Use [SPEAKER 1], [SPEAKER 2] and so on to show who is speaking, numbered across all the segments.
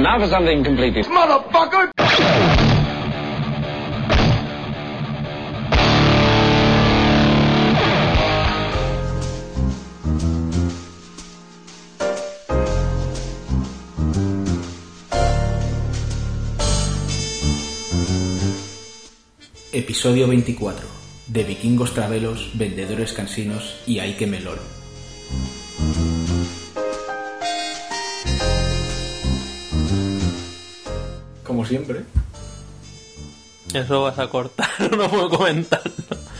[SPEAKER 1] And now for something completely...
[SPEAKER 2] Motherfucker!
[SPEAKER 3] Episodio 24. De vikingos travelos, vendedores cansinos y hay que melón. Como siempre.
[SPEAKER 4] Eso vas a cortar, no puedo comentarlo.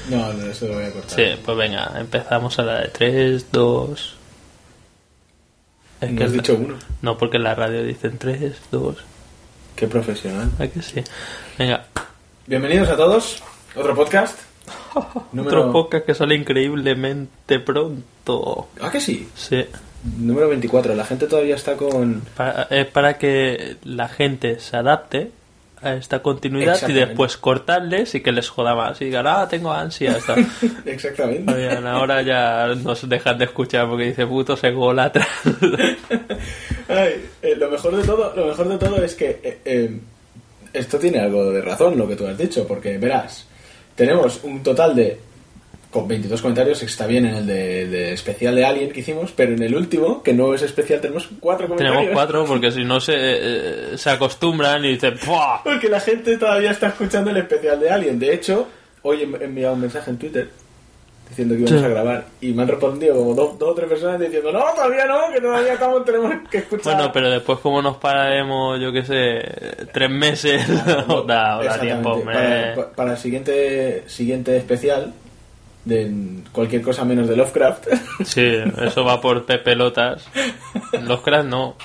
[SPEAKER 3] No, no, eso lo voy a cortar.
[SPEAKER 4] Sí, pues venga, empezamos a la de 3, 2... Es
[SPEAKER 3] No has dicho
[SPEAKER 4] la-
[SPEAKER 3] uno.
[SPEAKER 4] No, porque en la radio dicen 3, 2...
[SPEAKER 3] Qué profesional.
[SPEAKER 4] ¿A que sí? Venga,
[SPEAKER 3] Bienvenidos a todos. Otro podcast. Número...
[SPEAKER 4] otro podcast que sale increíblemente pronto.
[SPEAKER 3] Ah, que sí.
[SPEAKER 4] Sí,
[SPEAKER 3] Número 24. La gente todavía está con...
[SPEAKER 4] para, es para que la gente se adapte a esta continuidad y después cortarles y que les joda más. Y digan, ah, tengo ansias. tal.
[SPEAKER 3] Exactamente.
[SPEAKER 4] Ahora ya nos dejan de escuchar porque dice puto ególatra.
[SPEAKER 3] Ay, eh, lo mejor de todo, lo mejor de todo es que eh, eh, esto tiene algo de razón lo que tú has dicho, porque verás, tenemos un total de con 22 comentarios, está bien en el de, de especial de Alien que hicimos, pero en el último, que no es especial, tenemos cuatro comentarios.
[SPEAKER 4] Tenemos cuatro porque si no se, eh, se acostumbran y dicen ¡Pua!
[SPEAKER 3] Porque la gente todavía está escuchando el especial de Alien. De hecho, hoy he enviado un mensaje en Twitter diciendo que íbamos
[SPEAKER 4] Sí.
[SPEAKER 3] a grabar y me han respondido como dos, dos o tres personas diciendo no, todavía no, que todavía estamos, tenemos que escuchar.
[SPEAKER 4] Bueno, pero después como nos pararemos, yo qué sé, tres meses, da, da tiempo.
[SPEAKER 3] Para, pa- para el siguiente, siguiente especial de cualquier cosa menos de Lovecraft.
[SPEAKER 4] Sí, eso va por P pelotas. Los cracks no.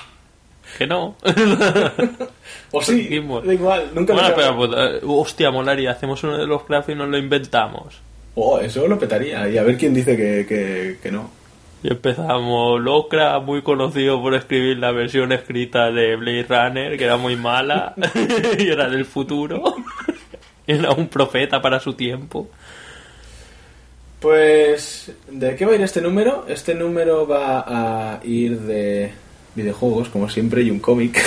[SPEAKER 4] Que no.
[SPEAKER 3] o sí, da igual, nunca
[SPEAKER 4] bueno, pero pues, eh, hostia, molaría, hacemos uno de los crafts y nos lo inventamos.
[SPEAKER 3] Oh, eso lo petaría. Y a ver quién dice que, que, que no.
[SPEAKER 4] Y empezamos, Locra, muy conocido por escribir la versión escrita de Blade Runner, que era muy mala, y era del futuro. Era un profeta para su tiempo.
[SPEAKER 3] Pues, ¿de qué va a ir este número? Este número va a ir de videojuegos, como siempre, y un cómic.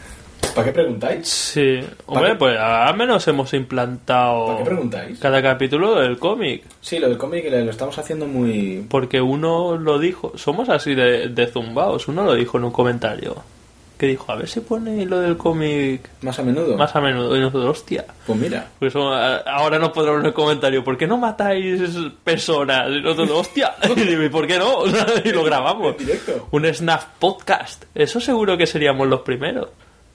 [SPEAKER 3] ¿Para qué preguntáis?
[SPEAKER 4] Sí, hombre,
[SPEAKER 3] qué?
[SPEAKER 4] pues al menos hemos implantado
[SPEAKER 3] ¿Para qué preguntáis?
[SPEAKER 4] cada capítulo del cómic.
[SPEAKER 3] Sí, lo del cómic lo estamos haciendo muy...
[SPEAKER 4] Porque uno lo dijo, somos así de, de zumbaos, uno lo dijo en un comentario. Que dijo, a ver si pone lo del cómic
[SPEAKER 3] Más a menudo.
[SPEAKER 4] más a menudo. Y nosotros, hostia.
[SPEAKER 3] Pues mira.
[SPEAKER 4] Pues ahora nos pondrán en el comentario, ¿por qué no matáis personas? Y nosotros, hostia, y digo, ¿y por qué no? y lo grabamos.
[SPEAKER 3] En directo.
[SPEAKER 4] Un Snap Podcast. Eso seguro que seríamos los primeros.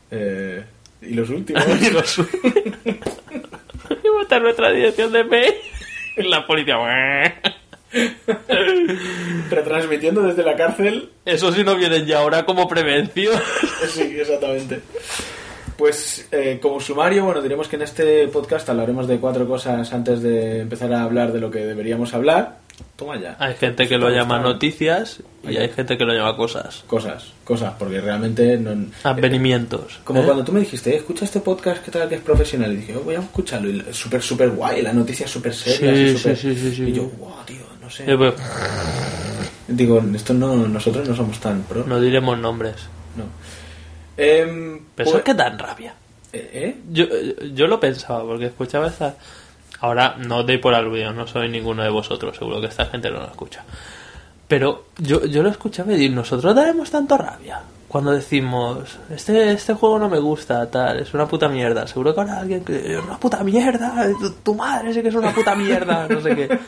[SPEAKER 3] Eh, y los últimos.
[SPEAKER 4] Y los- y botar nuestra dirección de mail. La policía.
[SPEAKER 3] Retransmitiendo desde la cárcel.
[SPEAKER 4] Eso sí no vienen ya ahora como prevención.
[SPEAKER 3] Sí, exactamente. Pues eh, como sumario, bueno, diremos que en este podcast hablaremos de cuatro cosas antes de empezar a hablar de lo que deberíamos hablar. Toma ya.
[SPEAKER 4] Hay gente que lo llama noticias y hay gente que lo llama cosas.
[SPEAKER 3] Cosas, cosas, porque realmente no...
[SPEAKER 4] Advenimientos.
[SPEAKER 3] Como
[SPEAKER 4] ¿eh?
[SPEAKER 3] cuando tú me dijiste, "Eh, escucha este podcast que tal que es profesional, y dije, "Oh, voy a escucharlo, y súper, súper guay, la noticia súper seria,
[SPEAKER 4] Sí, sí, sí, sí.
[SPEAKER 3] Y yo, wow, tío, no sé.
[SPEAKER 4] Pues,
[SPEAKER 3] Digo, esto no, nosotros no somos tan pro.
[SPEAKER 4] no diremos nombres.
[SPEAKER 3] No. Em,
[SPEAKER 4] Pero eso
[SPEAKER 3] pues-
[SPEAKER 4] es que dan rabia.
[SPEAKER 3] ¿Eh? ¿Eh?
[SPEAKER 4] Yo, yo lo pensaba porque escuchaba esta. Ahora no os deis por aludido, no soy ninguno de vosotros, seguro que esta gente no lo escucha. Pero yo, yo lo escuchaba y digo, nosotros daremos tanto rabia cuando decimos, este, este juego no me gusta, tal, es una puta mierda. Seguro que habrá alguien que, una puta mierda, tu, tu madre sí que es una puta mierda, no sé qué.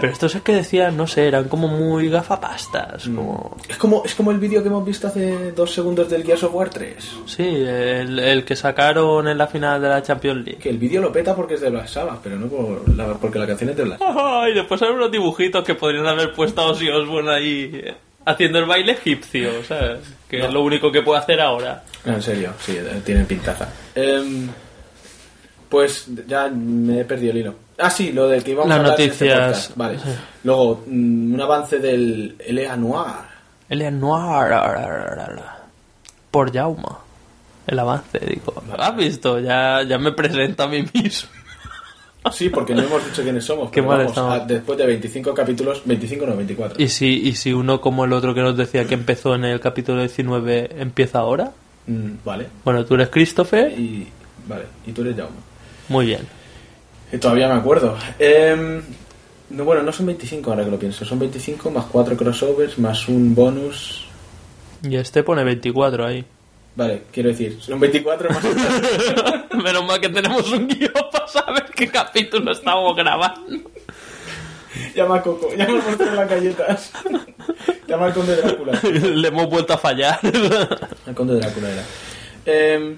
[SPEAKER 4] Pero estos es que decían, no sé, eran como muy gafapastas, como...
[SPEAKER 3] Es como, es como el vídeo que hemos visto hace dos segundos del Gears of War 3.
[SPEAKER 4] Sí, el, el que sacaron en la final de la Champions League.
[SPEAKER 3] Que el vídeo lo peta porque es de Black Sabbath, pero no por la- porque la canción es de Black Sabbath.
[SPEAKER 4] y después hay unos dibujitos que podrían haber puesto a Ozzy Osbourne ahí eh, haciendo el baile egipcio, ¿sabes? Que es lo único que puede hacer ahora.
[SPEAKER 3] En serio, sí, eh, tiene pintaza. Em, pues ya me he perdido el hilo. Ah, sí, lo de que íbamos
[SPEAKER 4] Las
[SPEAKER 3] a hablar este
[SPEAKER 4] noticias.
[SPEAKER 3] Vale. Luego, mm, un avance del L.A. Noir.
[SPEAKER 4] El Noir. Por Jauma. El avance, digo. ¿Has visto? Ya, ya me presento a mí mismo.
[SPEAKER 3] Sí, porque no hemos dicho quiénes somos.
[SPEAKER 4] Qué mal
[SPEAKER 3] vamos, a- después de 25 capítulos, 25 no, 24.
[SPEAKER 4] ¿Y si, ¿Y si uno como el otro que nos decía que empezó en el capítulo 19 empieza ahora?
[SPEAKER 3] Mm, vale.
[SPEAKER 4] Bueno, tú eres Christopher.
[SPEAKER 3] Y, vale, y tú eres Jaume.
[SPEAKER 4] Muy bien.
[SPEAKER 3] Eh, todavía me acuerdo. Em, no, bueno, no son 25 ahora que lo pienso. Son 25 más 4 crossovers más un bonus.
[SPEAKER 4] Y este pone 24 ahí.
[SPEAKER 3] Vale, quiero decir, son 24 más...
[SPEAKER 4] Menos mal que tenemos un guion para saber qué capítulo estamos grabando.
[SPEAKER 3] llama a Coco, llama al monstruo de las galletas. llama al conde Drácula.
[SPEAKER 4] Le hemos vuelto a fallar.
[SPEAKER 3] El conde Drácula era. Em,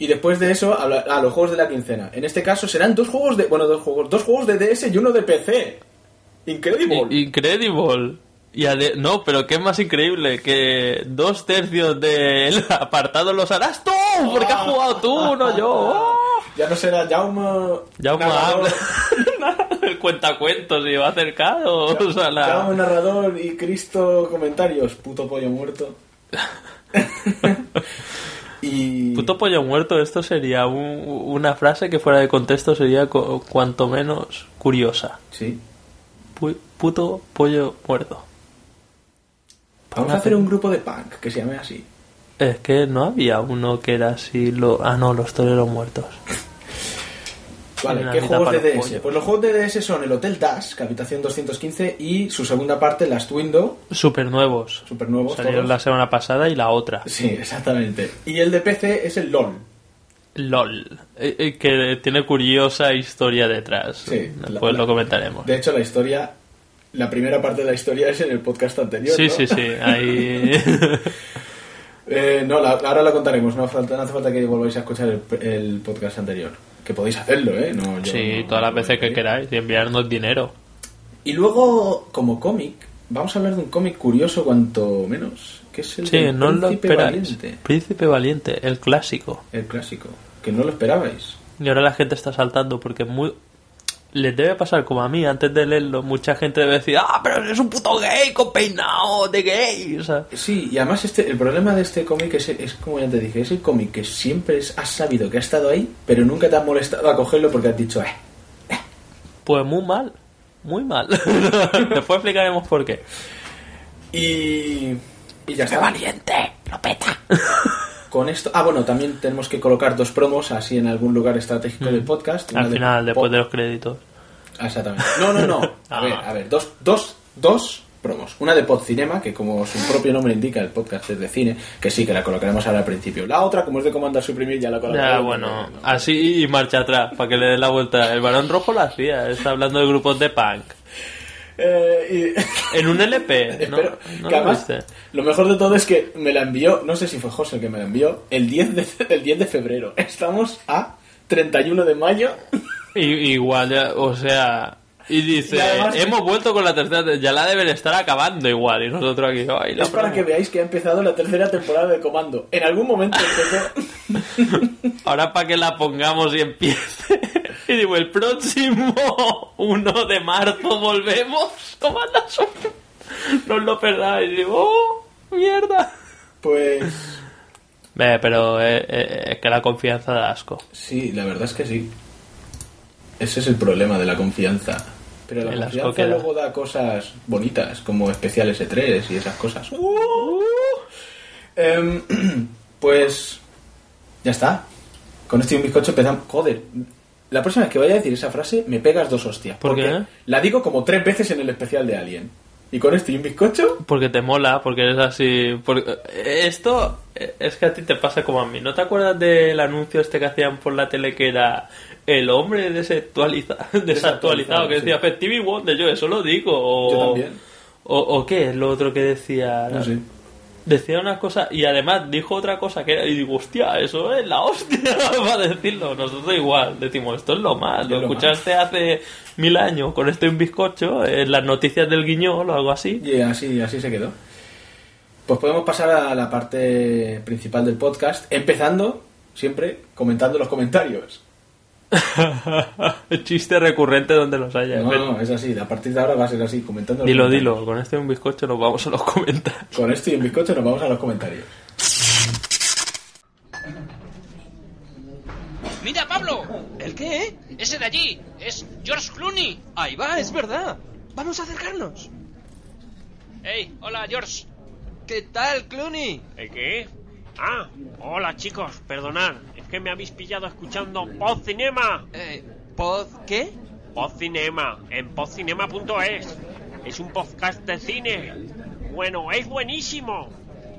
[SPEAKER 3] y después de eso, habla- ah, los juegos de la quincena. En este caso serán dos juegos de... Bueno, dos juegos. Dos juegos de DS y uno de PC. Incredible.
[SPEAKER 4] Incredible. Y ade- no, pero qué más increíble que dos tercios del apartado los harás tú, porque has jugado tú, no yo.
[SPEAKER 3] Ya no será Jaume...
[SPEAKER 4] Jaume habla. El cuentacuentos y va acercado. O sea, la-
[SPEAKER 3] Jaume narrador y Cristo comentarios. Puto pollo muerto. y...
[SPEAKER 4] Puto pollo muerto, esto sería un- una frase que fuera de contexto sería co- cuanto menos curiosa.
[SPEAKER 3] Sí.
[SPEAKER 4] Pu- puto pollo muerto.
[SPEAKER 3] Vamos a hacer un grupo de punk que se llame así.
[SPEAKER 4] Es que no había uno que era así, lo... ah no, los toreros muertos.
[SPEAKER 3] Vale, ¿qué juegos de DS? Pues los juegos de DS son el Hotel Task, Habitación 215 y su segunda parte, Last Window,
[SPEAKER 4] Super nuevos.
[SPEAKER 3] super nuevos.
[SPEAKER 4] Salieron
[SPEAKER 3] todos.
[SPEAKER 4] la semana pasada y la otra.
[SPEAKER 3] Sí, exactamente. Y el de PC es el LOL.
[SPEAKER 4] LOL. Eh, eh, que tiene curiosa historia detrás.
[SPEAKER 3] Sí,
[SPEAKER 4] Después
[SPEAKER 3] la-
[SPEAKER 4] lo comentaremos.
[SPEAKER 3] De hecho, la historia, la primera parte de la historia es en el podcast anterior.
[SPEAKER 4] Sí,
[SPEAKER 3] ¿no?
[SPEAKER 4] sí, sí. Ahí.
[SPEAKER 3] Eh, no, la- ahora la contaremos. No, falta- no hace falta que volváis a escuchar el, el podcast anterior. Que podéis hacerlo, ¿eh? No, yo
[SPEAKER 4] sí,
[SPEAKER 3] no-
[SPEAKER 4] todas las veces que queráis. Y enviarnos dinero.
[SPEAKER 3] Y luego, como cómic, vamos a hablar de un cómic curioso, cuanto menos. Que es el
[SPEAKER 4] Sí, no lo
[SPEAKER 3] Príncipe
[SPEAKER 4] esperáis.
[SPEAKER 3] Valiente.
[SPEAKER 4] Príncipe Valiente, el clásico.
[SPEAKER 3] El clásico. Que no lo esperabais.
[SPEAKER 4] Y ahora la gente está saltando porque muy... les debe pasar como a mí antes de leerlo. Mucha gente debe decir, ah, pero eres un puto gay con peinado de gay. O sea,
[SPEAKER 3] Sí, y además este, el problema de este cómic es, es, como ya te dije, es el cómic que siempre es- has sabido que ha estado ahí, pero nunca te has molestado a cogerlo porque has dicho, eh.
[SPEAKER 4] pues muy mal. Muy mal. Después explicaremos por qué.
[SPEAKER 3] Y, y ya está.
[SPEAKER 4] valiente! ¡Lo peta!
[SPEAKER 3] Con esto, ah, bueno, también tenemos que colocar dos promos así en algún lugar estratégico del podcast.
[SPEAKER 4] Mm. Al
[SPEAKER 3] de
[SPEAKER 4] final, después de los créditos.
[SPEAKER 3] Ah, Exactamente. No, no, no. A
[SPEAKER 4] Ah.
[SPEAKER 3] ver, a ver, dos, dos, dos promos. Una de Podcinema, que como su propio nombre indica, el podcast es de cine, que sí, que la colocaremos ahora al principio. La otra, como es de comandar suprimir, ya la colocaremos.
[SPEAKER 4] Ya, bueno, así y marcha atrás, para que le dé la vuelta. El varón rojo lo hacía, está hablando de grupos de punk.
[SPEAKER 3] Eh, y-
[SPEAKER 4] En un LP, ¿no?
[SPEAKER 3] Espero
[SPEAKER 4] ¿No
[SPEAKER 3] que
[SPEAKER 4] lo
[SPEAKER 3] además,
[SPEAKER 4] viste?
[SPEAKER 3] lo mejor de todo es que me la envió, no sé si fue José el que me la envió, el 10 de, el 10 de febrero. Estamos a 31 de mayo.
[SPEAKER 4] Y- igual, o sea... Y dice,
[SPEAKER 3] Y además-
[SPEAKER 4] hemos vuelto con la tercera, te- ya la deben estar acabando igual. Y nosotros aquí, ay, la
[SPEAKER 3] Es para que veáis que ha empezado la tercera temporada de Comando. En algún momento empezó...
[SPEAKER 4] Ahora para que la pongamos y empiece. Y digo, el próximo 1 de marzo volvemos. Comanda Super. No os lo perdáis. Y digo, oh, mierda.
[SPEAKER 3] Pues
[SPEAKER 4] Ve, pero eh, eh, es que la confianza da asco.
[SPEAKER 3] sí, la verdad es que sí. Ese es el problema de la confianza. Pero la
[SPEAKER 4] El
[SPEAKER 3] confianza luego da cosas bonitas, como especiales E3 y esas cosas. Em, pues ya está. Con este y un bizcocho empezamos. Joder, la próxima vez que vaya a decir esa frase me pegas dos hostias.
[SPEAKER 4] ¿Por
[SPEAKER 3] porque
[SPEAKER 4] qué?
[SPEAKER 3] La digo como tres veces en el especial de Alien. Y con este y un bizcocho,
[SPEAKER 4] Porque te mola, porque eres así. Porque esto eh, es que a ti te pasa como a mí. ¿No te acuerdas del anuncio este que hacían por la tele que era el hombre desactualiza- desactualizado? Que
[SPEAKER 3] sí.
[SPEAKER 4] decía Festive Wonder, yo eso lo digo. O,
[SPEAKER 3] Yo también.
[SPEAKER 4] O, o qué es lo otro que decía.
[SPEAKER 3] no sé.
[SPEAKER 4] Decía una cosa y además dijo otra cosa que era. Y digo, hostia, eso es la hostia para decirlo. Nosotros igual decimos, esto es lo más. Lo
[SPEAKER 3] Es lo
[SPEAKER 4] escuchaste hace mil años con esto un bizcocho en las noticias del guiñol o algo así.
[SPEAKER 3] Y así, así se quedó. Pues podemos pasar a la parte principal del podcast, empezando siempre comentando los comentarios.
[SPEAKER 4] Chiste recurrente donde los haya.
[SPEAKER 3] No, no, es así, a partir de ahora va a ser así, comentando los
[SPEAKER 4] dilo, dilo. Con este y un bizcocho nos vamos a los comentarios.
[SPEAKER 3] Con esto y un bizcocho nos vamos a los comentarios.
[SPEAKER 1] ¡Mira, Pablo!
[SPEAKER 2] ¿El qué?
[SPEAKER 1] Ese de allí es George Clooney.
[SPEAKER 2] Ahí va, es verdad. Vamos a acercarnos.
[SPEAKER 1] Hey, hola, George.
[SPEAKER 2] ¿Qué tal, Clooney?
[SPEAKER 1] ¿El qué?
[SPEAKER 5] Ah, hola chicos, perdonad, que me habéis pillado escuchando Pod Cinema.
[SPEAKER 2] Eh, ¿Pod qué?
[SPEAKER 5] Pod Cinema, en podcinema.es. Es un podcast de cine. Bueno, es buenísimo.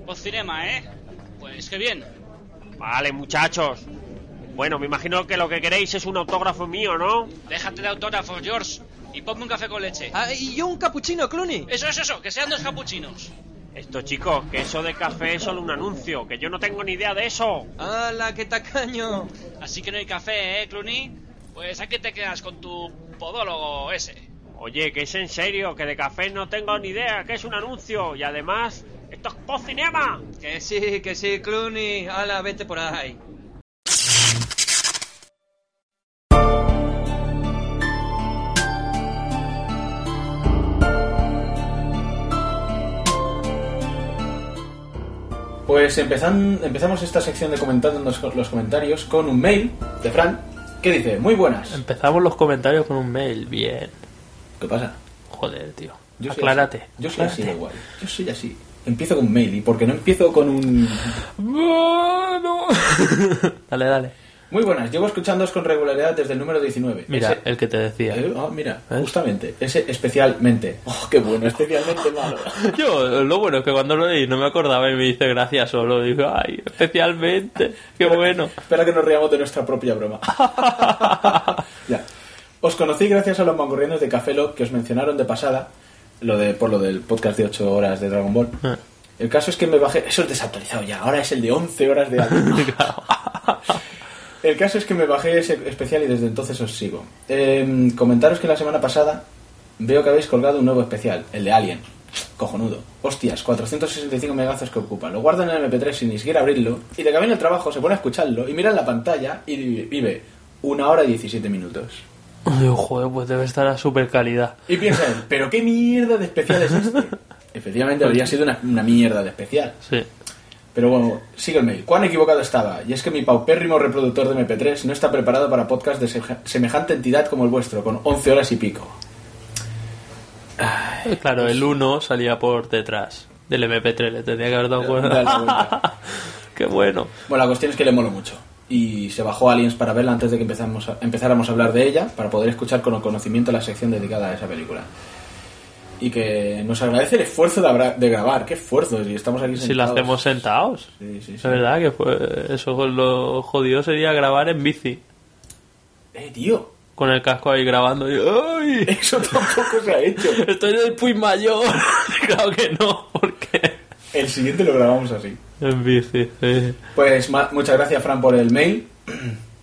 [SPEAKER 1] Voz cinema, ¿eh? Pues qué bien.
[SPEAKER 5] Vale, muchachos. Bueno, me imagino que lo que queréis es un autógrafo mío, ¿no?
[SPEAKER 1] Déjate de autógrafos, George. Y ponme un café con leche.
[SPEAKER 2] Ah, y yo un capuchino, Clooney.
[SPEAKER 1] Eso, eso, eso. Que sean dos capuchinos.
[SPEAKER 5] Esto, chicos, que eso de café es solo un anuncio, que yo no tengo ni idea de eso.
[SPEAKER 2] ¡Hala, qué tacaño!
[SPEAKER 1] Así que no hay café, ¿eh, Clooney? Pues aquí te quedas con tu podólogo ese.
[SPEAKER 5] Oye, que es en serio, que de café no tengo ni idea, que es un anuncio. Y además, esto es Pod Cinema.
[SPEAKER 2] Que sí, que sí, Clooney. ¡Hala, vete por ahí!
[SPEAKER 3] Pues empezan, empezamos esta sección de comentando los, los comentarios con un mail de Fran que dice, muy buenas.
[SPEAKER 4] Empezamos los comentarios con un mail. Bien.
[SPEAKER 3] ¿Qué pasa?
[SPEAKER 4] Joder, tío.
[SPEAKER 3] Yo
[SPEAKER 4] Aclárate.
[SPEAKER 3] Yo soy así
[SPEAKER 4] Aclárate.
[SPEAKER 3] igual. Yo soy así. Empiezo con un mail y porque no empiezo con un...
[SPEAKER 4] Bueno. dale, dale.
[SPEAKER 3] Muy buenas, llevo escuchándoos con regularidad desde el número 19.
[SPEAKER 4] Mira,
[SPEAKER 3] Ese-
[SPEAKER 4] el que te decía.
[SPEAKER 3] Eh, ah, mira, justamente, ese especialmente. Oh, qué bueno, especialmente malo.
[SPEAKER 4] Yo, lo bueno es que cuando lo leí no me acordaba y me dice gracias solo. Digo, ay, especialmente. Qué bueno.
[SPEAKER 3] Espera que nos riamos de nuestra propia broma. ya. Os conocí gracias a los mangurrianos de Café Lock que os mencionaron de pasada, lo de, por lo del podcast de 8 horas de Dragon Ball.
[SPEAKER 4] Ah.
[SPEAKER 3] El caso es que me bajé, eso es desactualizado ya, ahora es el de 11 horas de. El caso es que me bajé ese especial y desde entonces os sigo. Eh, comentaros que la semana pasada veo que habéis colgado un nuevo especial, el de Alien. Cojonudo. Hostias, 465 megazos que ocupa. Lo guardo en el MP3 sin ni siquiera abrirlo. Y de camino al trabajo se pone a escucharlo y mira en la pantalla y vive una hora y 17 minutos.
[SPEAKER 4] Digo, joder, pues debe estar a super calidad.
[SPEAKER 3] Y piensa él, ¿pero qué mierda de especial es este? Efectivamente, habría sido una, una mierda de especial.
[SPEAKER 4] Sí.
[SPEAKER 3] Pero bueno, mail. ¿Cuán equivocado estaba? Y es que mi paupérrimo reproductor de MP3 no está preparado para podcast de semejante entidad como el vuestro, con 11 horas y pico.
[SPEAKER 4] Eh, Claro, el 1 salía por detrás del MP3. Le tendría que haber dado
[SPEAKER 3] la
[SPEAKER 4] cuenta. Qué bueno.
[SPEAKER 3] Bueno, la cuestión es que le molo mucho. Y se bajó Aliens para verla antes de que empezamos a- empezáramos a hablar de ella, para poder escuchar con conocimiento la sección dedicada a esa película. Y que nos agradece el esfuerzo de, abra- de grabar. ¿Qué esfuerzo? Si estamos aquí sentados.
[SPEAKER 4] Si lo hacemos sentados.
[SPEAKER 3] Sí, sí, sí.
[SPEAKER 4] Es verdad que fue, eso lo jodido sería grabar en bici.
[SPEAKER 3] Eh, tío.
[SPEAKER 4] Con el casco ahí grabando. y, ¡Ay!
[SPEAKER 3] Eso tampoco se ha hecho.
[SPEAKER 4] Estoy en el Puy Mayor. claro que no, porque.
[SPEAKER 3] El siguiente lo grabamos así.
[SPEAKER 4] En bici, sí.
[SPEAKER 3] Pues muchas gracias, Fran, por el mail.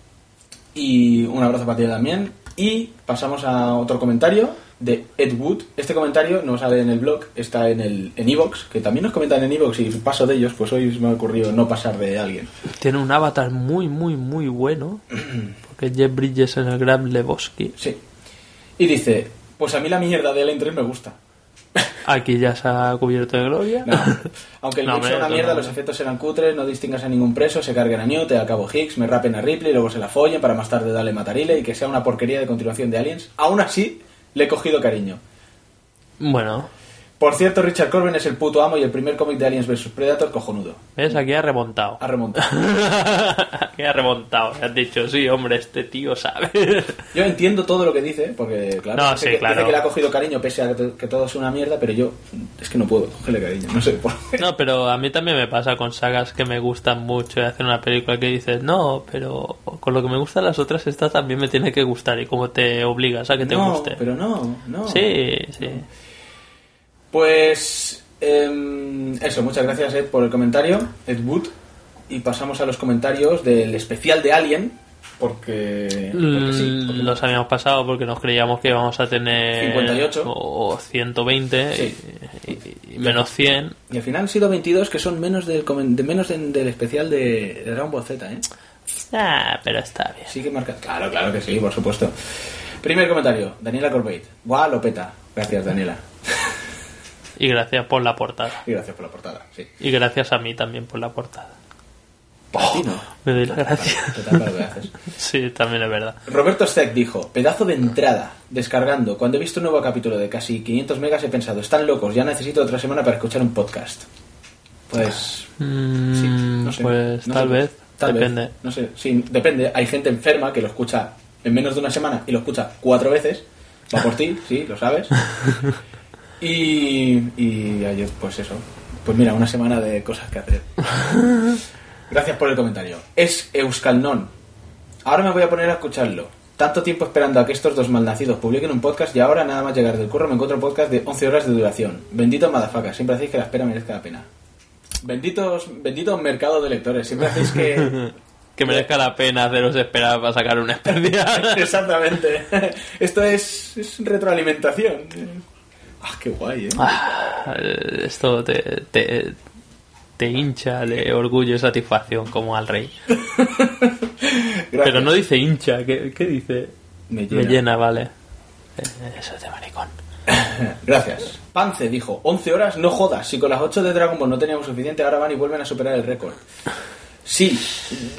[SPEAKER 3] Y un abrazo para ti también. Y pasamos a otro comentario de Ed Wood. Este comentario no sale en el blog, está en el en Evox, que también nos comentan en Evox y paso de ellos, pues hoy me ha ocurrido no pasar de alguien.
[SPEAKER 4] Tiene un avatar muy, muy, muy bueno. Porque Jeff Bridges en el Gran Lebowski.
[SPEAKER 3] Sí. Y dice, pues a mí la mierda de Alien 3 me gusta.
[SPEAKER 4] Aquí ya se ha cubierto de gloria.
[SPEAKER 3] No. Aunque el
[SPEAKER 4] No,
[SPEAKER 3] sea una mierda,
[SPEAKER 4] no.
[SPEAKER 3] los efectos eran cutres, no distingas a ningún preso, se carguen a Newt, al cabo Higgs, me rapen a Ripley, luego se la follen para más tarde darle matarile y que sea una porquería de continuación de Aliens. Aún así, le he cogido cariño.
[SPEAKER 4] Bueno,
[SPEAKER 3] Por cierto, Richard Corben es el puto amo y el primer cómic de Aliens vs Predator cojonudo.
[SPEAKER 4] ¿ves? Aquí ha remontado.
[SPEAKER 3] Ha remontado.
[SPEAKER 4] Aquí ha remontado. Has dicho, sí, hombre, este tío sabe.
[SPEAKER 3] Yo entiendo todo lo que dice, porque claro,
[SPEAKER 4] No, sí,
[SPEAKER 3] que,
[SPEAKER 4] claro.
[SPEAKER 3] dice que le ha cogido cariño pese a que, que todo es una mierda, pero yo es que no puedo cogerle cariño, no sé por qué.
[SPEAKER 4] No, pero a mí también me pasa con sagas que me gustan mucho y hacen una película que dices, no, pero con lo que me gustan las otras, esta también me tiene que gustar y como te obligas a que te
[SPEAKER 3] no,
[SPEAKER 4] guste.
[SPEAKER 3] pero no, no.
[SPEAKER 4] Sí, sí.
[SPEAKER 3] Pues em, eso, muchas gracias Ed por el comentario, Ed Wood. Y pasamos a los comentarios del especial de Alien, porque, porque sí, porque-
[SPEAKER 4] Los habíamos pasado porque nos creíamos que íbamos a tener
[SPEAKER 3] 58.
[SPEAKER 4] o 120
[SPEAKER 3] Sí.
[SPEAKER 4] y, y- y menos 100.
[SPEAKER 3] Y al final han sido 22 que son menos del, de menos del, del especial de, de Dragon Ball Z, ¿eh?
[SPEAKER 4] Ah, pero está bien.
[SPEAKER 3] Sí que marca. Claro, claro que sí, por supuesto. Primer comentario, Daniela Corbett. Guau, lo peta. Gracias, Daniela.
[SPEAKER 4] Y gracias por la portada.
[SPEAKER 3] Y gracias por la portada, sí.
[SPEAKER 4] Y gracias a mí también por la portada.
[SPEAKER 3] No.
[SPEAKER 4] Me doy las gracias. Sí, también es verdad.
[SPEAKER 3] Roberto Steck dijo, pedazo de entrada, descargando. Cuando he visto un nuevo capítulo de casi 500 megas he pensado, están locos, ya necesito otra semana para escuchar un podcast. Pues
[SPEAKER 4] Mm,
[SPEAKER 3] Sí, no sé,
[SPEAKER 4] pues
[SPEAKER 3] no
[SPEAKER 4] tal
[SPEAKER 3] sé.
[SPEAKER 4] vez.
[SPEAKER 3] Tal
[SPEAKER 4] depende.
[SPEAKER 3] vez, no sé, sí, depende. Hay gente enferma que lo escucha en menos de una semana y lo escucha cuatro veces. Va por ti, sí, lo sabes. Y, y ayer, pues eso. Pues mira, una semana de cosas que hacer. Gracias por el comentario. Es Euskalnon. Ahora me voy a poner a escucharlo. Tanto tiempo esperando a que estos dos malnacidos publiquen un podcast y ahora nada más llegar del curro me encuentro un podcast de 11 horas de duración. Bendito madafacas, siempre hacéis que la espera merezca la pena. Benditos, bendito mercado de lectores, siempre hacéis que...
[SPEAKER 4] Que merezca la pena haceros esperar para sacar un especial.
[SPEAKER 3] Exactamente. Esto es, es retroalimentación. Ah, qué guay, ¿eh?
[SPEAKER 4] Ah, Esto te, te, te hincha de orgullo y satisfacción como al rey. Pero no dice hincha, ¿qué, qué dice?
[SPEAKER 3] Me
[SPEAKER 4] Me
[SPEAKER 3] llena.
[SPEAKER 4] llena, vale. Eh, Eso es de maricón.
[SPEAKER 3] Gracias. Pance dijo, 11 horas, no jodas. Si con las 8 de Dragon Ball no teníamos suficiente, ahora van y vuelven a superar el récord. Sí.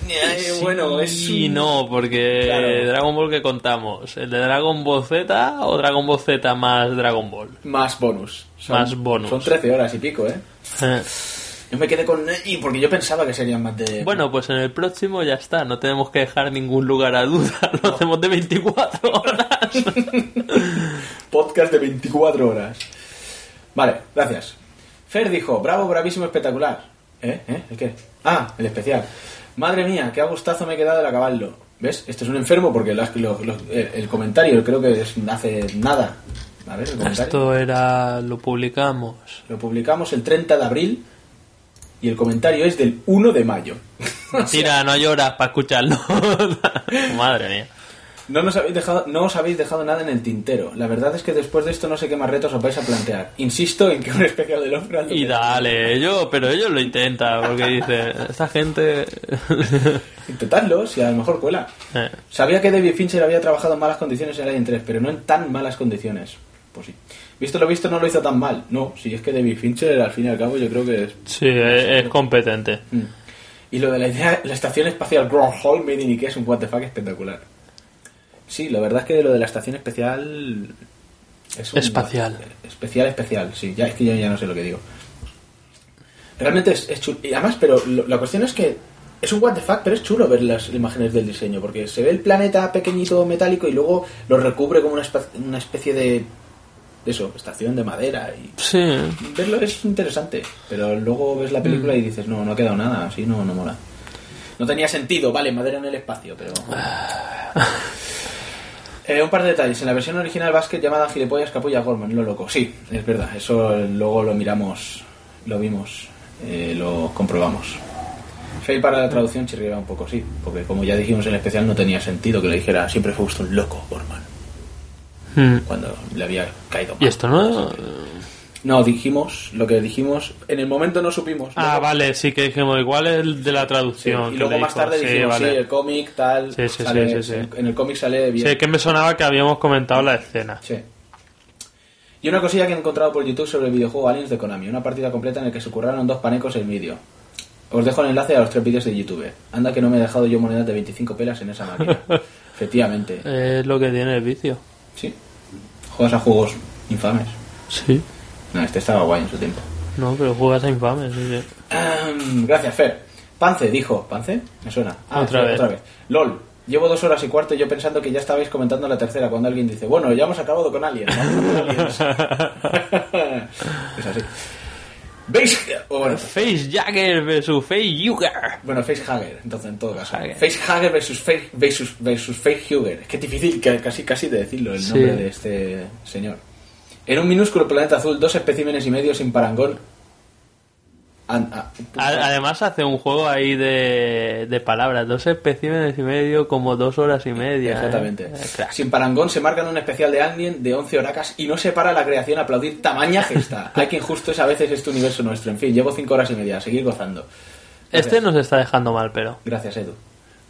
[SPEAKER 3] Eh, bueno, es...
[SPEAKER 4] Y
[SPEAKER 3] un-
[SPEAKER 4] no, porque
[SPEAKER 3] Claro.
[SPEAKER 4] Dragon Ball que contamos, ¿el de Dragon Ball Z o Dragon Ball Z más Dragon Ball?
[SPEAKER 3] Más bonus.
[SPEAKER 4] Más bonus.
[SPEAKER 3] Son 13 horas y pico, ¿eh?
[SPEAKER 4] Eh,
[SPEAKER 3] Yo me quedé con... Y porque yo pensaba que serían más de...
[SPEAKER 4] Bueno, pues en el próximo ya está, no tenemos que dejar ningún lugar a duda, lo hacemos de 24 horas.
[SPEAKER 3] Podcast de 24 horas. Vale, gracias. Fer dijo, bravo, bravísimo, espectacular. ¿Eh? ¿Eh? ¿El qué? Ah, el especial. Madre mía, qué a gustazo me he quedado el acabarlo. ¿Ves? Este es un enfermo porque lo lo- lo- el, comentario creo que es- hace nada. A ver, el comentario.
[SPEAKER 4] Esto era, lo publicamos.
[SPEAKER 3] Lo publicamos el 30 de abril y el comentario es del 1 de mayo.
[SPEAKER 4] Tira, no lloras para escucharlo. Madre mía.
[SPEAKER 3] No, nos habéis dejado, no os habéis dejado nada en el tintero. La verdad es que después de esto no sé qué más retos os vais a plantear. Insisto en que un especial de Lovecraft... lo
[SPEAKER 4] Y dale, yo, pero ellos lo intentan, porque dice, esta gente...
[SPEAKER 3] Intentadlo, si a lo mejor cuela.
[SPEAKER 4] Eh,
[SPEAKER 3] Sabía que David Fincher había trabajado en malas condiciones en Alien 3, pero no en tan malas condiciones. Pues sí. Visto lo visto, no lo hizo tan mal. No, si es que David Fincher, al fin y al cabo, yo creo que es...
[SPEAKER 4] sí, es, es competente.
[SPEAKER 3] Mm. Y lo de la idea, la estación espacial Groundhog Made in Ikea es un what the fuck espectacular. Sí, la verdad es que lo de la estación especial... Es un
[SPEAKER 4] Espacial.
[SPEAKER 3] Especial, especial, sí. Ya, es que yo ya no sé lo que digo. Realmente es, es chulo. Y además, pero lo- la cuestión es que es un what the fuck, pero es chulo ver las imágenes del diseño, porque se ve el planeta pequeñito metálico y luego lo recubre como una, una especie de... Eso, estación de madera y
[SPEAKER 4] Sí,
[SPEAKER 3] verlo es interesante, pero luego ves la película y dices, no, no ha quedado nada, así no, no mola. No tenía sentido, vale, madera en el espacio, pero... Eh, un par de detalles. En la versión original Basket llamada Gilipollas Capulla Gorman, lo loco. Sí, es verdad, eso luego lo miramos, lo vimos, eh, lo comprobamos. Fail para la traducción chirriaba un poco, sí, porque como ya dijimos en el especial no tenía sentido que le dijera siempre fue usted un loco, Gorman,
[SPEAKER 4] Mm.
[SPEAKER 3] cuando le había caído
[SPEAKER 4] Y
[SPEAKER 3] mal.
[SPEAKER 4] esto no...
[SPEAKER 3] No, dijimos lo que dijimos. En el momento no supimos.
[SPEAKER 4] Ah,
[SPEAKER 3] Luego-
[SPEAKER 4] vale, sí que dijimos igual el de la
[SPEAKER 3] Sí,
[SPEAKER 4] traducción.
[SPEAKER 3] y
[SPEAKER 4] que
[SPEAKER 3] luego más
[SPEAKER 4] dijo.
[SPEAKER 3] tarde
[SPEAKER 4] Sí,
[SPEAKER 3] dijimos, sí,
[SPEAKER 4] vale.
[SPEAKER 3] el cómic, tal.
[SPEAKER 4] Sí, sí,
[SPEAKER 3] sale-
[SPEAKER 4] sí, sí, sí.
[SPEAKER 3] En el cómic sale bien.
[SPEAKER 4] Sí, que me sonaba que habíamos comentado la escena.
[SPEAKER 3] Sí. Y una cosilla que he encontrado por YouTube sobre el videojuego Aliens de Konami. Una partida completa en la que se curraron dos panecos el vídeo. Os dejo el enlace a los tres vídeos de YouTube. Anda que no me he dejado yo monedas de 25 pelas en esa máquina. Efectivamente.
[SPEAKER 4] Es lo que tiene el vicio.
[SPEAKER 3] Sí. Juegas a juegos infames.
[SPEAKER 4] Sí.
[SPEAKER 3] No, este estaba guay en su tiempo.
[SPEAKER 4] No, pero juegas a infames. sí, sí.
[SPEAKER 3] Ahm, gracias, Fer. Pance dijo. ¿Pance? Me suena. Ah,
[SPEAKER 4] Otra
[SPEAKER 3] sí,
[SPEAKER 4] vez.
[SPEAKER 3] Otra vez. LOL. Llevo dos horas y cuarto y yo pensando que ya estabais comentando la tercera cuando alguien dice, bueno, ya hemos acabado con Aliens". es así. O bueno,
[SPEAKER 4] Face versus Face Yuger.
[SPEAKER 3] bueno, Facehugger, entonces en todo caso.
[SPEAKER 4] Hugger.
[SPEAKER 3] Facehugger versus Face versus, versus Facehugger. Es que es difícil casi, casi de decirlo el
[SPEAKER 4] Sí.
[SPEAKER 3] nombre de este señor. En un minúsculo planeta azul, dos especímenes y medio sin parangón. A-
[SPEAKER 4] Además hace un juego ahí de, de palabras, dos especímenes y medio como dos horas y media. ¿eh?
[SPEAKER 3] Exactamente.
[SPEAKER 4] Eh.
[SPEAKER 3] Sin parangón se marcan un especial de Alien de 11 horacas y no se para la creación a aplaudir tamaña gesta. Hay que injusto es a veces este universo nuestro. En fin, llevo 5 horas y media. A seguir gozando.
[SPEAKER 4] Este nos está dejando mal, pero.
[SPEAKER 3] Gracias, Edu.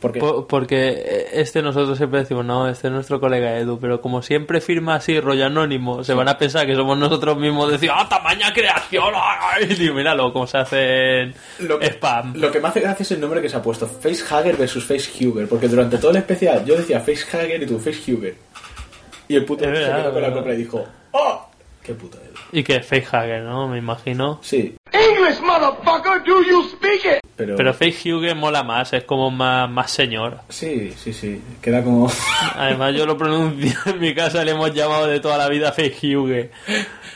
[SPEAKER 3] Porque
[SPEAKER 4] Po- Porque este nosotros siempre decimos, no, este es nuestro colega Edu, pero como siempre firma así, rollo anónimo, se van a pensar que somos nosotros mismos, decir, ¡ah, tamaña creación! ¡ay! Y digo, míralo, cómo se hace en
[SPEAKER 3] lo que,
[SPEAKER 4] spam.
[SPEAKER 3] lo que me hace gracia es el nombre que se ha puesto. Facehugger versus Facehugger. Porque durante todo el especial yo decía Facehugger y tú Facehugger. Y el puto se quedó con la copla y dijo, ¡Oh! ¡Qué puto Edu!
[SPEAKER 4] Y que es facehugger, ¿no? Me imagino.
[SPEAKER 3] Sí,
[SPEAKER 6] English, motherfucker, do you speak it?
[SPEAKER 3] pero...
[SPEAKER 4] Pero facehugger mola más, es como más, más señor.
[SPEAKER 3] Sí, sí, sí. Queda como...
[SPEAKER 4] Además yo lo pronuncio en mi casa, le hemos llamado de toda la vida facehugger.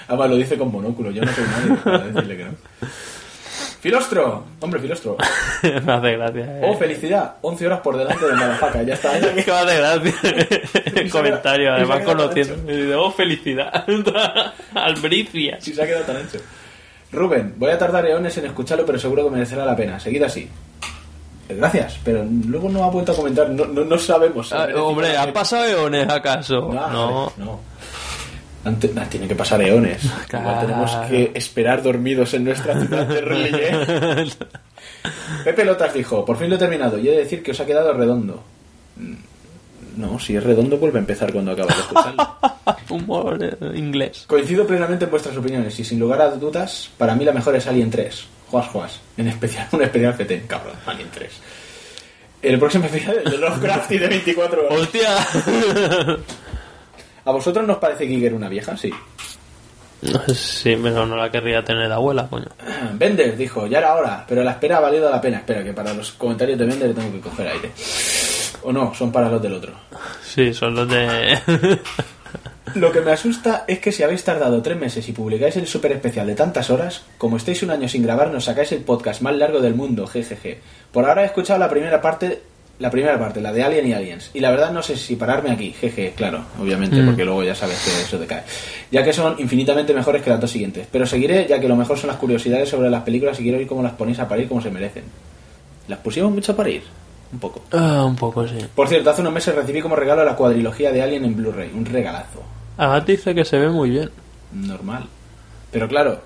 [SPEAKER 3] Además lo dice con monóculo. Yo no soy nadie para decirle que no. Filostro. Hombre, Filostro.
[SPEAKER 4] me hace gracia. eh.
[SPEAKER 3] Oh, felicidad. 11 horas por delante de Malafaca. Ya está.
[SPEAKER 4] que me hace gracia comentario, además conociendo. Oh, felicidad. Albricia.
[SPEAKER 3] Si se ha quedado tan ancho. Rubén, voy a tardar eones en escucharlo, pero seguro que merecerá la pena. Seguid así. Eh, Gracias, pero luego no ha vuelto a comentar. No, no, no sabemos.
[SPEAKER 4] Ah, hombre, ¿han pasado eones acaso?
[SPEAKER 3] No.
[SPEAKER 4] No.
[SPEAKER 3] no. Ante- nah, tiene que pasar eones. Igual
[SPEAKER 4] Claro.
[SPEAKER 3] tenemos que esperar dormidos en nuestra ciudad de Rille. Pepe Lotas dijo, por fin lo he terminado y he de decir que os ha quedado redondo. Mm, No, si es redondo vuelve a empezar cuando acabas de escucharlo.
[SPEAKER 4] Humor eh, inglés.
[SPEAKER 3] Coincido plenamente en vuestras opiniones y sin lugar a dudas, para mí la mejor es Alien 3. Juas, juas. En especial, un especial FT. Cabrón, Alien 3. El próximo especial de Lovecraft y de 24 horas.
[SPEAKER 4] ¡Hostia!
[SPEAKER 3] ¿A vosotros nos parece Giger una vieja? Sí.
[SPEAKER 4] Sí, pero no la querría tener abuela, coño.
[SPEAKER 3] Bender dijo, ya era hora, pero la espera ha valido la pena. Espera, que para los comentarios de Bender tengo que coger aire. O no, son para los del otro.
[SPEAKER 4] Sí, son los de...
[SPEAKER 3] Lo que me asusta es que si habéis tardado tres meses y publicáis el super especial de tantas horas, como estáis un año sin grabar, nos sacáis el podcast más largo del mundo, jejeje. Por ahora he escuchado la primera parte, la primera parte, la de Alien y Aliens, y la verdad no sé si pararme aquí, jeje, claro, obviamente,
[SPEAKER 4] Mm.
[SPEAKER 3] porque luego ya sabes que eso decae. Ya que son infinitamente mejores que las dos siguientes. Pero seguiré, ya que lo mejor son las curiosidades sobre las películas y quiero oír cómo las ponéis a parir como se merecen. ¿Las pusimos mucho a parir? Un poco.
[SPEAKER 4] Ah, un poco, sí.
[SPEAKER 3] Por cierto, hace unos meses recibí como regalo la cuadrilogía de Alien en Blu-ray, un regalazo.
[SPEAKER 4] Además dice que se ve muy bien.
[SPEAKER 3] normal. Pero claro,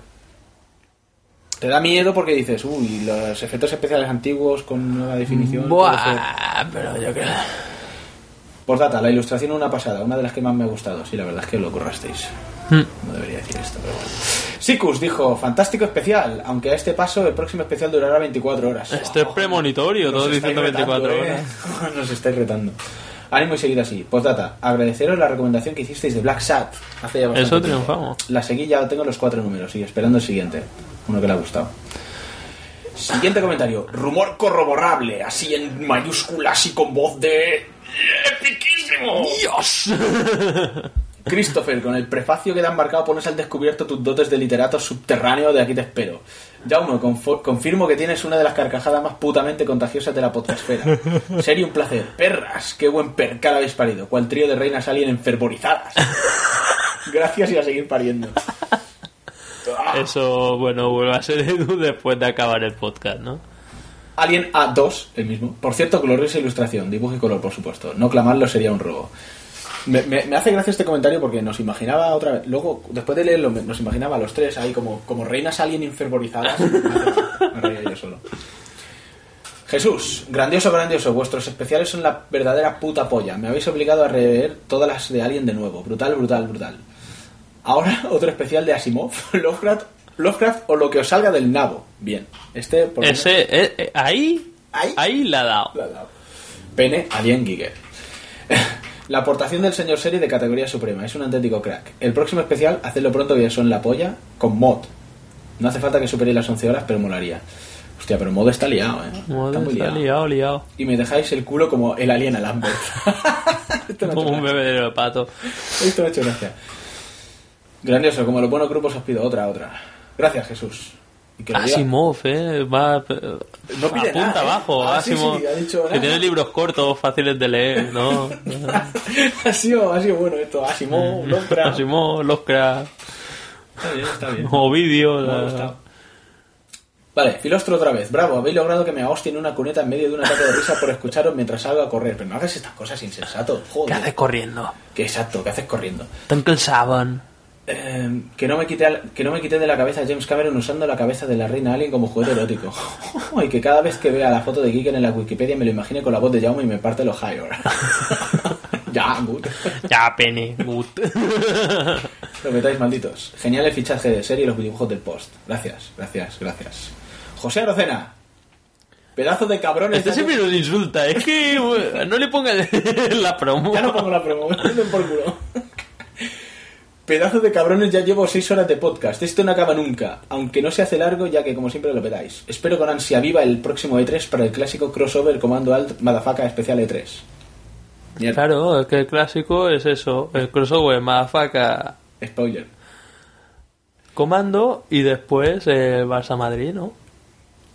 [SPEAKER 3] te da miedo porque dices, uy, los efectos especiales antiguos con nueva definición. puede ser".
[SPEAKER 4] Buah, pero yo creo...
[SPEAKER 3] Postdata, la ilustración una pasada, una de las que más me ha gustado. Sí, la verdad es que lo currasteis.
[SPEAKER 4] Hmm.
[SPEAKER 3] No debería decir esto, pero bueno. Sikus dijo, fantástico especial, aunque a este paso el próximo especial durará 24 horas.
[SPEAKER 4] Esto es
[SPEAKER 3] Oh,
[SPEAKER 4] premonitorio,
[SPEAKER 3] nos
[SPEAKER 4] todo diciendo 24
[SPEAKER 3] retando,
[SPEAKER 4] horas.
[SPEAKER 3] ¿eh? Nos estáis retando. Ánimo y seguid así. Postdata, agradeceros la recomendación que hicisteis de Black Sat. Hace ya bastante
[SPEAKER 4] Eso
[SPEAKER 3] tiempo.
[SPEAKER 4] triunfamos.
[SPEAKER 3] La seguí, ya tengo los cuatro números y esperando el siguiente. Uno que le ha gustado. Siguiente comentario. Rumor corroborable, así en mayúsculas y con voz de... ¡Epiquísimo!
[SPEAKER 4] ¡Dios!
[SPEAKER 3] Christopher, con el prefacio que te han marcado pones al descubierto tus dotes de literato subterráneo de aquí te espero. Jaume, confirmo que tienes una de las carcajadas más putamente contagiosas de la podcastfera. Sería un placer. Perras, qué buen percal habéis parido. Cual trío de reinas alien enfervorizadas. Gracias y a seguir pariendo.
[SPEAKER 4] Eso, bueno, vuelve a ser Edu después de acabar el podcast, ¿no?
[SPEAKER 3] Alien A2, el mismo. Por cierto, gloriosa ilustración, dibujo y color, por supuesto. No clamarlo sería un robo. Me, me- me hace gracia este comentario porque nos imaginaba otra vez. Luego, después de leerlo, nos imaginaba a los tres ahí como, como reinas alien hace- me reía yo solo. Jesús, grandioso, grandioso. Vuestros especiales son la verdadera puta polla. Me habéis obligado a rever todas las de Alien de nuevo. Brutal, brutal, brutal. Ahora otro especial de Asimov, Lovecraft, Lovecraft o lo que os salga del nabo. Bien. Este, por menos-
[SPEAKER 4] Ese, eh, eh, ahí,
[SPEAKER 3] Ahí.
[SPEAKER 4] ahí la ha dado.
[SPEAKER 3] la ha dado. Pene, Alien Giger. La aportación del señor serie de categoría suprema. Es un auténtico crack. El próximo especial, hacedlo pronto que son la polla, con mod. No hace falta que superéis las 11 horas, pero molaría. Hostia, pero mod está liado, ¿eh?
[SPEAKER 4] Joder,
[SPEAKER 3] está muy liado.
[SPEAKER 4] liado, liado.
[SPEAKER 3] Y me dejáis el culo como el alien a Lambert. Esto
[SPEAKER 4] Como un bebedero de pato.
[SPEAKER 3] Esto me ha hecho gracia. Grandioso, como los buenos grupos os pido otra, otra. Gracias, Jesús. Y que
[SPEAKER 4] Asimov, eh, va eh,
[SPEAKER 3] No pide
[SPEAKER 4] apunta
[SPEAKER 3] nada, ¿eh?
[SPEAKER 4] abajo,
[SPEAKER 3] Ah,
[SPEAKER 4] Asimov,
[SPEAKER 3] sí, ha dicho
[SPEAKER 4] que tiene libros cortos, fáciles de leer, ¿no?
[SPEAKER 3] ha, sido, ha sido bueno esto. Asimov, Lovecraft.
[SPEAKER 4] Asimov, Lovecraft,
[SPEAKER 3] Está bien, está bien.
[SPEAKER 4] Ovidio, la-.
[SPEAKER 3] Vale, Filostro otra vez. Bravo, habéis logrado que me ahostie en una cuneta en medio de un ataque de risa por escucharos mientras salgo a correr. Pero no hagas estas cosas insensato.
[SPEAKER 4] ¿qué
[SPEAKER 3] Joder.
[SPEAKER 4] haces corriendo?
[SPEAKER 3] Que exacto, ¿qué haces corriendo?
[SPEAKER 4] Tan cansaban.
[SPEAKER 3] Eh, que, no me quité, que no me quité de la cabeza a James Cameron usando la cabeza de la reina Alien como juguete erótico. y que cada vez que vea la foto de Giger en la Wikipedia me lo imagine con la voz de Jaume y me parte los higher. ya, good.
[SPEAKER 4] Ya, pene, good.
[SPEAKER 3] Lo metáis malditos. Genial el fichaje de serie y los dibujos del post. Gracias, gracias, gracias. José Arocena. Pedazo de cabrones.
[SPEAKER 4] Este siempre nos insulta, es que bueno, no le pongas la promo.
[SPEAKER 3] Ya no pongo la promo, me por culo. Pedazo de cabrones, ya llevo seis horas de podcast. Esto no acaba nunca, aunque no se hace largo, ya que como siempre lo pedáis. Espero con ansia viva el próximo E3 para el clásico crossover Comando Alt Madafaka especial E3. Mierda,
[SPEAKER 4] Claro, es que el clásico es eso, el crossover, Madafaka,
[SPEAKER 3] Spoiler.
[SPEAKER 4] Comando y después el Barça Madrid, ¿no?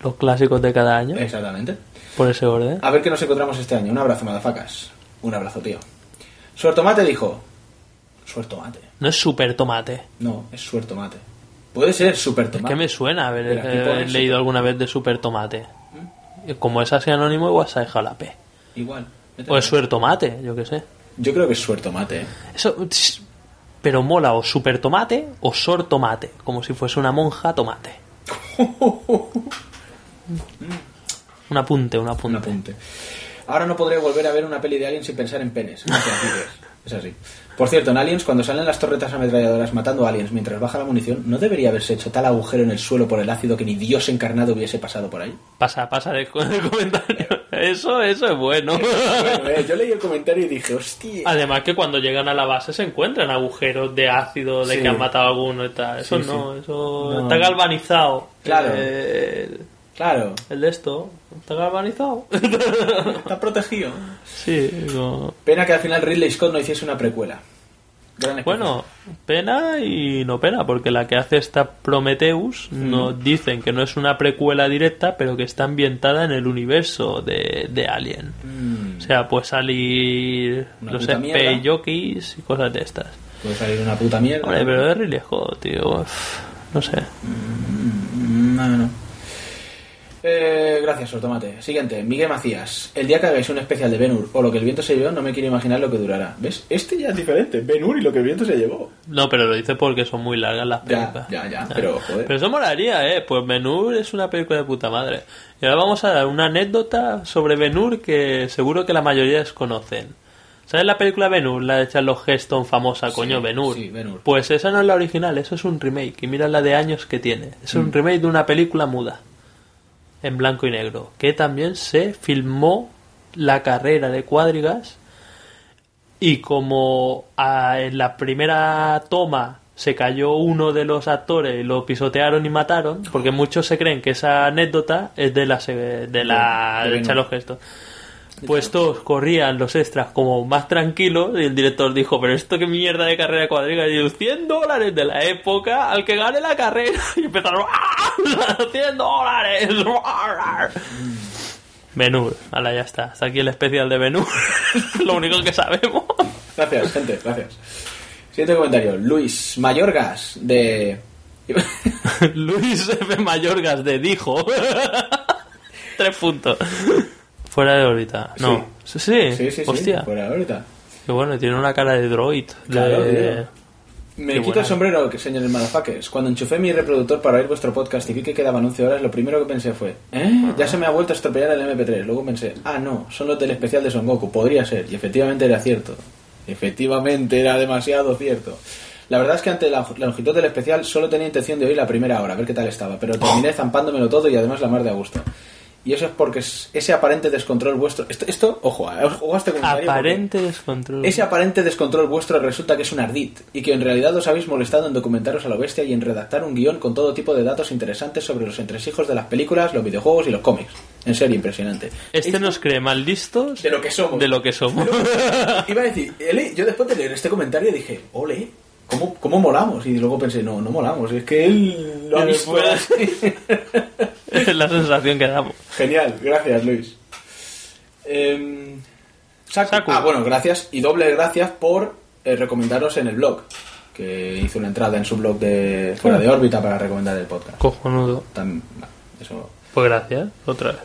[SPEAKER 4] Los clásicos de cada año,
[SPEAKER 3] Exactamente.
[SPEAKER 4] por ese orden.
[SPEAKER 3] A ver qué nos encontramos este año. Un abrazo, madafacas. Un abrazo, tío. Suertomate dijo. Suertomate.
[SPEAKER 4] No es super tomate.
[SPEAKER 3] No, es suertomate. Puede ser super
[SPEAKER 4] Es
[SPEAKER 3] tomate.
[SPEAKER 4] que me suena haber
[SPEAKER 3] Mira,
[SPEAKER 4] eh, leído
[SPEAKER 3] super-
[SPEAKER 4] alguna vez de super tomate. Como es así anónimo, igual se ha dejado la P.
[SPEAKER 3] Igual.
[SPEAKER 4] O es suer tomate, yo qué sé.
[SPEAKER 3] Yo creo que es suertomate. ¿eh?
[SPEAKER 4] Eso, pero mola o super tomate o sor tomate, como si fuese una monja tomate. un apunte, un apunte.
[SPEAKER 3] Un apunte. Ahora no podré volver a ver una peli de Aliens sin pensar en penes. No. Es así. Por cierto, en Aliens, cuando salen las torretas ametralladoras matando aliens mientras baja la munición, ¿no debería haberse hecho tal agujero en el suelo por el ácido que ni Dios encarnado hubiese pasado por ahí?
[SPEAKER 4] Pasa, pasa de, de comentario. Eso, eso es bueno.
[SPEAKER 3] Bueno, eh, yo leí el comentario y dije, hostia.
[SPEAKER 4] Además que cuando llegan a la base se encuentran agujeros de ácido de
[SPEAKER 3] Sí.
[SPEAKER 4] que han matado a alguno y tal. Eso
[SPEAKER 3] Sí,
[SPEAKER 4] no,
[SPEAKER 3] sí.
[SPEAKER 4] eso
[SPEAKER 3] No.
[SPEAKER 4] está galvanizado.
[SPEAKER 3] Claro.
[SPEAKER 4] Eh,
[SPEAKER 3] Claro,
[SPEAKER 4] el de esto está galvanizado.
[SPEAKER 3] está protegido.
[SPEAKER 4] sí,
[SPEAKER 3] Pena que al final Ridley Scott no hiciese una precuela.
[SPEAKER 4] Bueno, pena y no pena, porque la que hace esta Prometheus nos dicen que no es una precuela directa, pero que está ambientada en el universo de, de Alien.
[SPEAKER 3] Mm,
[SPEAKER 4] O sea, puede salir,
[SPEAKER 3] Una
[SPEAKER 4] no
[SPEAKER 3] mierda.
[SPEAKER 4] peyokis y cosas de estas.
[SPEAKER 3] puede salir una puta mierda.
[SPEAKER 4] Hombre, pero es Ridley Scott, tío. uf, No sé.
[SPEAKER 3] Mm, No, no, no. Eh, gracias, Sotomate. Siguiente, Miguel Macías. El día que hagáis un especial de Benur o lo que el viento se llevó, no me quiero imaginar lo que durará. ¿Ves? Este ya es diferente. Benur y lo que el viento se llevó.
[SPEAKER 4] No, pero lo dice porque son muy largas las películas.
[SPEAKER 3] ya, ya, pero, joder.
[SPEAKER 4] Pero eso molaría, ¿eh? Pues Benur es una película de puta madre. Y ahora vamos a dar una anécdota sobre Benur que seguro que la mayoría desconocen. ¿Sabes la película Benur? La de Charles Heston famosa, coño, Benur.
[SPEAKER 3] sí.
[SPEAKER 4] Pues esa no es la original, eso es un remake. Y mira la de años que tiene. Es
[SPEAKER 3] Mm.
[SPEAKER 4] un remake de una película muda. En blanco y negro. Que también se filmó la carrera de cuadrigas. Y como ah, en la primera toma se cayó uno de los actores y lo pisotearon y mataron, porque muchos se creen que esa anécdota es de la de la
[SPEAKER 3] De- de
[SPEAKER 4] de
[SPEAKER 3] Ben-Hur.
[SPEAKER 4] Charles Heston. Pues todos corrían los extras como más tranquilos y el director dijo, pero esto qué mierda de carrera de cuadriga. Y yo, 100 dólares de la época al que gane la carrera. Y empezaron, ¡ah! 100 dólares. Menú, ala, ya está. Hasta aquí el especial de menú. Lo único que sabemos.
[SPEAKER 3] Gracias, gente, gracias. Siguiente comentario. Luis Mayorgas, de...
[SPEAKER 4] Luis F. Mayorgas de Dijo. Tres puntos. Fuera de órbita. No. Sí, sí.
[SPEAKER 3] Sí, sí, sí.
[SPEAKER 4] Hostia.
[SPEAKER 3] Fuera ahorita.
[SPEAKER 4] Que bueno, tiene una cara de droid.
[SPEAKER 3] Claro,
[SPEAKER 4] de-.
[SPEAKER 3] Me
[SPEAKER 4] Qué
[SPEAKER 3] quito
[SPEAKER 4] buena.
[SPEAKER 3] el sombrero, que señores motherfuckers. Cuando enchufé mi reproductor para oír vuestro podcast y vi que quedaban 11 horas, lo primero que pensé fue, ¿eh? Ya se me ha vuelto a estropear el MP3. Luego pensé, ah, no, son los del especial de Son Goku. Podría ser. Y efectivamente era cierto. Efectivamente era demasiado cierto. La verdad es que ante la la longitud del especial solo tenía intención de oír la primera hora, a ver qué tal estaba. Pero terminé zampándomelo todo y además la mar de a gusto. Y eso es porque es- ese aparente descontrol vuestro... Esto, esto ojo, eh, ojo a este comentario.
[SPEAKER 4] Aparente descontrol.
[SPEAKER 3] ese aparente descontrol vuestro resulta que es un ardid y que en realidad os habéis molestado en documentaros a lo bestia y en redactar un guion con todo tipo de datos interesantes sobre los entresijos de las películas, los videojuegos y los cómics. En serio, impresionante.
[SPEAKER 4] Este
[SPEAKER 3] Esto-
[SPEAKER 4] nos cree más listos
[SPEAKER 3] De lo que somos.
[SPEAKER 4] De lo que somos.
[SPEAKER 3] Iba a decir, ele- yo después de leer este comentario dije, ole, ¿cómo, cómo molamos? Y luego pensé, no, no molamos, es que él lo ha visto.
[SPEAKER 4] es la sensación que damos.
[SPEAKER 3] Genial, gracias Luis. Em, Saku.
[SPEAKER 4] Saku.
[SPEAKER 3] Ah, bueno, gracias y doble gracias por eh, recomendaros en el blog, que hizo una entrada en su blog de fuera de órbita para recomendar el podcast.
[SPEAKER 4] Cojonudo.
[SPEAKER 3] Tam- eso.
[SPEAKER 4] Pues gracias, otra vez.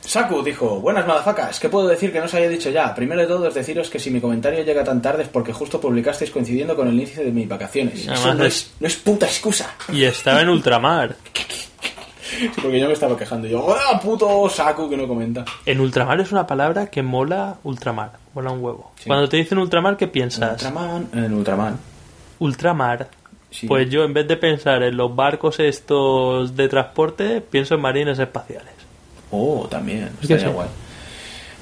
[SPEAKER 3] Saku dijo, buenas madafacas, ¿qué puedo decir que no os haya dicho ya? Primero de todo es deciros que si mi comentario llega tan tarde es porque justo publicasteis coincidiendo con el inicio de mis vacaciones.
[SPEAKER 4] Además
[SPEAKER 3] Eso no
[SPEAKER 4] es,
[SPEAKER 3] no es puta excusa.
[SPEAKER 4] Y estaba en ultramar.
[SPEAKER 3] Sí, porque yo me estaba quejando. Yo, ¡ah, puto Saku que no comenta!
[SPEAKER 4] En ultramar es una palabra que mola ultramar. Mola un huevo.
[SPEAKER 3] Sí.
[SPEAKER 4] Cuando te dicen ultramar, ¿qué piensas?
[SPEAKER 3] Ultraman, en Ultraman.
[SPEAKER 4] Ultramar.
[SPEAKER 3] Sí.
[SPEAKER 4] Pues yo, en vez de pensar en los barcos estos de transporte, pienso en marines espaciales.
[SPEAKER 3] Oh, también.
[SPEAKER 4] Es que
[SPEAKER 3] Estaría
[SPEAKER 4] sí.
[SPEAKER 3] guay.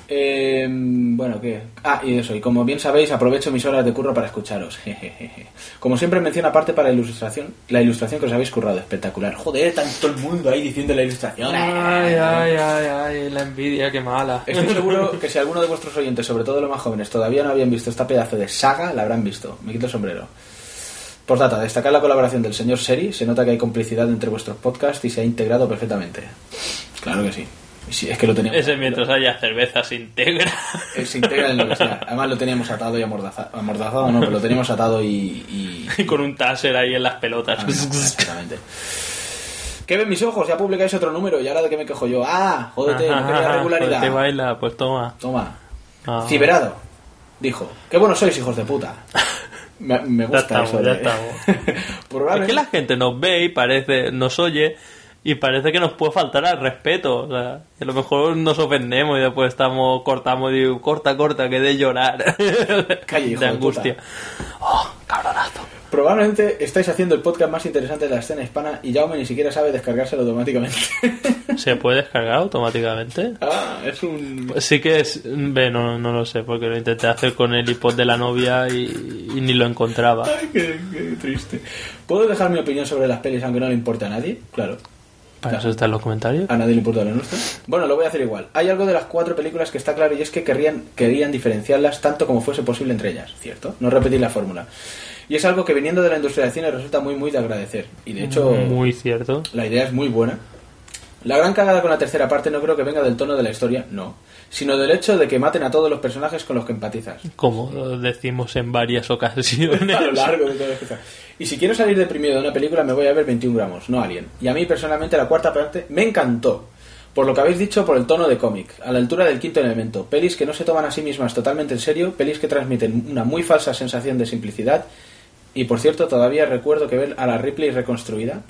[SPEAKER 3] Eh, bueno, ¿qué? Ah, y eso, y como bien sabéis, aprovecho mis horas de curro para escucharos. Jejeje. Como siempre menciono aparte para la ilustración, la ilustración que os habéis currado, espectacular. Joder, tanto el mundo ahí diciendo la ilustración.
[SPEAKER 4] Ay, ay, ay, ay, la envidia, qué mala.
[SPEAKER 3] Estoy seguro que si alguno de vuestros oyentes, sobre todo los más jóvenes, todavía no habían visto esta pedazo de saga, la habrán visto. Me quito el sombrero. Por data, destacar la colaboración del señor Seri. Se nota que hay complicidad entre vuestros podcasts y se ha integrado perfectamente. Claro que sí. Y sí, es que lo teníamos.
[SPEAKER 4] Ese mientras haya cerveza se integra.
[SPEAKER 3] Eh, Se integra en lo que sea. Además lo teníamos atado y amordazado. Amordazado no, pero lo teníamos atado y. y-
[SPEAKER 4] Con un taser ahí en las pelotas.
[SPEAKER 3] Ah, exactamente. ¿Qué ven mis ojos? Ya publicáis otro número y ahora de qué me quejo yo. Ah, jódete, no quería
[SPEAKER 4] Te
[SPEAKER 3] regularidad.
[SPEAKER 4] baila, pues toma.
[SPEAKER 3] Toma.
[SPEAKER 4] Ah.
[SPEAKER 3] Ciberado. Dijo. Qué buenos sois, hijos de puta. Me, me
[SPEAKER 4] Ya
[SPEAKER 3] gusta
[SPEAKER 4] estamos,
[SPEAKER 3] eso.
[SPEAKER 4] ya
[SPEAKER 3] de-
[SPEAKER 4] estamos.
[SPEAKER 3] Probablemente-
[SPEAKER 4] Es que la gente nos ve y parece, nos oye y parece que nos puede faltar al respeto. O sea, a lo mejor nos ofendemos y después estamos, cortamos y digo, corta, corta, que de llorar.
[SPEAKER 3] Calle, hijo
[SPEAKER 4] de
[SPEAKER 3] de
[SPEAKER 4] angustia. Oh, cabronazo.
[SPEAKER 3] Probablemente estáis haciendo el podcast más interesante de la escena hispana y Jaume ni siquiera sabe descargárselo automáticamente.
[SPEAKER 4] ¿Se puede descargar automáticamente?
[SPEAKER 3] ah, es un...
[SPEAKER 4] Pues sí que es... Ve, no, no lo sé, porque lo intenté hacer con el iPod de la novia y, y ni lo encontraba.
[SPEAKER 3] Ay, qué, qué triste. ¿Puedo dejar mi opinión sobre las pelis aunque no le importe a nadie? Claro.
[SPEAKER 4] Para eso está en los comentarios.
[SPEAKER 3] A nadie le importa lo nuestro. Bueno, lo voy a hacer igual. Hay algo de las cuatro películas que está claro y es que querrían, querían diferenciarlas tanto como fuese posible entre ellas, ¿cierto? No repetir la fórmula. Y es algo que viniendo de la industria del cine resulta muy, muy de agradecer. Y de hecho,
[SPEAKER 4] Muy cierto.
[SPEAKER 3] la idea es muy buena. La gran cagada con la tercera parte no creo que venga del tono de la historia, no. Sino del hecho de que maten a todos los personajes con los que empatizas.
[SPEAKER 4] Como decimos en varias ocasiones.
[SPEAKER 3] a lo largo de todo. Y si quiero salir deprimido de una película, me voy a ver 21 gramos, no Alien. Y a mí personalmente la cuarta parte me encantó. Por lo que habéis dicho, por el tono de cómic, a la altura del quinto elemento. Pelis que no se toman a sí mismas totalmente en serio, pelis que transmiten una muy falsa sensación de simplicidad. Y por cierto, todavía recuerdo que ver a la Ripley reconstruida,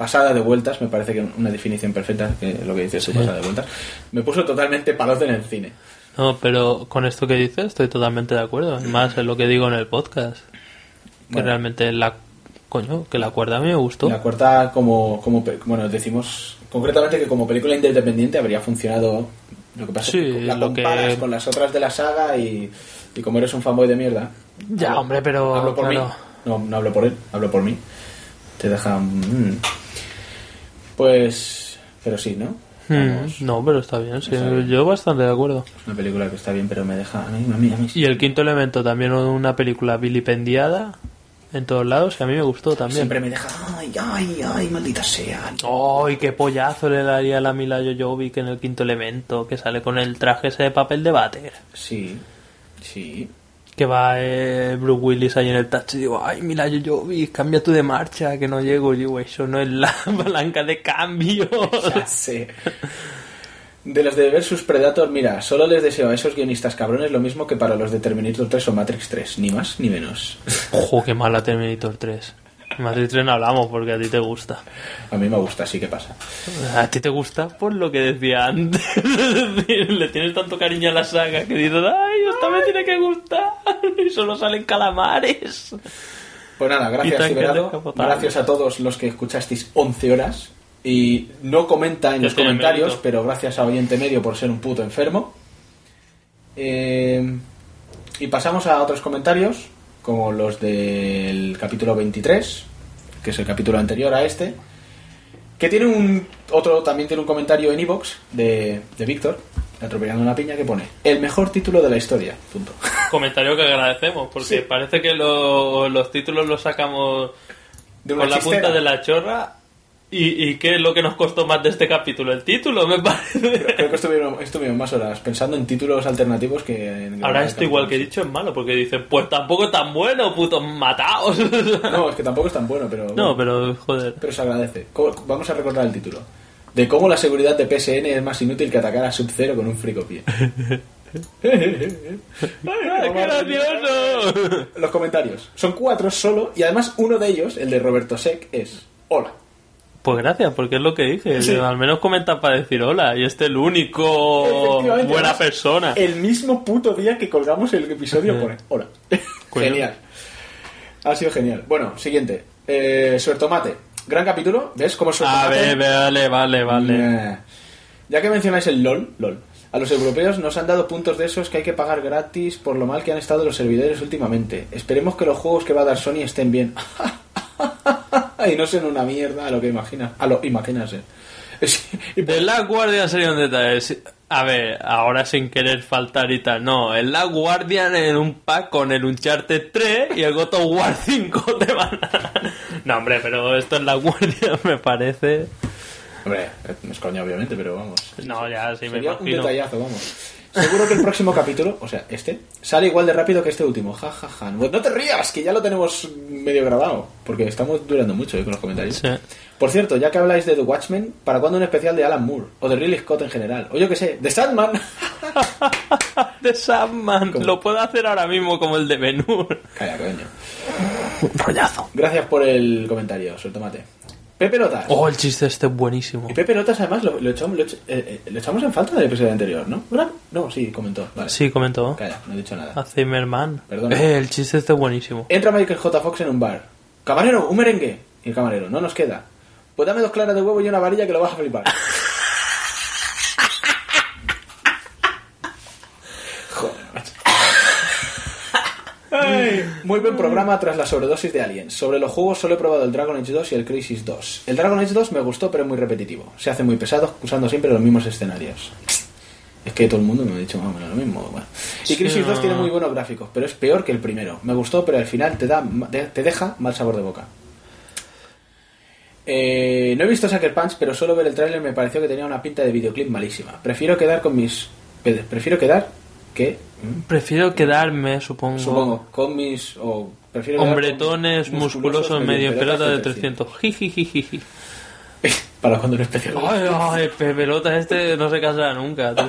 [SPEAKER 3] pasada de vueltas, me parece que una definición perfecta, que es lo que dices tú, pasada de vueltas, me puso totalmente palote en el cine.
[SPEAKER 4] No, pero con esto que dices estoy totalmente de acuerdo. Además, es lo que digo en el podcast. Que
[SPEAKER 3] Bueno.
[SPEAKER 4] realmente la... Coño, que la cuerda a mí me gustó.
[SPEAKER 3] La cuarta, como, como bueno, decimos concretamente que como película independiente habría funcionado. Lo que pasa
[SPEAKER 4] Sí,
[SPEAKER 3] es que la
[SPEAKER 4] lo que-
[SPEAKER 3] comparas con las otras de la saga y, y como eres un fanboy de mierda.
[SPEAKER 4] Ya, hombre, pero,
[SPEAKER 3] Hablo por
[SPEAKER 4] claro.
[SPEAKER 3] mí. No, no hablo por él, hablo por mí. Te deja. mm. Pues. Pero sí, ¿no?
[SPEAKER 4] Mm,
[SPEAKER 3] Vamos,
[SPEAKER 4] no, pero está bien, sí.
[SPEAKER 3] Está bien.
[SPEAKER 4] Yo bastante de acuerdo.
[SPEAKER 3] es una película que está bien, pero me deja. A mí, a mí, a mí sí.
[SPEAKER 4] Y el quinto elemento también una película vilipendiada en todos lados que a mí me gustó también.
[SPEAKER 3] Siempre me deja. Ay, ay, ay, maldita sea.
[SPEAKER 4] ¡Ay, qué pollazo le daría a la Mila Jojovic en el quinto elemento! Que sale con el traje ese de papel de váter.
[SPEAKER 3] Sí, sí.
[SPEAKER 4] Que va eh, Bruce Willis ahí en el tacho y digo, ¡ay, Mila Jojovic, cambia tú de marcha, que no llego! Y digo, eso no es la palanca de cambio.
[SPEAKER 3] Ya sé. De los de Versus Predator, mira, solo les deseo a esos guionistas cabrones lo mismo que para los de Terminator 3 o Matrix 3, ni más ni menos.
[SPEAKER 4] ¡Ojo, qué mala Terminator 3! 3 no hablamos porque a ti te gusta.
[SPEAKER 3] A mí me gusta, sí que pasa.
[SPEAKER 4] A ti te gusta por lo que decía antes. Es decir, Le tienes tanto cariño a la saga que dices, ¡ay, esta me tiene que gustar! Y solo salen calamares.
[SPEAKER 3] Pues nada, gracias,
[SPEAKER 4] descapotables.
[SPEAKER 3] Gracias a todos los que escuchasteis 11 horas. Y no comenta en los comentarios,
[SPEAKER 4] mérito.
[SPEAKER 3] pero gracias a Oyente Medio por ser un puto enfermo. Eh, y pasamos a otros comentarios, como los del capítulo 23, que es el capítulo anterior a este. Que tiene un. Otro también tiene un comentario en Evox de, de Víctor, atropellando una piña, que pone: El mejor título de la historia. Punto.
[SPEAKER 4] Comentario que agradecemos, porque
[SPEAKER 3] Sí.
[SPEAKER 4] parece que lo- los títulos los sacamos
[SPEAKER 3] De
[SPEAKER 4] con la
[SPEAKER 3] chistera.
[SPEAKER 4] punta de la chorra. ¿Y, ¿Y qué es lo que nos costó más de este capítulo? El título, me parece.
[SPEAKER 3] Creo que estuvieron, estuvieron más horas pensando en títulos alternativos que en.
[SPEAKER 4] Ahora esto igual que he dicho es malo, porque dicen, pues tampoco es tan bueno, putos mataos.
[SPEAKER 3] No, es que tampoco es tan bueno, pero.
[SPEAKER 4] No,
[SPEAKER 3] bueno,
[SPEAKER 4] pero joder.
[SPEAKER 3] pero se agradece. ¿Cómo- Vamos a recordar el título. De cómo la seguridad de PSN es más inútil que atacar a Sub-Zero con un fricopie.
[SPEAKER 4] ¡Ay, qué gracioso!
[SPEAKER 3] Los comentarios. Son cuatro solo y además uno de ellos, el de Roberto Sec, es Hola.
[SPEAKER 4] Pues gracias, porque es lo que dije.
[SPEAKER 3] Sí.
[SPEAKER 4] Al menos comenta para decir hola. Y este es el único buena persona.
[SPEAKER 3] El mismo puto día que colgamos el episodio pone Hola. Genial. Ha sido genial. Bueno, siguiente. Eh, Suertomate. Gran capítulo. ¿Ves cómo
[SPEAKER 4] A
[SPEAKER 3] Suertomate?
[SPEAKER 4] ver, vale, vale, vale.
[SPEAKER 3] Ya que mencionáis el LOL, LOL A los europeos nos han dado puntos de esos que hay que pagar gratis por lo mal que han estado los servidores últimamente. Esperemos que los juegos que va a dar Sony estén bien. y no sean una mierda a lo que imaginas. A lo imagínase.
[SPEAKER 4] De la Guardian sería un detalle. A ver, ahora sin querer faltar y tal. No, el La Guardian en un pack con el Uncharted 3 y el God of War 5 te van a... No, hombre, pero esto es La Guardian, me parece.
[SPEAKER 3] Hombre, no es coña obviamente, pero vamos.
[SPEAKER 4] No, ya sí me
[SPEAKER 3] Sería un
[SPEAKER 4] imagino.
[SPEAKER 3] detallazo, vamos. Seguro que el próximo capítulo, o sea, este, sale igual de rápido que este último. Ja, ja, ja. No no te rías, que ya lo tenemos medio grabado. Porque estamos durando mucho eh, con los comentarios.
[SPEAKER 4] Sí.
[SPEAKER 3] Por cierto, ya que habláis de The Watchmen, ¿para cuándo un especial de Alan Moore? O de Ridley Scott en general. O yo que sé, de Sandman.
[SPEAKER 4] de Sandman.
[SPEAKER 3] ¿Cómo?
[SPEAKER 4] Lo puedo hacer ahora mismo como el de Benur.
[SPEAKER 3] Calla, coño.
[SPEAKER 4] Un rollazo.
[SPEAKER 3] Gracias por el comentario, Sol Tomate. Pepe Lotas.
[SPEAKER 4] Oh, el chiste este es buenísimo.
[SPEAKER 3] Y Pepe Lotas, además, lo, lo echamos, lo, eh, eh, lo echamos en falta del episodio anterior, ¿no? ¿Verdad? No, sí, comentó. Vale.
[SPEAKER 4] Sí, comentó.
[SPEAKER 3] Calla, no he dicho nada.
[SPEAKER 4] A Zimmerman.
[SPEAKER 3] Perdona.
[SPEAKER 4] Eh, el chiste este es buenísimo.
[SPEAKER 3] Entra Michael J. Fox en un bar. Camarero, un merengue. Y el camarero, no nos queda. Pues dame dos claras de huevo y una varilla que lo vas a flipar. Joder, macho. Ay, muy buen programa tras la sobredosis de Aliens. Sobre los juegos solo he probado el Dragon Age 2 y el Crisis 2. El Dragon Age 2 me gustó pero es muy repetitivo. Se hace muy pesado usando siempre los mismos escenarios. Es que todo el mundo me ha dicho más o menos lo mismo. bueno. Y Crisis 2
[SPEAKER 4] no.
[SPEAKER 3] tiene muy buenos gráficos, pero es peor que el primero. Me gustó, pero al final te, da, te deja mal sabor de boca. Eh, no he visto Sucker Punch, pero solo ver el tráiler me pareció que tenía una pinta de videoclip malísima. Prefiero quedar con mis... Prefiero quedar que... ¿Mm?
[SPEAKER 4] Prefiero quedarme, supongo.
[SPEAKER 3] Supongo, con mis... O prefiero
[SPEAKER 4] Hombretones
[SPEAKER 3] mis
[SPEAKER 4] musculosos medio pelota de
[SPEAKER 3] 300.
[SPEAKER 4] 300. Jijijijiji.
[SPEAKER 3] Para cuando un especial.
[SPEAKER 4] Ay, ay, pe- pelota este no se casará nunca, tú.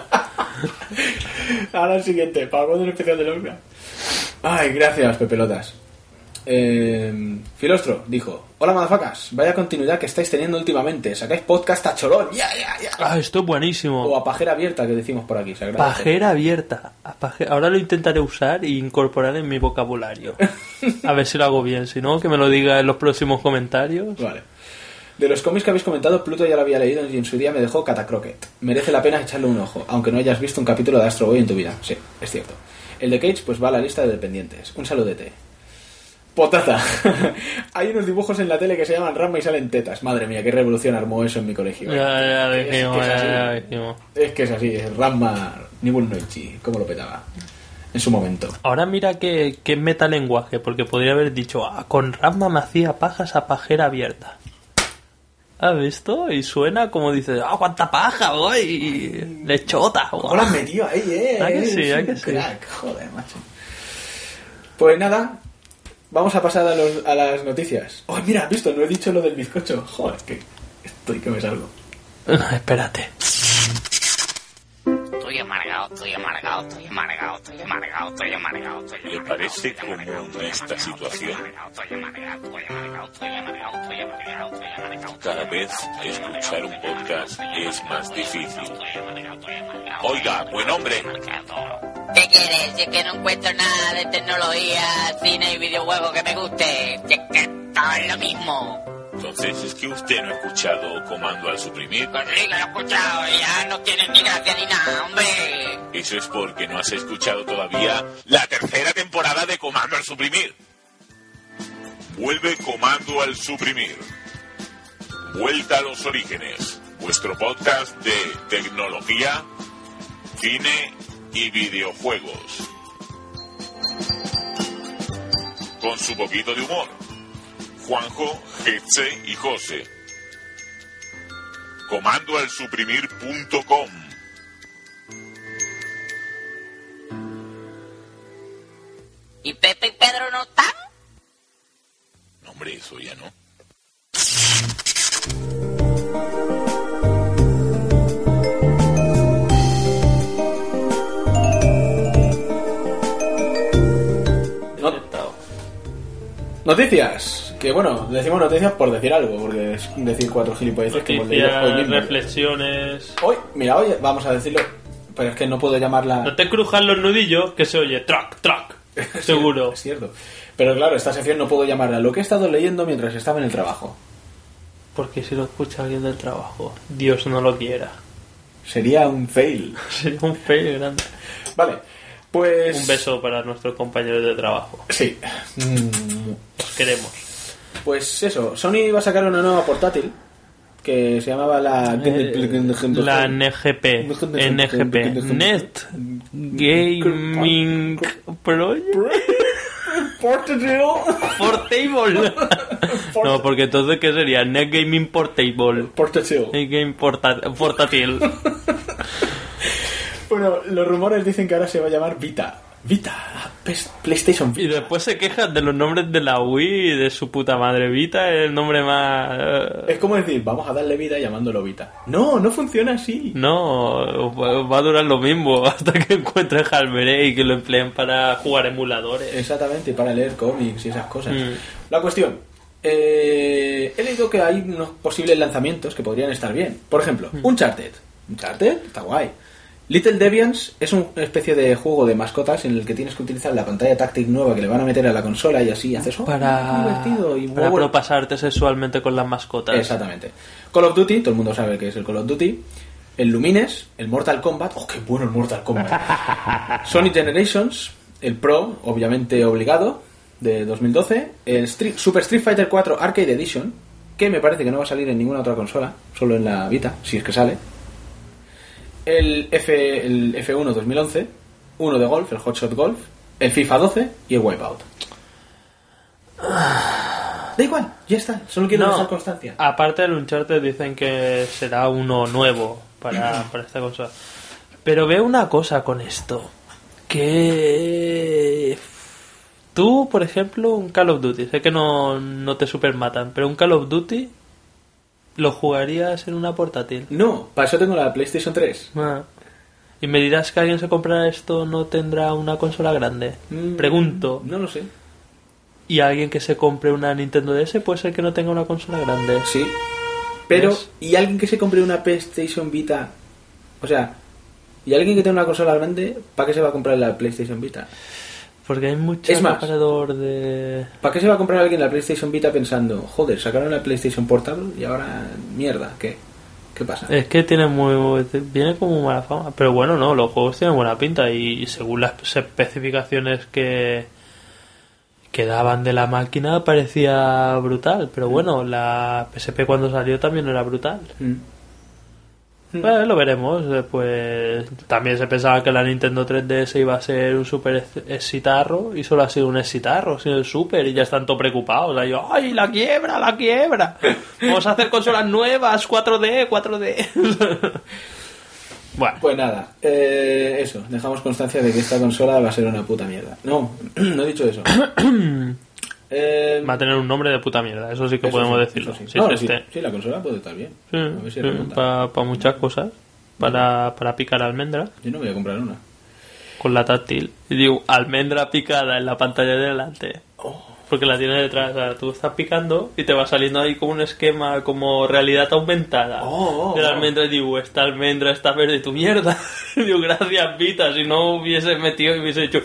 [SPEAKER 3] Ahora el siguiente, para cuando un especial de Oscar. Ay, gracias, Pepelotas. Eh, Filostro dijo: Hola, madafacas. Vaya continuidad que estáis teniendo últimamente. Sacáis podcast a cholón. Ya, ya, ya.
[SPEAKER 4] Ah, esto es buenísimo.
[SPEAKER 3] O a pajera abierta que decimos por aquí. se.
[SPEAKER 4] Pajera abierta. A paje- Ahora lo intentaré usar e incorporar en mi vocabulario. A ver si lo hago bien. Si no, que me lo diga en los próximos comentarios.
[SPEAKER 3] Vale. De los cómics que habéis comentado, Pluto ya lo había leído y en su día me dejó Catacroquet. Merece la pena echarle un ojo, aunque no hayas visto un capítulo de Astro Boy en tu vida. Sí, es cierto. El de Cage pues va a la lista de dependientes. Un saludete. Potata. Hay unos dibujos en la tele que se llaman Rama y salen tetas. Madre mía, qué revolución armó eso en mi colegio.
[SPEAKER 4] Ya, ya
[SPEAKER 3] Es que es
[SPEAKER 4] ya, dijimos.
[SPEAKER 3] Es que es así, es Rama Nibun Noichi, cómo lo petaba. En su momento.
[SPEAKER 4] Ahora mira qué, qué metalenguaje, porque podría haber dicho, ah, con Rasma me hacía pajas a pajera abierta. ¿Has visto? Y suena como dice, ah, cuánta paja, voy, lechota. guau".
[SPEAKER 3] ¿Cómo lo has metido ahí, eh?
[SPEAKER 4] ¿A que sí, a que sí?
[SPEAKER 3] crack, Joder, macho. Pues nada, vamos a pasar a, los- a las noticias. Oh, mira, has visto, no he dicho lo del bizcocho. Joder, que estoy que me salgo.
[SPEAKER 4] Espérate.
[SPEAKER 7] Estoy amargado, estoy amargado, estoy amargado, estoy amargado, estoy amargado, estoy
[SPEAKER 8] ¿Le parece común esta situación? Cada vez escuchar un podcast es más difícil. Oiga, buen hombre,
[SPEAKER 7] ¿Qué quieres? Si es que no encuentro nada de tecnología, cine y videojuegos que me guste. Si es que todo es lo mismo.
[SPEAKER 8] Entonces es que usted no ha escuchado Comando al Suprimir.
[SPEAKER 7] Pues sí, lo he escuchado ya no tiene ni gracia ni nada, hombre.
[SPEAKER 8] Eso es porque no has escuchado todavía la tercera temporada de Comando al Suprimir. Vuelve Comando al Suprimir. Vuelta a los orígenes. Vuestro podcast de tecnología, cine y videojuegos. Con su poquito de humor. Juanjo, Getze y José. Comandoalsuprimir.com
[SPEAKER 7] ¿Y Pepe y Pedro no están?
[SPEAKER 8] No, hombre, eso ya. No-
[SPEAKER 3] Noticias. Que bueno, decimos noticias por decir algo, porque es decir cuatro gilipolleces que hemos leído hoy
[SPEAKER 4] Noticias,
[SPEAKER 3] mismo.
[SPEAKER 4] reflexiones.
[SPEAKER 3] Hoy, mira, hoy vamos a decirlo, pero es que no puedo llamarla...
[SPEAKER 4] No te crujan los nudillos, que se oye track, track. Seguro.
[SPEAKER 3] Es cierto. Pero claro, esta sección no puedo llamarla lo que he estado leyendo mientras estaba en el trabajo.
[SPEAKER 4] Porque si lo escucha alguien del trabajo, Dios no lo quiera.
[SPEAKER 3] Sería un fail.
[SPEAKER 4] Sería un fail grande.
[SPEAKER 3] Vale, pues...
[SPEAKER 4] Un beso para nuestros compañeros de trabajo.
[SPEAKER 3] Sí.
[SPEAKER 4] Los queremos.
[SPEAKER 3] Pues eso, Sony iba a sacar una nueva portátil que se llamaba la...
[SPEAKER 4] Eh, La NGP. NGP. Net Gaming Project. Portable. No, porque entonces, ¿qué sería? Net Gaming Portable.
[SPEAKER 3] Portátil.
[SPEAKER 4] Net Game Portátil.
[SPEAKER 3] Bueno, los rumores dicen que ahora se va a llamar Vita. Vita. PlayStation
[SPEAKER 4] Y
[SPEAKER 3] Vita.
[SPEAKER 4] después se quejan de los nombres de la Wii y de su puta madre. Vita es el nombre más... eh,
[SPEAKER 3] Es como decir, vamos a darle vida llamándolo Vita. No, no funciona así.
[SPEAKER 4] No, va a durar lo mismo hasta que encuentre Halberé y que lo empleen para jugar emuladores.
[SPEAKER 3] Exactamente, para leer cómics y esas cosas.
[SPEAKER 4] Mm.
[SPEAKER 3] La cuestión. eh, he leído que hay unos posibles lanzamientos que podrían estar bien. Por ejemplo,
[SPEAKER 4] Mm.
[SPEAKER 3] Uncharted. Uncharted está guay. Little Deviants es una especie de juego de mascotas en el que tienes que utilizar la pantalla táctil nueva que le van a meter a la consola y así haces oh,
[SPEAKER 4] Para,
[SPEAKER 3] divertido y
[SPEAKER 4] para
[SPEAKER 3] muevo-
[SPEAKER 4] propasarte sexualmente con las mascotas.
[SPEAKER 3] Exactamente. Call of Duty, todo el mundo sabe que es el Call of Duty. El Lumines, el Mortal Kombat. ¡Oh, qué bueno el Mortal Kombat! Sonic Generations, el Pro, obviamente obligado, de 2012. El Street- Super Street Fighter 4 Arcade Edition, que me parece que no va a salir en ninguna otra consola, solo en la Vita, si es que sale. El, F, el F1 2011, uno de golf, el Hotshot Golf. El FIFA 12 y el Wipeout. Da igual, ya está. Solo quiero
[SPEAKER 4] No.
[SPEAKER 3] dejar constancia.
[SPEAKER 4] Aparte del Uncharted dicen que será uno nuevo para, para esta consola. Pero veo una cosa con esto. Que... Tú, por ejemplo, un Call of Duty. Sé que no, no te supermatan, pero un Call of Duty lo jugarías en una portátil.
[SPEAKER 3] No, para eso tengo la PlayStation 3.
[SPEAKER 4] Ah. Y me dirás que alguien se comprará esto no tendrá una consola grande.
[SPEAKER 3] Mm,
[SPEAKER 4] Pregunto.
[SPEAKER 3] No lo sé.
[SPEAKER 4] ¿Y alguien que se compre una Nintendo DS puede ser que no tenga una consola grande?
[SPEAKER 3] Sí. Pero,
[SPEAKER 4] ¿Ves?
[SPEAKER 3] ¿y alguien que se compre una PlayStation Vita? O sea, ¿y alguien que tenga una consola grande? ¿Para qué se va a comprar la PlayStation Vita?
[SPEAKER 4] Porque hay mucho
[SPEAKER 3] Es más.
[SPEAKER 4] de...
[SPEAKER 3] ¿Para qué se va a comprar alguien la PlayStation Vita pensando, joder, sacaron la PlayStation Portable y ahora, mierda, ¿qué? ¿Qué pasa?
[SPEAKER 4] Es que tiene muy... Viene como mala fama. Pero bueno, no, los juegos tienen buena pinta y según las especificaciones que que daban de la máquina parecía brutal. Pero bueno, la PSP cuando salió también era brutal.
[SPEAKER 3] Mm.
[SPEAKER 4] Bueno, lo veremos. eh, Pues también se pensaba que la Nintendo 3DS iba a ser un super ex- excitarro y solo ha sido un excitarro, ha sido el super y ya están todos preocupados. ¡Ay, la quiebra, la quiebra! Vamos a hacer consolas nuevas, 4D, 4D. bueno,
[SPEAKER 3] Pues nada, eh, eso, dejamos constancia de que esta consola va a ser una puta mierda. No, no he dicho eso. Eh,
[SPEAKER 4] va a tener un nombre de puta mierda, eso sí que
[SPEAKER 3] eso
[SPEAKER 4] podemos
[SPEAKER 3] sí,
[SPEAKER 4] decirlo.
[SPEAKER 3] sí.
[SPEAKER 4] Si
[SPEAKER 3] No,
[SPEAKER 4] es
[SPEAKER 3] sí,
[SPEAKER 4] este.
[SPEAKER 3] sí, la consola puede estar bien. Si
[SPEAKER 4] para muchas cosas. Para, para picar almendra
[SPEAKER 3] Yo no voy a comprar una.
[SPEAKER 4] con la táctil. Y digo, almendra picada en la pantalla de delante.
[SPEAKER 3] Oh.
[SPEAKER 4] Porque la tienes detrás. O sea, tú estás picando y te va saliendo ahí como un esquema, como realidad aumentada.
[SPEAKER 3] Oh, oh,
[SPEAKER 4] de la
[SPEAKER 3] oh.
[SPEAKER 4] almendra y digo, esta almendra está verde, tu mierda. Y digo, gracias, Vita, si no hubiese metido y hubiese hecho.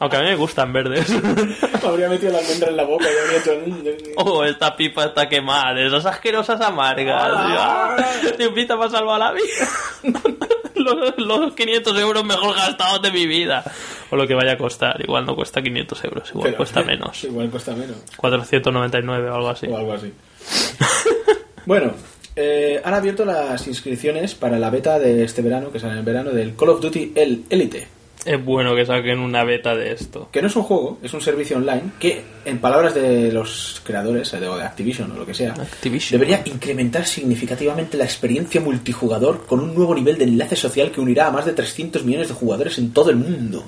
[SPEAKER 4] Aunque a mí me gustan verdes.
[SPEAKER 3] Habría metido la almendra en la boca y habría hecho...
[SPEAKER 4] Oh, esta pipa está quemada, esas asquerosas amargas.
[SPEAKER 3] Ah.
[SPEAKER 4] Dios, Vita me ha salvado la vida. los, los 500 euros mejor gastados de mi vida. O lo que vaya a costar. Igual no cuesta 500 euros, igual
[SPEAKER 3] Pero-
[SPEAKER 4] cuesta menos.
[SPEAKER 3] Igual cuesta menos.
[SPEAKER 4] 499 o algo así.
[SPEAKER 3] O algo así. bueno, eh, han abierto las inscripciones para la beta de este verano, que sale en el verano, del Call of Duty El Elite.
[SPEAKER 4] Es bueno que saquen una beta de esto.
[SPEAKER 3] Que no es un juego, es un servicio online que, en palabras de los creadores, eh, de, o de Activision o lo que sea,
[SPEAKER 4] Activision.
[SPEAKER 3] debería incrementar significativamente la experiencia multijugador con un nuevo nivel de enlace social que unirá a más de 300 millones de jugadores en todo el mundo.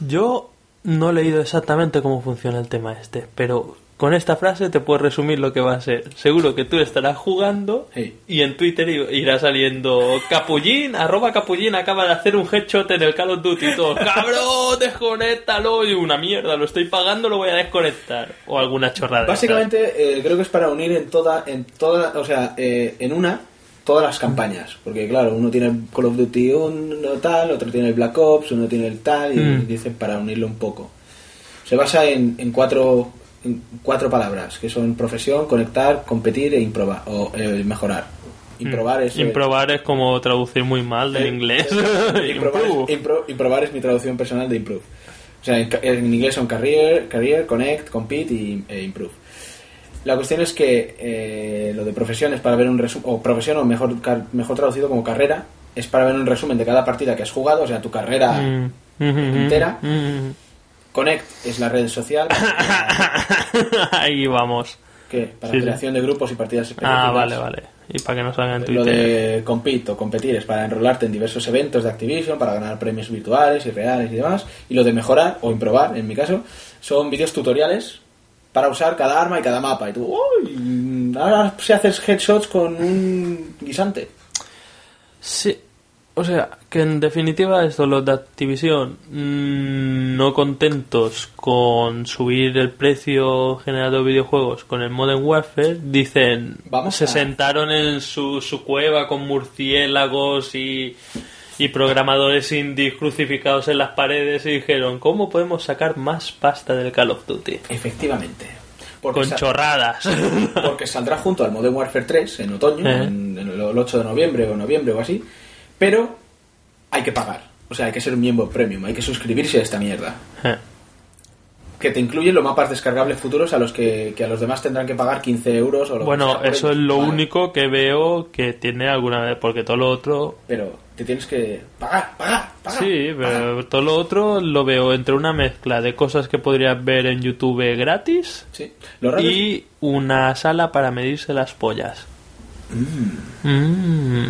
[SPEAKER 4] Yo no he leído exactamente cómo funciona el tema este, pero con esta frase te puedo resumir lo que va a ser. Seguro que tú estarás jugando
[SPEAKER 3] Sí.
[SPEAKER 4] y en Twitter irá saliendo Capullín, arroba Capullín acaba de hacer un headshot en el Call of Duty y todo, cabrón, desconéctalo y una mierda, lo estoy pagando, lo voy a desconectar. O alguna chorrada.
[SPEAKER 3] Básicamente, eh, creo que es para unir en toda, en toda, o sea, eh, en una, todas las campañas. Porque, claro, uno tiene el Call of Duty uno tal, otro tiene el Black Ops, uno tiene el tal, y
[SPEAKER 4] Mm.
[SPEAKER 3] dicen para unirlo un poco. Se basa en, en cuatro en cuatro palabras, que son profesión, conectar, competir e improvar, o eh, mejorar. Improbar es... eh,
[SPEAKER 4] Improbar es como traducir muy mal del
[SPEAKER 3] eh,
[SPEAKER 4] inglés.
[SPEAKER 3] improbar, es, impro- improbar es mi traducción personal de improve. O sea, en, en inglés son career, career, connect, compete y e improve. La cuestión es que eh, lo de profesión es para ver un resumen, o profesión, o mejor, mejor traducido como carrera, es para ver un resumen de cada partida que has jugado, o sea, tu carrera
[SPEAKER 4] mm,
[SPEAKER 3] entera. Connect es la red social
[SPEAKER 4] Ahí vamos.
[SPEAKER 3] que para
[SPEAKER 4] Sí, sí.
[SPEAKER 3] creación de grupos y partidas específicas.
[SPEAKER 4] Ah, vale, vale. Y para que no salga en
[SPEAKER 3] Lo
[SPEAKER 4] Twitter.
[SPEAKER 3] de compete o competir es para enrolarte en diversos eventos de Activision, para ganar premios virtuales y reales y demás. Y lo de mejorar o improbar, en mi caso, son vídeos tutoriales para usar cada arma y cada mapa. Y tú, uy, ahora se haces headshots con un guisante.
[SPEAKER 4] Sí. O sea, que en definitiva esto, los de Activision, mm, no contentos con subir el precio general de videojuegos con el Modern Warfare, dicen,
[SPEAKER 3] Vamos
[SPEAKER 4] se
[SPEAKER 3] a-
[SPEAKER 4] sentaron en su, su cueva con murciélagos y, y programadores indies crucificados en las paredes y dijeron, ¿cómo podemos sacar más pasta del Call of Duty?
[SPEAKER 3] Efectivamente. Porque,
[SPEAKER 4] Con chorradas.
[SPEAKER 3] porque saldrá junto al Modern Warfare 3 en otoño,
[SPEAKER 4] Eh.
[SPEAKER 3] en, en el 8 de noviembre o noviembre o así. Pero hay que pagar. O sea, hay que ser un miembro premium, hay que suscribirse a esta mierda.
[SPEAKER 4] Eh.
[SPEAKER 3] que te incluyen los mapas descargables futuros a los que, que a los demás tendrán que pagar 15 euros o lo que
[SPEAKER 4] Bueno,
[SPEAKER 3] sea por
[SPEAKER 4] eso es lo
[SPEAKER 3] Vale,
[SPEAKER 4] único que veo que tiene alguna vez, porque todo lo otro
[SPEAKER 3] Pero te tienes que pagar, pagar, pagar.
[SPEAKER 4] Sí, pero todo lo otro lo veo entre una mezcla de cosas que podrías ver en YouTube gratis
[SPEAKER 3] Sí. Lo es-
[SPEAKER 4] y una sala para medirse las pollas. Mm.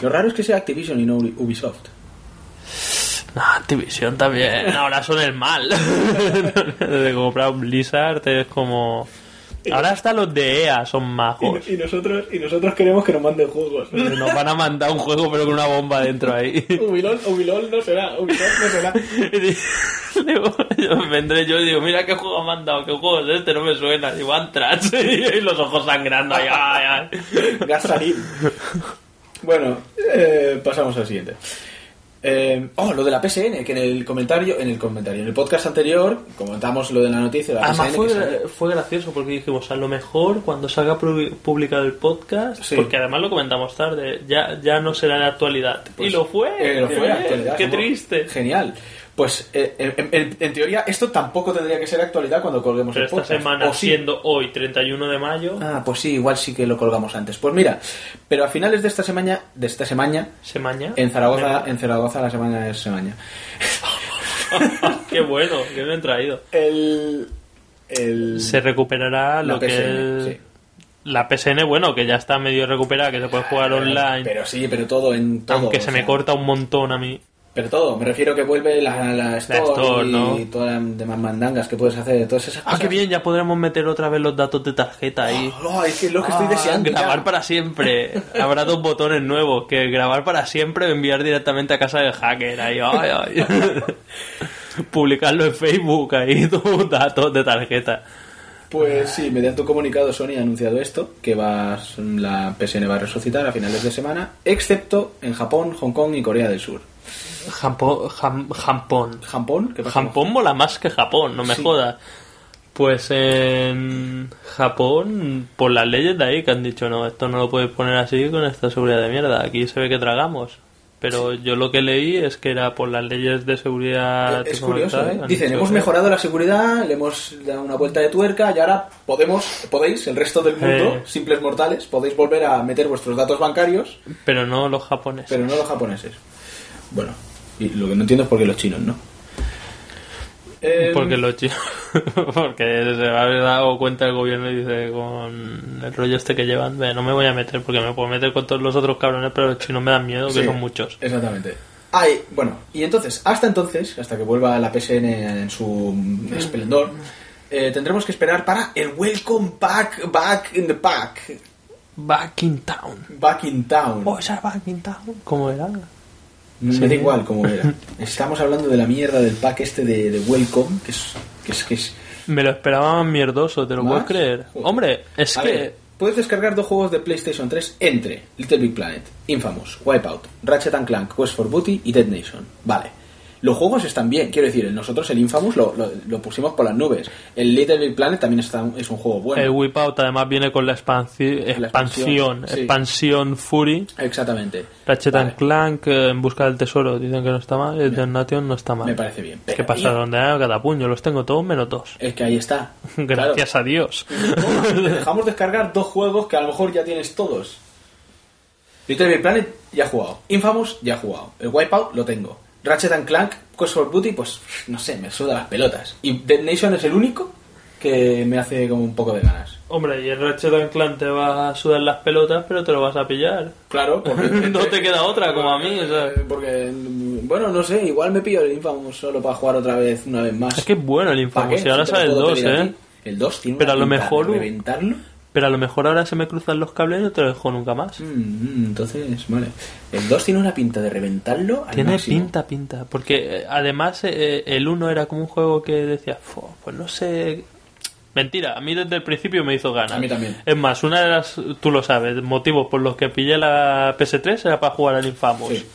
[SPEAKER 3] Lo raro es que sea Activision y no Ubi- Ubisoft.
[SPEAKER 4] No, Activision también. Ahora son el mal. de comprar Blizzard es como... Ahora hasta los de EA son majos.
[SPEAKER 3] Y, y nosotros y nosotros queremos que nos manden juegos.
[SPEAKER 4] Nos van a mandar un juego pero con una bomba dentro ahí.
[SPEAKER 3] Ubilol, Ubilol no será, Ubisoft no será.
[SPEAKER 4] Digo, yo vendré yo y digo, mira qué juego me han dado, qué juego es este, no me suena. Y van Trans y los ojos sangrando. Ay, ay, ay.
[SPEAKER 3] Gasarín. Bueno, eh, pasamos al siguiente. Eh, oh, lo de la PSN, que en el comentario, en el comentario, en el podcast anterior comentamos lo de la noticia de la
[SPEAKER 4] Además
[SPEAKER 3] PSN.
[SPEAKER 4] fue,
[SPEAKER 3] que sale-
[SPEAKER 4] fue gracioso porque dijimos, a lo mejor cuando salga pu- publicado el podcast,
[SPEAKER 3] Sí.
[SPEAKER 4] porque además lo comentamos tarde, ya, ya no será de actualidad. y lo fue.
[SPEAKER 3] Eh, lo
[SPEAKER 4] qué
[SPEAKER 3] fue,
[SPEAKER 4] bien,
[SPEAKER 3] actualidad.
[SPEAKER 4] Qué
[SPEAKER 3] somos-
[SPEAKER 4] triste.
[SPEAKER 3] Genial. Pues eh, en, en- en teoría esto tampoco tendría que ser actualidad cuando colguemos
[SPEAKER 4] Pero
[SPEAKER 3] el
[SPEAKER 4] esta
[SPEAKER 3] podcast.
[SPEAKER 4] semana,
[SPEAKER 3] ¿O sí?
[SPEAKER 4] siendo hoy 31 de mayo,
[SPEAKER 3] Ah, pues sí, igual sí que lo colgamos antes. Pues mira, pero a finales de esta semana, de esta semana,
[SPEAKER 4] semana.
[SPEAKER 3] en Zaragoza, en Zaragoza la semana es semana.
[SPEAKER 4] qué bueno, que me han traído.
[SPEAKER 3] El, el
[SPEAKER 4] Se recuperará lo que
[SPEAKER 3] sí.
[SPEAKER 4] la PSN, bueno, que ya está medio recuperada, que se puede jugar online.
[SPEAKER 3] Pero sí, pero todo en todo.
[SPEAKER 4] aunque se me corta un montón a mí.
[SPEAKER 3] Pero todo, me refiero que vuelve la, la store,
[SPEAKER 4] store,
[SPEAKER 3] y
[SPEAKER 4] ¿no?
[SPEAKER 3] todas las demás mandangas que puedes hacer, todas esas
[SPEAKER 4] Ah,
[SPEAKER 3] cosas.
[SPEAKER 4] qué bien, ya podremos meter otra vez los datos de tarjeta ahí.
[SPEAKER 3] Oh, es que es lo que estoy
[SPEAKER 4] Ah,
[SPEAKER 3] deseando. ya.
[SPEAKER 4] Grabar para siempre. Habrá dos botones nuevos, que grabar para siempre o enviar directamente a casa del hacker. Ahí, ay, ay. Publicarlo en Facebook, ahí, tus datos de tarjeta.
[SPEAKER 3] Pues sí, mediante un comunicado Sony ha anunciado esto, que va la PSN va a resucitar a finales de semana, excepto en Japón, Hong Kong y Corea del Sur.
[SPEAKER 4] Japón, jam- Japón.
[SPEAKER 3] ¿Japón? ¿Qué pasa?
[SPEAKER 4] Japón mola más que Japón, no me
[SPEAKER 3] Sí.
[SPEAKER 4] jodas. Pues en Japón, por las leyes de ahí que han dicho, no, esto no lo puedes poner así con esta seguridad de mierda. Aquí se ve que tragamos. Pero yo lo que leí es que era por las leyes de seguridad.
[SPEAKER 3] Es curioso, ¿eh? Dicen, hemos mejorado la seguridad, le hemos dado una vuelta de tuerca y ahora podemos, podéis, el resto del mundo,
[SPEAKER 4] Eh.
[SPEAKER 3] simples mortales, podéis volver a meter vuestros datos bancarios,
[SPEAKER 4] Pero no los japoneses.
[SPEAKER 3] pero no los japoneses. Bueno, y lo que no entiendo es por qué los chinos, ¿no? Eh,
[SPEAKER 4] Porque los chinos. porque se ha dado cuenta el gobierno y dice con el rollo este que llevan, "Ve, no me voy a meter porque me puedo meter con todos los otros cabrones, pero los chinos me dan miedo, que
[SPEAKER 3] Sí,
[SPEAKER 4] son muchos.
[SPEAKER 3] Exactamente. Ay, bueno, y entonces, hasta entonces, hasta que vuelva la PSN en su esplendor, eh, tendremos que esperar para el Welcome Back, Back in the Pack,
[SPEAKER 4] Back in town.
[SPEAKER 3] Back in Town.
[SPEAKER 4] Oh, esa Back in town. ¿Cómo era?
[SPEAKER 3] Me da igual cómo era. Estamos hablando de la mierda del pack este de, de Welcome, que es... Que es, que es
[SPEAKER 4] Me lo esperaba más mierdoso, ¿te lo
[SPEAKER 3] ¿Más?
[SPEAKER 4] puedes creer?
[SPEAKER 3] Joder.
[SPEAKER 4] Hombre, es
[SPEAKER 3] A
[SPEAKER 4] que.
[SPEAKER 3] ver, puedes descargar dos juegos de PlayStation 3 entre Little Big Planet, Infamous, Wipeout, Ratchet and Clank, Quest for Booty y Dead Nation. Vale. Los juegos están bien, quiero decir, nosotros el Infamous lo, lo- lo pusimos por las nubes. El Little Big Planet también está, es un juego bueno.
[SPEAKER 4] El Whip Out además viene con la expansi-
[SPEAKER 3] La
[SPEAKER 4] expansión,
[SPEAKER 3] expansión, sí.
[SPEAKER 4] expansión Fury.
[SPEAKER 3] Exactamente.
[SPEAKER 4] Ratchet
[SPEAKER 3] Vale.
[SPEAKER 4] and Clank eh, en busca del tesoro, dicen que no está mal. El Damnation no está mal.
[SPEAKER 3] Me parece bien.
[SPEAKER 4] ¿Qué pasa? ¿Dónde hay cada puño? Los tengo todos menos dos.
[SPEAKER 3] Es que ahí está.
[SPEAKER 4] Gracias a Dios.
[SPEAKER 3] Te dejamos descargar dos juegos que a lo mejor ya tienes todos. Little Big Planet ya he jugado. Infamous ya he jugado. El Wipeout lo tengo. Ratchet and Clank, Quest for Booty, pues no sé, me suda las pelotas. Y Dead Nation es el único que me hace como un poco de ganas.
[SPEAKER 4] Hombre, y el Ratchet and Clank te va a sudar las pelotas, pero te lo vas a pillar.
[SPEAKER 3] Claro, porque
[SPEAKER 4] no te queda otra, como a mí. o sea.
[SPEAKER 3] Eh, Porque, bueno, no sé, igual me pillo el Infamous solo para jugar otra vez, una vez más.
[SPEAKER 4] Es que es bueno el
[SPEAKER 3] ¿Para
[SPEAKER 4] Infamous. ahora
[SPEAKER 3] Si lo
[SPEAKER 4] sale el
[SPEAKER 3] puedo
[SPEAKER 4] 2,
[SPEAKER 3] pedir a
[SPEAKER 4] ¿eh?
[SPEAKER 3] El 2 tiene
[SPEAKER 4] Pero
[SPEAKER 3] una
[SPEAKER 4] a lo
[SPEAKER 3] pinta de
[SPEAKER 4] mejor-
[SPEAKER 3] reventarlo.
[SPEAKER 4] Pero a lo mejor ahora se me cruzan los cables y no te lo dejo nunca más.
[SPEAKER 3] Mm, entonces, vale. El 2 tiene una pinta de reventarlo al
[SPEAKER 4] Tiene
[SPEAKER 3] máximo.
[SPEAKER 4] pinta, pinta. Porque eh, además eh, el 1 era como un juego que decía, "Fo, pues no sé. Mentira, a mí desde el principio me hizo ganas.
[SPEAKER 3] A mí también.
[SPEAKER 4] Es más, una de las, tú lo sabes, motivos por los que pillé la PS3 era para jugar al Infamous.
[SPEAKER 3] Sí.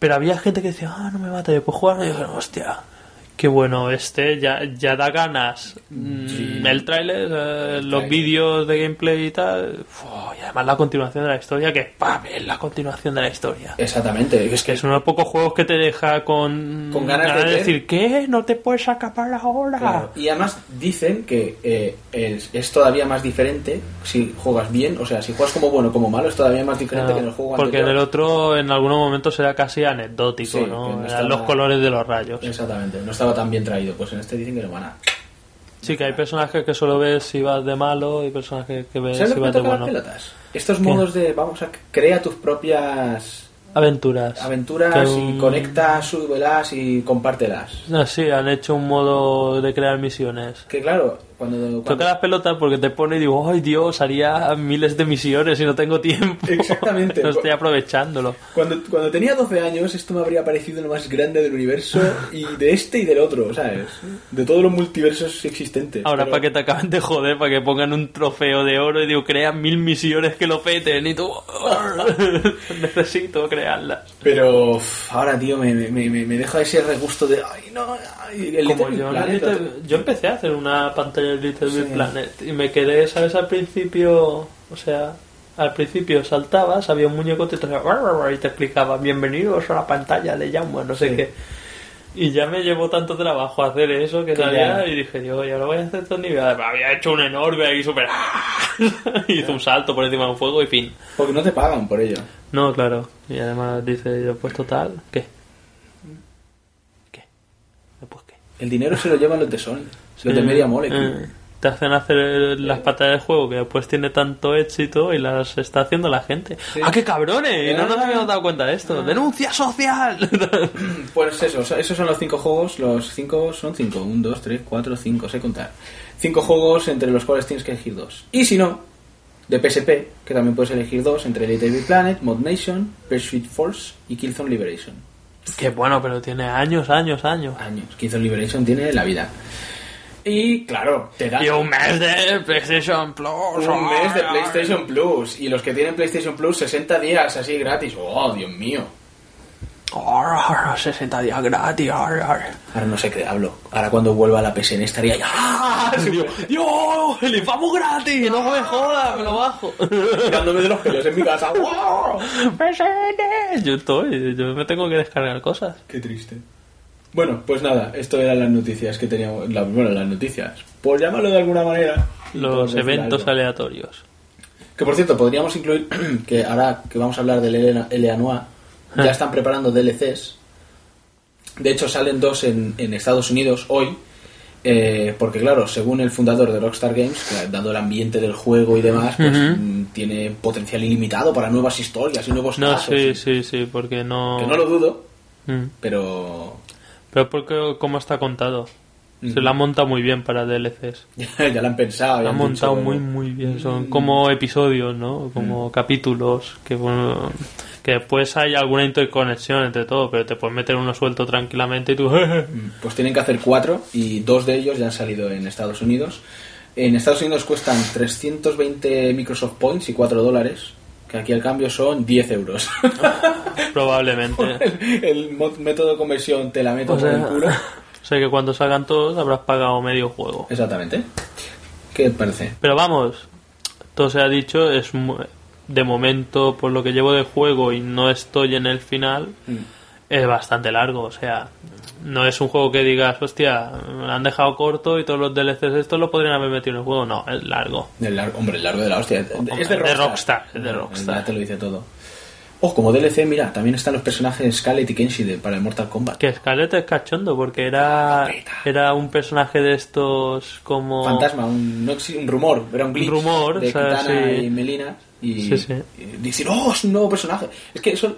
[SPEAKER 4] Pero había gente que decía, ah, no me mata, yo puedo jugar. Y yo dije, hostia, qué bueno este, ya, ya da ganas. Mm,
[SPEAKER 3] Sí.
[SPEAKER 4] El tráiler, eh, los vídeos de gameplay y tal. y además la continuación de la historia, que ¡pam! es la continuación de la historia.
[SPEAKER 3] Exactamente. Es
[SPEAKER 4] Que es uno de los pocos juegos que te deja con,
[SPEAKER 3] Con ganas de ver.
[SPEAKER 4] decir, ¿qué? No te puedes escapar ahora.
[SPEAKER 3] Claro. Y además dicen que eh, es, es todavía más diferente si juegas bien, o sea, si juegas como bueno o como malo, es todavía más diferente
[SPEAKER 4] Claro,
[SPEAKER 3] que en el juego
[SPEAKER 4] porque en el otro en algunos momentos era casi anecdótico,
[SPEAKER 3] Sí,
[SPEAKER 4] ¿no?
[SPEAKER 3] no
[SPEAKER 4] Eran
[SPEAKER 3] estaba-
[SPEAKER 4] los colores de los rayos.
[SPEAKER 3] Exactamente, no estaba tan bien traído. Pues en este dicen que lo van a.
[SPEAKER 4] Sí, que hay personajes que solo ves si vas de malo y personajes que ves
[SPEAKER 3] ¿Sabes
[SPEAKER 4] si vas de bueno.
[SPEAKER 3] pelotas? Estos modos de, vamos a, crea tus propias
[SPEAKER 4] Aventuras.
[SPEAKER 3] aventuras
[SPEAKER 4] Que
[SPEAKER 3] y
[SPEAKER 4] un-
[SPEAKER 3] conecta, súbelas y compártelas.
[SPEAKER 4] Ah, sí, han hecho un modo de crear misiones.
[SPEAKER 3] Que claro, cuando... cuando-
[SPEAKER 4] Toca las pelotas porque te pone y digo, ay Dios, haría miles de misiones y no tengo tiempo.
[SPEAKER 3] Exactamente.
[SPEAKER 4] no estoy aprovechándolo.
[SPEAKER 3] Cuando, cuando tenía 12 años, esto me habría parecido lo más grande del universo y de este y del otro, ¿sabes? De todos los multiversos existentes.
[SPEAKER 4] Ahora
[SPEAKER 3] Pero-
[SPEAKER 4] para que te acaben de joder, para que pongan un trofeo de oro y digo, crean mil misiones que lo peten y tú, necesito crearlas.
[SPEAKER 3] Pero ahora, tío, me, me, me- me deja ese regusto de. Ay, no, ay, el
[SPEAKER 4] Como yo, en
[SPEAKER 3] Planet,
[SPEAKER 4] Little-
[SPEAKER 3] otro-
[SPEAKER 4] yo empecé a hacer una pantalla Little Big
[SPEAKER 3] Sí.
[SPEAKER 4] Planet y me quedé, ¿sabes? Al principio, o sea, al principio saltabas, había un muñeco que te hacía "Rar, rar, rar", y te explicaba, bienvenidos a la pantalla de Jaume, no sé
[SPEAKER 3] Sí.
[SPEAKER 4] qué. Y ya me llevó tanto trabajo hacer eso que salía
[SPEAKER 3] ya.
[SPEAKER 4] y dije, yo, y ahora voy a hacer estos niveles. Había hecho un enorme ahí súper... Hizo un salto por encima de un fuego y fin.
[SPEAKER 3] Porque no te pagan por ello.
[SPEAKER 4] No, claro. Y además dice, yo pues total, ¿qué? ¿Qué? Pues qué.
[SPEAKER 3] El dinero se lo llevan los de Sony, los de
[SPEAKER 4] Eh,
[SPEAKER 3] Media Molecule.
[SPEAKER 4] eh, te hacen hacer las pantallas de juego que después tiene tanto éxito y las está haciendo la gente. ¡Ah, qué cabrones! No nos
[SPEAKER 3] Ah.
[SPEAKER 4] habíamos dado cuenta de esto. ¡Denuncia social!
[SPEAKER 3] Pues eso, esos son los cinco juegos. Los cinco son cinco: 1, 2, 3, 4, 5, sé contar. Cinco juegos entre los cuales tienes que elegir dos. Y si no, de PSP, que también puedes elegir dos entre Little Big Planet, Mod Nation, Pursuit Force y Killzone Liberation.
[SPEAKER 4] Qué bueno, pero tiene años, años, años.
[SPEAKER 3] Años. Killzone Liberation tiene la vida. Y claro, te da
[SPEAKER 4] Y un mes de PlayStation Plus.
[SPEAKER 3] un mes de PlayStation Plus. Y los que tienen PlayStation Plus, 60 días así gratis. ¡Oh, Dios mío!
[SPEAKER 4] 60 días gratis.
[SPEAKER 3] Ahora no sé qué hablo. Ahora cuando vuelva a la PSN estaría ya
[SPEAKER 4] ¡Ah! Dios, Dios, el infamo gratis, no me jodas, me lo bajo.
[SPEAKER 3] tirándome de los pelos en mi casa. ¡Wow!
[SPEAKER 4] PSN. Yo estoy, yo me tengo que descargar cosas.
[SPEAKER 3] Qué triste. Bueno, pues nada, esto eran las noticias que teníamos. la- bueno, las noticias. Por llamarlo de alguna manera.
[SPEAKER 4] Los eventos
[SPEAKER 3] algo.
[SPEAKER 4] aleatorios.
[SPEAKER 3] Que por cierto, podríamos incluir que ahora que vamos a hablar del Eleanoa,
[SPEAKER 4] Ah.
[SPEAKER 3] ya están preparando DLCs. De hecho, salen dos en, en Estados Unidos hoy. eh, porque claro, según el fundador de Rockstar Games, que, dado el ambiente del juego y demás, pues mm, tiene potencial ilimitado para nuevas historias y nuevos
[SPEAKER 4] No,
[SPEAKER 3] casos.
[SPEAKER 4] sí, sí, sí, porque no...
[SPEAKER 3] Que no lo dudo,
[SPEAKER 4] Mm.
[SPEAKER 3] pero
[SPEAKER 4] Pero porque cómo está contado. Se
[SPEAKER 3] Ujú.
[SPEAKER 4] la han montado muy bien para DLCs.
[SPEAKER 3] ya lo han pensado.
[SPEAKER 4] La han montado
[SPEAKER 3] dicho-
[SPEAKER 4] muy, muy bien. Son como episodios, ¿no? Como capítulos que, bueno, que después hay alguna interconexión entre todo, pero te puedes meter uno suelto tranquilamente y tú...
[SPEAKER 3] Pues tienen que hacer cuatro y dos de ellos ya han salido en Estados Unidos. En Estados Unidos cuestan 320 Microsoft Points y 4 dólares. Que aquí el cambio son 10 euros.
[SPEAKER 4] Probablemente.
[SPEAKER 3] el, método de conversión te la meto por el culo.
[SPEAKER 4] o sea que cuando salgan todos habrás pagado medio juego.
[SPEAKER 3] Exactamente. ¿Qué te parece?
[SPEAKER 4] Pero vamos, todo se ha dicho, es de momento, por lo que llevo de juego y no estoy en el final,
[SPEAKER 3] Mm.
[SPEAKER 4] Es bastante largo. O sea, no es un juego que digas, hostia, me han dejado corto y todos los DLCs estos lo podrían haber metido en el juego. No, es largo.
[SPEAKER 3] El lar- hombre, el largo de la hostia.
[SPEAKER 4] Hombre,
[SPEAKER 3] es de
[SPEAKER 4] de
[SPEAKER 3] Rockstar.
[SPEAKER 4] Rockstar, es de Rockstar.
[SPEAKER 3] Ya te lo dice todo. Oh, como DLC, mira, también están los personajes Scarlet y Kenshi de- para el Mortal Kombat.
[SPEAKER 4] Que Scarlett es cachondo porque era, era un personaje de estos como...
[SPEAKER 3] Fantasma, un, no un rumor, era un glitch
[SPEAKER 4] rumor,
[SPEAKER 3] de
[SPEAKER 4] o sea, sí.
[SPEAKER 3] y Melina. Y,
[SPEAKER 4] Sí, sí.
[SPEAKER 3] y decir, oh, es un nuevo personaje. Es que eso,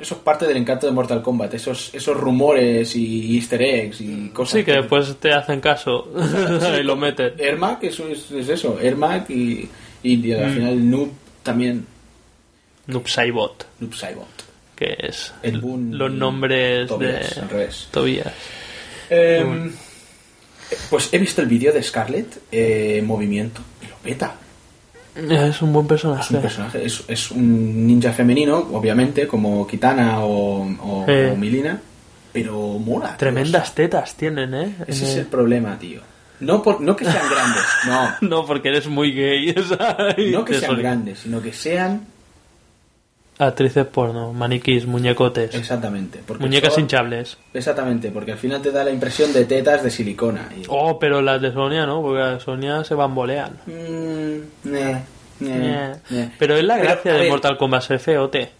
[SPEAKER 3] eso es parte del encanto de Mortal Kombat, esos, esos rumores y easter eggs y cosas.
[SPEAKER 4] Sí, que después te hacen caso y lo meten.
[SPEAKER 3] Ermac, eso es, es eso, Ermac y, y al
[SPEAKER 4] Mm.
[SPEAKER 3] final Noob también,
[SPEAKER 4] Noob Saibot,
[SPEAKER 3] Noob Saibot.
[SPEAKER 4] que es
[SPEAKER 3] Boon
[SPEAKER 4] los nombres
[SPEAKER 3] Tobias,
[SPEAKER 4] de
[SPEAKER 3] al revés.
[SPEAKER 4] Tobías.
[SPEAKER 3] Eh, pues he visto el vídeo de Scarlett eh, en movimiento y lo peta.
[SPEAKER 4] Es un buen personaje.
[SPEAKER 3] Es un personaje, es, es un ninja femenino, obviamente, como Kitana o, o,
[SPEAKER 4] Eh.
[SPEAKER 3] o Milina, pero mola.
[SPEAKER 4] Tremendas tetas tienen, ¿eh?
[SPEAKER 3] Ese es
[SPEAKER 4] el-
[SPEAKER 3] problema, tío. No, por, no que sean grandes, no.
[SPEAKER 4] No, porque eres muy gay. ¿sabes?
[SPEAKER 3] No que sean grandes, sino que sean
[SPEAKER 4] Actrices porno, maniquís, muñecotes.
[SPEAKER 3] exactamente. Porque
[SPEAKER 4] Muñecas hinchables.
[SPEAKER 3] Exactamente, porque al final te da la impresión de tetas de silicona. Y,
[SPEAKER 4] Oh, pero las de Sonia no, porque las de Sonia se bambolean.
[SPEAKER 3] Mm,
[SPEAKER 4] Eh.
[SPEAKER 3] ne.
[SPEAKER 4] Pero es la gracia de
[SPEAKER 3] ver,
[SPEAKER 4] Mortal Kombat ser feote.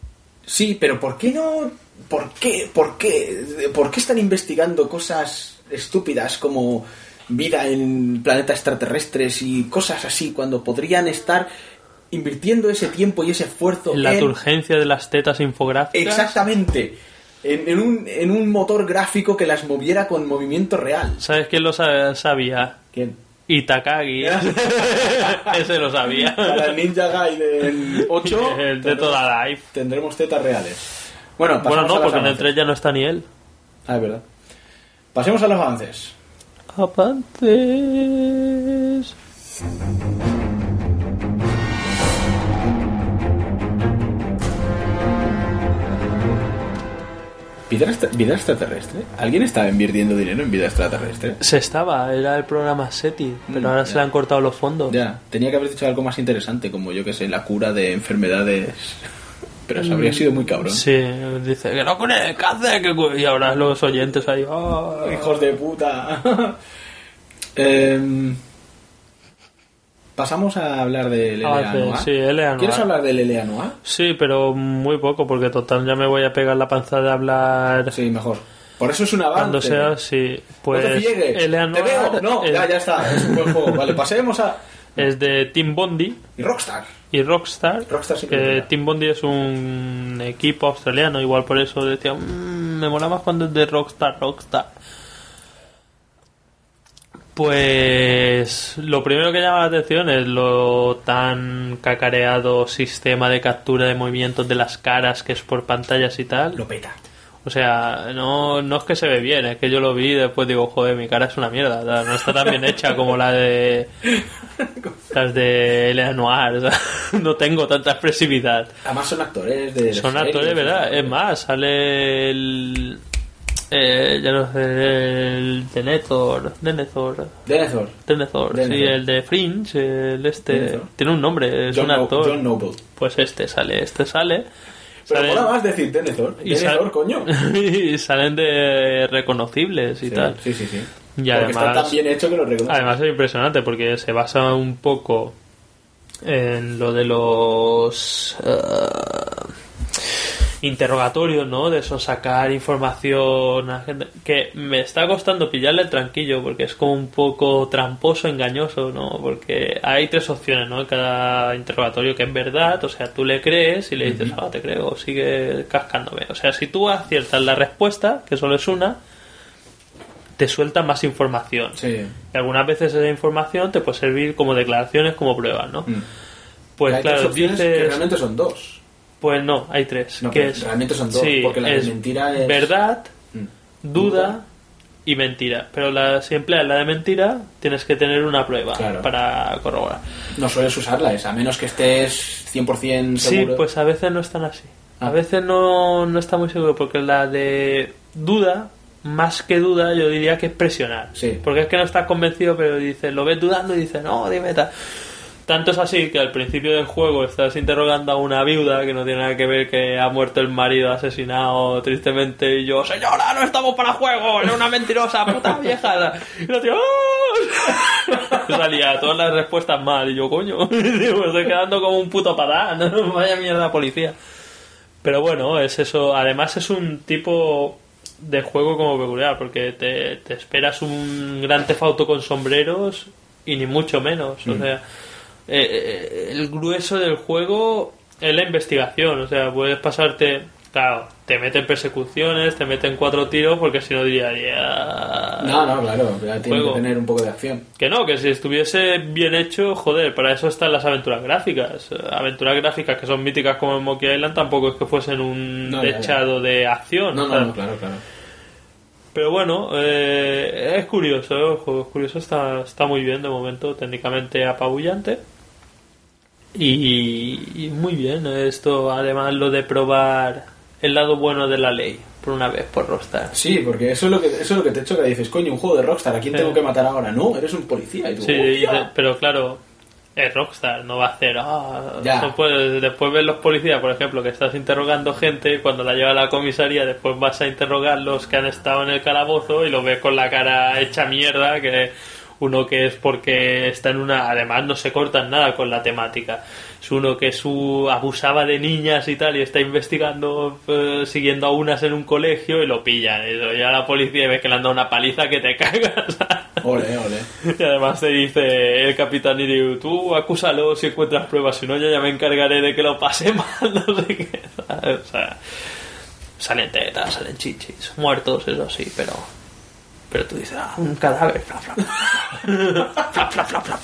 [SPEAKER 3] Sí, pero ¿por qué no? ¿Por qué? ¿Por qué? ¿Por qué están investigando cosas estúpidas como vida en planetas extraterrestres y cosas así cuando podrían estar invirtiendo ese tiempo y ese esfuerzo
[SPEAKER 4] La
[SPEAKER 3] en...
[SPEAKER 4] urgencia de las tetas infográficas.
[SPEAKER 3] Exactamente. En, en un, en un motor gráfico que las moviera con movimiento real.
[SPEAKER 4] ¿Sabes quién lo sa- sabía?
[SPEAKER 3] ¿Quién?
[SPEAKER 4] Itakagi. Ese lo sabía.
[SPEAKER 3] Para el Ninja Gaiden 8
[SPEAKER 4] El de toda life.
[SPEAKER 3] tendremos tetas reales. Bueno,
[SPEAKER 4] Bueno, no, porque en el
[SPEAKER 3] avances.
[SPEAKER 4] 3 ya no está ni él.
[SPEAKER 3] Ah, es verdad. Pasemos a los avances.
[SPEAKER 4] Avances.
[SPEAKER 3] ¿Vida, vida extraterrestre? ¿Alguien estaba invirtiendo dinero en vida extraterrestre?
[SPEAKER 4] Se estaba, era el programa SETI, pero
[SPEAKER 3] Mm,
[SPEAKER 4] ahora
[SPEAKER 3] ya.
[SPEAKER 4] se le han cortado los fondos.
[SPEAKER 3] Ya, tenía que haber dicho algo más interesante, como yo que sé, la cura de enfermedades. Pero eso
[SPEAKER 4] Mm.
[SPEAKER 3] habría sido muy cabrón.
[SPEAKER 4] Sí, dice que no con el cáncer, que y ahora los oyentes ahí, "Ah".
[SPEAKER 3] Hijos de puta. Em, pasamos a hablar del
[SPEAKER 4] Ah, sí, sí.
[SPEAKER 3] ¿Quieres hablar del Noir?
[SPEAKER 4] Sí, pero muy poco, porque total ya me voy a pegar la panza de hablar
[SPEAKER 3] Sí, mejor. Por eso es un avance.
[SPEAKER 4] cuando sea, sí. Pues
[SPEAKER 3] no te veo. No, ya, ya está. Es un buen juego. Vale, pasemos a.
[SPEAKER 4] es de Team Bondi
[SPEAKER 3] Y Rockstar.
[SPEAKER 4] y Rockstar.
[SPEAKER 3] Rockstar siempre
[SPEAKER 4] que
[SPEAKER 3] mola.
[SPEAKER 4] Team Bondi es un equipo australiano, igual por eso decía, "Mm, me mola más cuando es de Rockstar, Rockstar. Pues lo primero que llama la atención es lo tan cacareado sistema de captura de movimientos de las caras que es por pantallas y tal.
[SPEAKER 3] Lo peta.
[SPEAKER 4] O sea, no, no es que se ve bien, es que yo lo vi y después digo, joder, mi cara es una mierda. no está tan bien hecha como la de. las de Elena Noir. o sea, no tengo tanta expresividad.
[SPEAKER 3] Además son actores de.
[SPEAKER 4] Son actores, ¿verdad? Es más, sale el. Eh, ya no sé, el Denethor. Denethor.
[SPEAKER 3] Denethor.
[SPEAKER 4] Denethor, sí,
[SPEAKER 3] Denethor.
[SPEAKER 4] el de Fringe, el este.
[SPEAKER 3] Denethor.
[SPEAKER 4] Tiene un nombre, es
[SPEAKER 3] John,
[SPEAKER 4] un
[SPEAKER 3] No-
[SPEAKER 4] actor.
[SPEAKER 3] John Noble.
[SPEAKER 4] Pues este sale, este sale.
[SPEAKER 3] Pero
[SPEAKER 4] Sale-
[SPEAKER 3] mola más decir Denethor.
[SPEAKER 4] y
[SPEAKER 3] Denethor,
[SPEAKER 4] sal-
[SPEAKER 3] coño.
[SPEAKER 4] y salen de reconocibles y
[SPEAKER 3] Sí,
[SPEAKER 4] tal.
[SPEAKER 3] sí, sí, sí.
[SPEAKER 4] Y
[SPEAKER 3] Porque
[SPEAKER 4] además,
[SPEAKER 3] está tan bien hecho que lo reconoce.
[SPEAKER 4] además es impresionante porque se basa un poco en lo de los eh, interrogatorios, ¿no? De eso, sacar información a gente. Que me está costando pillarle el tranquillo porque es como un poco tramposo, engañoso, ¿no? Porque hay tres opciones, ¿no? En cada interrogatorio que es verdad, o sea, tú le crees y le dices, ah, te creo, sigue cascándome. O sea, si tú aciertas la respuesta, que solo es una, te suelta más información.
[SPEAKER 3] Sí.
[SPEAKER 4] Y algunas veces esa información te puede servir como declaraciones, como pruebas, ¿no?
[SPEAKER 3] Mm.
[SPEAKER 4] Pues claro,
[SPEAKER 3] que
[SPEAKER 4] dices...
[SPEAKER 3] realmente son dos.
[SPEAKER 4] Pues no, hay tres.
[SPEAKER 3] No,
[SPEAKER 4] que es,
[SPEAKER 3] realmente son dos,
[SPEAKER 4] sí,
[SPEAKER 3] porque la de mentira es-
[SPEAKER 4] verdad,
[SPEAKER 3] Mm.
[SPEAKER 4] duda y mentira. Pero la, si empleas la de mentira, tienes que tener una prueba
[SPEAKER 3] Claro.
[SPEAKER 4] para corroborar.
[SPEAKER 3] No sueles usarla esa, a menos que estés 100%
[SPEAKER 4] Sí,
[SPEAKER 3] seguro.
[SPEAKER 4] pues a veces no están así. A
[SPEAKER 3] Ah.
[SPEAKER 4] veces no, no está muy seguro, porque la de duda, más que duda, yo diría que es presionar.
[SPEAKER 3] Sí.
[SPEAKER 4] Porque es que no estás convencido, pero dices, lo ves dudando y dices, no, dime tal. Tanto es así que al principio del juego estás interrogando a una viuda que no tiene nada que ver que ha muerto el marido asesinado tristemente y yo, señora, no estamos para juego, es una mentirosa, puta vieja. Y la tía, ¡ah! salía todas las respuestas mal y yo, coño, me estoy quedando como un puto patán, vaya mierda policía. Pero bueno, es eso, además es un tipo de juego como peculiar porque te, te esperas un gran tefauto con sombreros y ni mucho menos, o sea eh, eh, el grueso del juego es la investigación. O sea, puedes pasarte. Claro, te meten persecuciones, te meten cuatro tiros, porque si no diría. "Ya".
[SPEAKER 3] No, no, claro, ya tiene que tener un poco de acción.
[SPEAKER 4] Que no, que si estuviese bien hecho, joder, para eso están las aventuras gráficas. Aventuras gráficas que son míticas como en Monkey Island tampoco es que fuesen un
[SPEAKER 3] No,
[SPEAKER 4] dechado de acción.
[SPEAKER 3] No, no, claro, claro.
[SPEAKER 4] Pero bueno, eh, es curioso, ¿eh? es curioso, está, está muy bien de momento, técnicamente apabullante. Y, y muy bien, esto además lo de probar el lado bueno de la ley, por una vez por Rockstar.
[SPEAKER 3] Sí, porque eso es lo que, eso es lo que te choca. Dices, coño, un juego de Rockstar, ¿a quién tengo que matar ahora? No, eres un policía. Y tú,
[SPEAKER 4] Sí, y de- pero claro, es Rockstar, no va a hacer. "Ah",
[SPEAKER 3] Ya.
[SPEAKER 4] después, después ves los policías, por ejemplo, que estás interrogando gente, cuando la lleva a la comisaría, después vas a interrogar los que han estado en el calabozo y los ves con la cara hecha mierda, que uno que es porque está en una. Además, no se cortan nada con la temática. Es uno que su abusaba de niñas y tal, y está investigando, eh, siguiendo a unas en un colegio y lo pillan. Y lo lleva la policía y ves que le han dado una paliza que te cagas.
[SPEAKER 3] Ole, ole.
[SPEAKER 4] Y además te dice el capitán Iriu, tú acúsalo si encuentras pruebas, si no yo ya me encargaré de que lo pase mal, no sé qué. O sea, salen tetas, salen chichis, muertos, eso sí, pero... Pero tú dices, ah, un cadáver, flap, flap, flap, flap, flap, flap.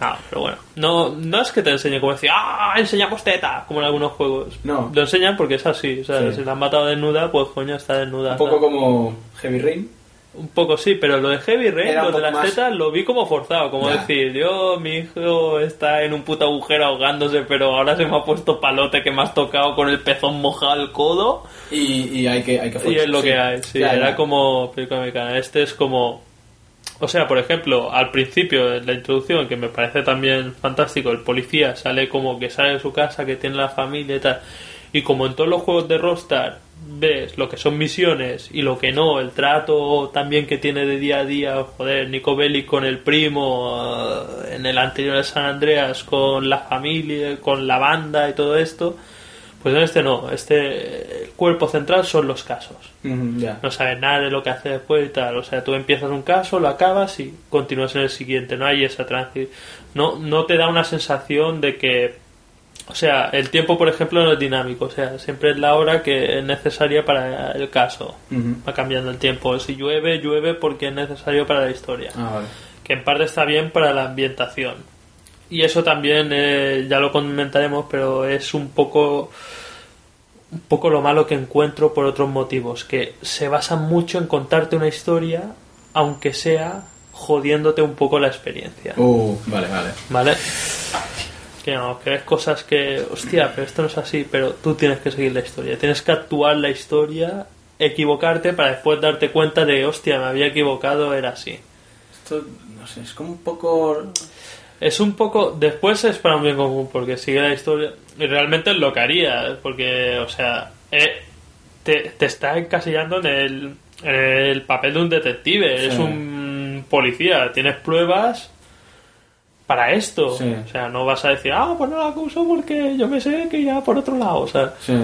[SPEAKER 4] No, pero bueno, no, no es que te enseñe como decir, ah, enseñamos teta, como en algunos juegos.
[SPEAKER 3] No.
[SPEAKER 4] Lo enseñan porque es así, o sea,
[SPEAKER 3] Sí.
[SPEAKER 4] si la han matado desnuda, pues coño, está desnuda.
[SPEAKER 3] Un poco como Heavy Rain.
[SPEAKER 4] Un poco sí, pero lo de Heavy Rain,
[SPEAKER 3] Era
[SPEAKER 4] lo de las
[SPEAKER 3] más-
[SPEAKER 4] tetas, lo vi como forzado, como
[SPEAKER 3] Ya.
[SPEAKER 4] decir, yo, mi hijo está en un puto agujero ahogándose, pero ahora se me ha puesto palote que me has tocado con el pezón mojado al codo,
[SPEAKER 3] Y, y hay que, hay que
[SPEAKER 4] y es lo
[SPEAKER 3] sí.
[SPEAKER 4] que hay, sí,
[SPEAKER 3] Ya,
[SPEAKER 4] era
[SPEAKER 3] ya.
[SPEAKER 4] como película americana. Este es como... O sea, por ejemplo, al principio, en la introducción, que me parece también fantástico, el policía sale como que sale de su casa, que tiene la familia y tal. Y como en todos los juegos de Rockstar ves lo que son misiones y lo que no, el trato también que tiene de día a día, joder, Nico Bellic con el primo, eh, en el anterior de San Andreas con la familia, con la banda y todo esto, pues en este no, este el cuerpo central son los casos no sabes nada de lo que hace después y tal. O sea, tú empiezas un caso, lo acabas y continúas en el siguiente. No hay esa transi No, no te da una sensación de que. O sea, el tiempo, por ejemplo, no es dinámico. O sea, siempre es la hora que es necesaria para el caso. Va cambiando el tiempo. Si llueve, llueve porque es necesario para la historia
[SPEAKER 3] Ah, vale.
[SPEAKER 4] que en parte está bien para la ambientación. Y eso también, eh, ya lo comentaremos, pero es un poco un poco lo malo que encuentro por otros motivos, que se basan mucho en contarte una historia, aunque sea jodiéndote un poco la experiencia.
[SPEAKER 3] Uh, vale, vale.
[SPEAKER 4] ¿Vale? Que ves cosas que, hostia, pero esto no es así, pero tú tienes que seguir la historia, tienes que actuar la historia, equivocarte para después darte cuenta de, hostia, me había equivocado, era así.
[SPEAKER 3] Esto, no sé, es como un poco...
[SPEAKER 4] Es un poco. Después es para un bien común, porque sigue la historia. Y realmente es lo que haría, porque, o sea, eh, te, te está encasillando en el, en el papel de un detective.
[SPEAKER 3] Sí.
[SPEAKER 4] Es un policía, tienes pruebas para esto.
[SPEAKER 3] Sí.
[SPEAKER 4] O sea, no vas a decir, ah, pues no la acuso porque yo me sé que irá por otro lado. O sea,
[SPEAKER 3] Sí.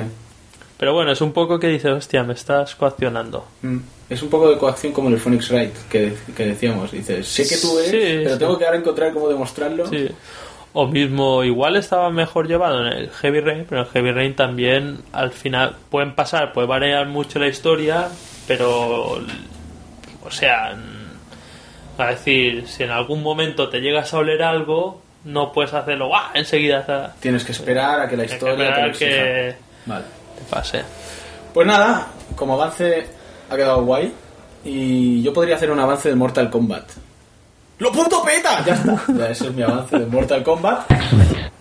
[SPEAKER 4] pero bueno, es un poco que dices, hostia, me estás coaccionando.
[SPEAKER 3] Mm. Es un poco de coacción como en el Phoenix Wright que, que decíamos. Dices, sé que tú eres,
[SPEAKER 4] Sí,
[SPEAKER 3] pero tengo que ahora encontrar cómo demostrarlo.
[SPEAKER 4] O mismo, igual estaba mejor llevado en el Heavy Rain, pero en el Heavy Rain también al final pueden pasar, puede variar mucho la historia, pero. O sea. A decir, si en algún momento te llegas a oler algo, no puedes hacerlo ¡guau! enseguida. sea,
[SPEAKER 3] Tienes que esperar a que la
[SPEAKER 4] Tienes que
[SPEAKER 3] historia te lo
[SPEAKER 4] que
[SPEAKER 3] Vale.
[SPEAKER 4] te pase.
[SPEAKER 3] Pues nada, como avance ha quedado guay. Y yo podría hacer un avance de Mortal Kombat. ¡Lo puto peta! Ya está. Ya, ese es mi avance de Mortal Kombat.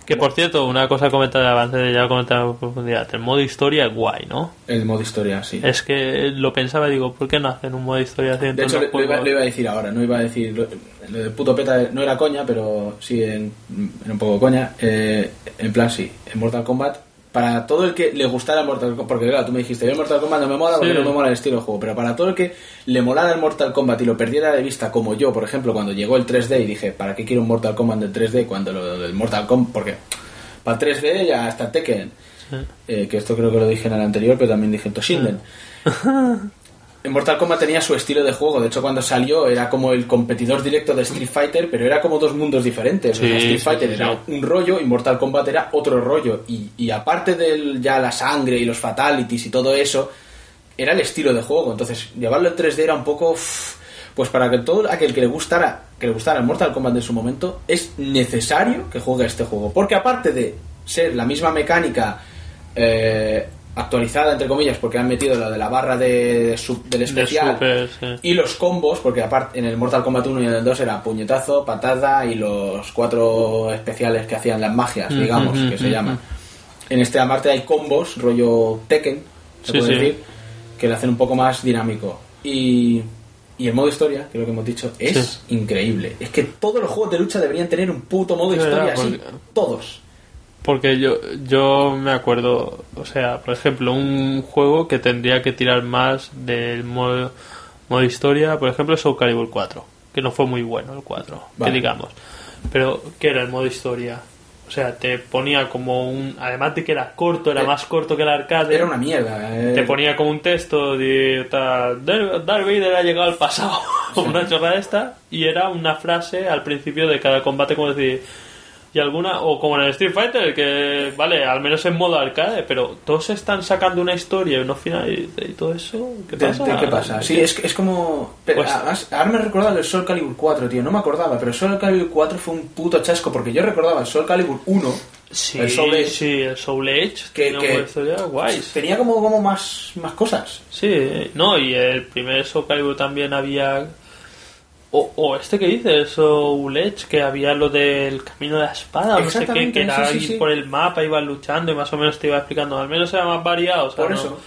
[SPEAKER 4] Que por cierto, una cosa comentada de avance, ya comentaba en profundidad. El modo historia es guay, ¿no?
[SPEAKER 3] El modo historia, sí.
[SPEAKER 4] Es que lo pensaba y digo, ¿por qué no hacen un modo historia así
[SPEAKER 3] De hecho,
[SPEAKER 4] los
[SPEAKER 3] lo iba, lo iba a decir ahora, no iba a decir. Lo, lo de puto peta no era coña, pero sí, en, en un poco coña. Eh, en plan, sí, en Mortal Kombat. Para todo el que le gustara Mortal Kombat, porque claro, tú me dijiste, yo Mortal Kombat no me mola porque
[SPEAKER 4] Sí.
[SPEAKER 3] no me mola el estilo de juego, pero para todo el que le molara el Mortal Kombat y lo perdiera de vista, como yo, por ejemplo, cuando llegó el 3D y dije, ¿para qué quiero un Mortal Kombat del 3D cuando lo del Mortal Kombat? Porque para el 3D ya está Tekken. Eh, que esto creo que lo dije en el anterior, pero también dije en Toshinden. En Mortal Kombat tenía su estilo de juego. De hecho, cuando salió era como el competidor directo de Street Fighter, pero era como dos mundos diferentes. O sea, Street
[SPEAKER 4] sí,
[SPEAKER 3] Fighter
[SPEAKER 4] sí,
[SPEAKER 3] era un rollo y Mortal Kombat era otro rollo. Y, y aparte de ya la sangre y los fatalities y todo eso, era el estilo de juego. Entonces, llevarlo en 3D era un poco... Pues para que todo aquel que le gustara que le gustara el Mortal Kombat en su momento, es necesario que juegue este juego. Porque aparte de ser la misma mecánica eh, actualizada, entre comillas, porque han metido lo de la barra de, sub- del
[SPEAKER 4] De
[SPEAKER 3] especial
[SPEAKER 4] super, sí.
[SPEAKER 3] y los combos, porque aparte en el Mortal Kombat 1 y en el 2 era puñetazo, patada y los cuatro especiales que hacían las magias, digamos, que se llaman. En este aparte hay combos, rollo Tekken, se
[SPEAKER 4] Sí,
[SPEAKER 3] puede
[SPEAKER 4] sí.
[SPEAKER 3] decir, que le hacen un poco más dinámico. Y, y el modo historia, que es lo que hemos dicho, es increíble. Es que todos los juegos de lucha deberían tener un puto modo historia
[SPEAKER 4] verdad,
[SPEAKER 3] así.
[SPEAKER 4] porque-
[SPEAKER 3] Todos.
[SPEAKER 4] Porque yo, yo me acuerdo, o sea, por ejemplo, un juego que tendría que tirar más del modo, modo historia, por ejemplo, Soul Calibur 4, que no fue muy bueno el 4,
[SPEAKER 3] Vale.
[SPEAKER 4] que digamos. Pero, ¿qué era el modo historia? O sea, te ponía como un... Además de que era corto, era
[SPEAKER 3] Eh,
[SPEAKER 4] más corto que el arcade.
[SPEAKER 3] Era una mierda. eh.
[SPEAKER 4] Te ponía como un texto de Darth Vader ha llegado al pasado, como una chorrada esta, y era una frase al principio de cada combate, como decir, y alguna, o como en el Street Fighter, que vale, al menos en modo arcade, pero todos están sacando una historia y unos finales y todo eso, ¿qué
[SPEAKER 3] ¿De-
[SPEAKER 4] pasa?
[SPEAKER 3] qué pasa? Sí, es, es como... pero
[SPEAKER 4] Pues-
[SPEAKER 3] además, ahora me he recordado el Soul Calibur 4, tío. No me acordaba, pero Soul Calibur 4 fue un puto chasco, porque yo recordaba el Soul Calibur 1,
[SPEAKER 4] Sí,
[SPEAKER 3] el Soul Edge,
[SPEAKER 4] sí, el Soul Edge,
[SPEAKER 3] que,
[SPEAKER 4] guay.
[SPEAKER 3] tenía como, como más, más cosas.
[SPEAKER 4] Sí, no, y el primer Soul Calibur también había. O, o este que dice, Soul Edge, que había lo del camino de la espada, no sé qué, que era
[SPEAKER 3] sí, sí, sí.
[SPEAKER 4] por el mapa, iban luchando y más o menos te iba explicando. Al menos era más variado, o sea,
[SPEAKER 3] Por
[SPEAKER 4] no-
[SPEAKER 3] eso.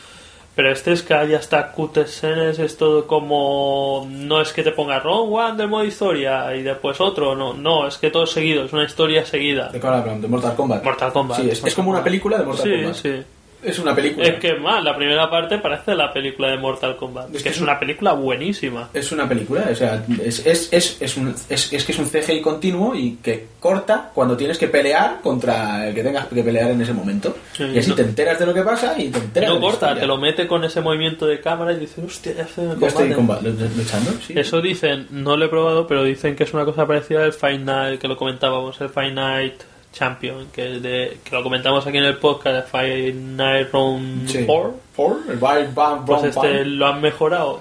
[SPEAKER 4] Pero este es que hay hasta cutscenes, es todo como. No es que te ponga Ron One del modo historia y después otro, no, no, es que todo seguido, es una historia seguida.
[SPEAKER 3] ¿De qué hablan? De Mortal Kombat.
[SPEAKER 4] Mortal Kombat.
[SPEAKER 3] Sí, es, es como una película de Mortal
[SPEAKER 4] Sí,
[SPEAKER 3] Kombat.
[SPEAKER 4] sí.
[SPEAKER 3] Es una película.
[SPEAKER 4] Es que más, la primera parte parece la película de Mortal Kombat.
[SPEAKER 3] Es
[SPEAKER 4] que
[SPEAKER 3] que
[SPEAKER 4] es
[SPEAKER 3] es
[SPEAKER 4] una película buenísima.
[SPEAKER 3] Es una película, o sea, es, es, es, es, un- es- es que es un CGI continuo y que corta cuando tienes que pelear contra el que tengas que pelear en ese momento.
[SPEAKER 4] Sí,
[SPEAKER 3] y así
[SPEAKER 4] no-
[SPEAKER 3] te enteras de lo que pasa y te enteras
[SPEAKER 4] No
[SPEAKER 3] de
[SPEAKER 4] corta, te lo mete con ese movimiento de cámara y dices, hostia, ya en el
[SPEAKER 3] Ya estoy
[SPEAKER 4] combate".
[SPEAKER 3] comba- luchando, sí.
[SPEAKER 4] Eso dicen, no lo he probado, pero dicen que es una cosa parecida al Fight Night, que lo comentábamos, el Fight Night Champion, que, es de, que lo comentamos aquí en el podcast, el Fight Night Round
[SPEAKER 3] Sí.
[SPEAKER 4] 4.
[SPEAKER 3] Por el bam, bam,
[SPEAKER 4] Pues este lo han mejorado.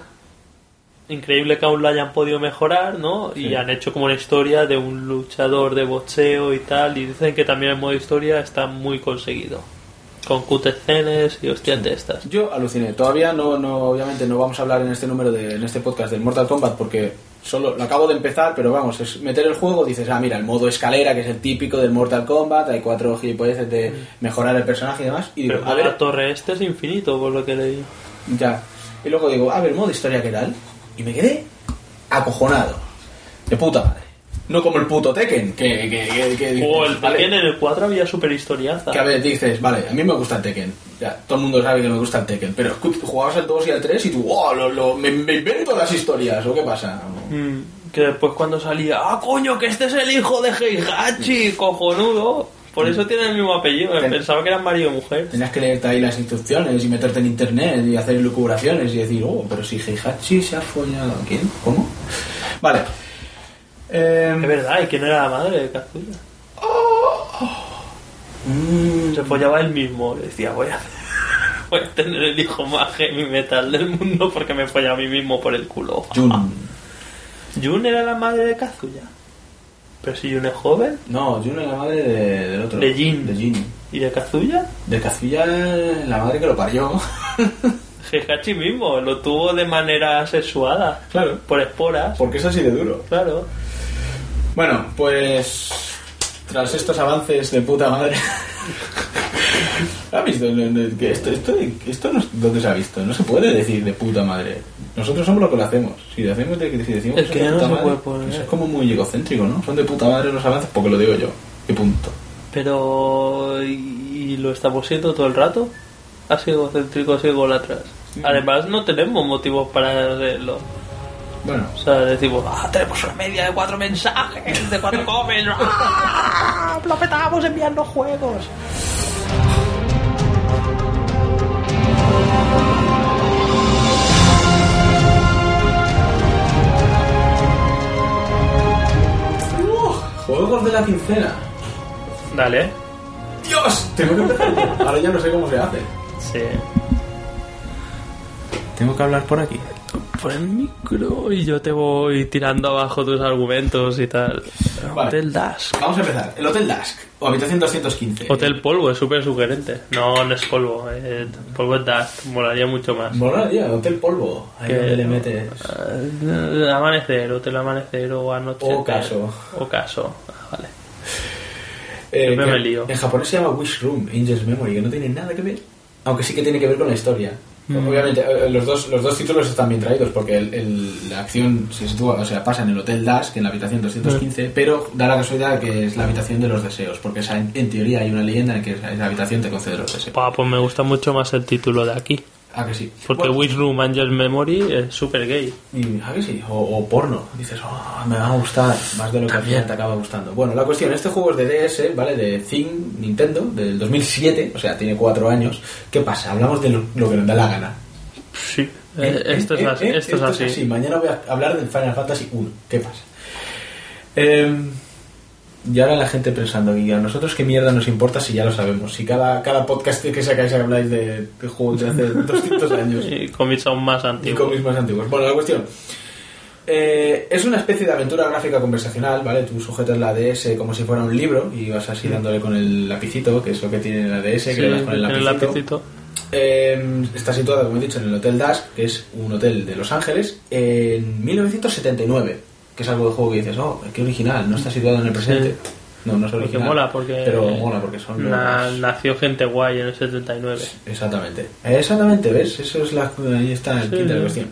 [SPEAKER 4] Increíble que aún lo hayan podido mejorar, ¿no? Y han hecho como una historia de un luchador de boxeo y tal. Y dicen que también el modo historia está muy conseguido. Con cutscenes y hostias de estas.
[SPEAKER 3] Yo aluciné. Todavía no, no, obviamente no vamos a hablar en este número de, en este podcast del Mortal Kombat porque solo lo acabo de empezar, pero vamos, es meter el juego, dices, ah, mira, el modo escalera, que es el típico del Mortal Kombat, hay cuatro gilipolleces de mejorar el personaje y demás, y digo,
[SPEAKER 4] Pero
[SPEAKER 3] a
[SPEAKER 4] la
[SPEAKER 3] ver,
[SPEAKER 4] torre este es infinito, por lo que leí.
[SPEAKER 3] ya. Y luego digo, a ver, modo historia, ¿qué tal? Y me quedé acojonado. De puta madre. No como el puto Tekken, que, que, que, que
[SPEAKER 4] O el
[SPEAKER 3] vale,
[SPEAKER 4] Tekken en el 4 había super historiaza.
[SPEAKER 3] que a ver, dices, vale, a mí me gusta el Tekken. Ya, todo el mundo sabe que me gusta el Tekken. Pero jugabas al 2 y al 3 y tú, wow, lo, lo- me, me invento las historias, ¿o qué pasa?
[SPEAKER 4] Mm, que después cuando salía, ah, coño, que este es el hijo de Heihachi, cojonudo. Por eso tiene el mismo apellido.
[SPEAKER 3] Ten-
[SPEAKER 4] Pensaba que eran marido y mujer.
[SPEAKER 3] Tenías que leerte ahí las instrucciones y meterte en internet y hacer lucubraciones y decir, oh, pero si Heihachi se ha follado. ¿Quién? ¿Cómo? Vale. Eh,
[SPEAKER 4] Es verdad, ¿y quién era la madre de Kazuya?
[SPEAKER 3] mm,
[SPEAKER 4] Se follaba él mismo. Le decía, voy a, voy a tener el hijo más heavy metal del mundo porque me folla a mí mismo por el culo.
[SPEAKER 3] Jun.
[SPEAKER 4] Jun era la madre de Kazuya. Pero si Jun es joven.
[SPEAKER 3] No, Jun es la madre de- del otro.
[SPEAKER 4] De Jin.
[SPEAKER 3] De Jin.
[SPEAKER 4] ¿Y de Kazuya?
[SPEAKER 3] De Kazuya, la madre que lo parió.
[SPEAKER 4] Heihachi mismo lo tuvo de manera sexuada.
[SPEAKER 3] Claro.
[SPEAKER 4] Por esporas.
[SPEAKER 3] Porque es así de duro.
[SPEAKER 4] Claro.
[SPEAKER 3] Bueno, pues tras estos avances de puta madre. ¿Has visto? Esto, esto, esto no, ¿Dónde se ha visto? No se puede decir de puta madre. Nosotros somos lo que lo hacemos. Si hacemos de, si decimos
[SPEAKER 4] Es que no
[SPEAKER 3] puta
[SPEAKER 4] se
[SPEAKER 3] madre,
[SPEAKER 4] puede poner.
[SPEAKER 3] eso es como muy egocéntrico, ¿no? Son de puta madre los avances porque lo digo yo. Y punto.
[SPEAKER 4] Pero. ¿Y lo estamos siendo todo el rato? Así egocéntricos y ególatras. Además, no tenemos motivos para hacerlo.
[SPEAKER 3] Bueno,
[SPEAKER 4] O sea, decimos, ah, tenemos una media de cuatro mensajes, de cuatro comments, ¡ah! ¡Lo petamos enviando juegos!
[SPEAKER 3] juegos de la quincena.
[SPEAKER 4] Dale.
[SPEAKER 3] ¡Dios! Tengo que empezar. Ahora ya no sé cómo se hace.
[SPEAKER 4] Sí.
[SPEAKER 3] Tengo que hablar por aquí.
[SPEAKER 4] Por el micro y yo te voy tirando abajo tus argumentos y tal.
[SPEAKER 3] Vale.
[SPEAKER 4] Hotel Dusk.
[SPEAKER 3] Vamos a empezar. El Hotel Dusk, o habitación 215.
[SPEAKER 4] Hotel Polvo es súper sugerente. No, no es polvo. eh, polvo es Dust. Molaría mucho más.
[SPEAKER 3] Mola, tío, Hotel Polvo. Ahí
[SPEAKER 4] Que-
[SPEAKER 3] donde le metes.
[SPEAKER 4] Amanecer, Hotel Amanecer o Anoche.
[SPEAKER 3] Ocaso.
[SPEAKER 4] Ocaso. Ah, vale.
[SPEAKER 3] Eh,
[SPEAKER 4] Siempre me lío.
[SPEAKER 3] En japonés se llama Wish Room, Angel's Memory, que no tiene nada que ver. Aunque sí que tiene que ver con la historia. Obviamente, eh, los dos, los dos títulos están bien traídos porque el- el- la acción se sitúa, o sea, pasa en el Hotel Dusk, en la habitación 215, pero da la casualidad que es la habitación de los deseos, porque esa- en, en teoría hay una leyenda en que esa, esa habitación te concede los deseos.
[SPEAKER 4] Pa, pues me gusta mucho más el título de aquí.
[SPEAKER 3] Ah, que sí.
[SPEAKER 4] Porque
[SPEAKER 3] Bueno,
[SPEAKER 4] Wish Room Angel Memory es súper gay.
[SPEAKER 3] Y, ¿a que sí? O, o porno. Dices, oh, me va a gustar más de lo que al final te acaba gustando. Bueno, la cuestión, este juego es de DS, ¿vale? De Thing Nintendo, del 2007, o sea, tiene cuatro años. ¿Qué pasa? Hablamos de lo, lo que nos da la gana.
[SPEAKER 4] Sí.
[SPEAKER 3] Eh,
[SPEAKER 4] Eh, esto,
[SPEAKER 3] eh,
[SPEAKER 4] es así, esto es así.
[SPEAKER 3] Mañana voy a hablar del Final Fantasy 1. ¿Qué pasa? Em, y ahora la gente pensando, ¿y a nosotros qué mierda nos importa si ya lo sabemos? Si cada, cada podcast que sacáis habláis de, de juegos de hace 200 años.
[SPEAKER 4] Y cómics aún más
[SPEAKER 3] y
[SPEAKER 4] antiguos.
[SPEAKER 3] cómics más antiguos. Bueno, la cuestión. eh, es una especie de aventura gráfica conversacional, ¿vale? Tú sujetas la DS como si fuera un libro y vas así dándole con el lapicito, que es lo que tiene la DS, que le das con el lapicito.
[SPEAKER 4] lapicito.
[SPEAKER 3] Eh, está situada, como he dicho, en el Hotel Dusk, que es un hotel de Los Ángeles, en 1979, que es algo de juego que dices, oh, qué original, no está situado en el presente. No, no es
[SPEAKER 4] Porque
[SPEAKER 3] original.
[SPEAKER 4] mola, porque.
[SPEAKER 3] Pero mola, porque son los-
[SPEAKER 4] na- nació gente guay en el 79.
[SPEAKER 3] Exactamente. Exactamente, ¿ves? Eso es la... Ahí está el
[SPEAKER 4] Sí.
[SPEAKER 3] de la cuestión.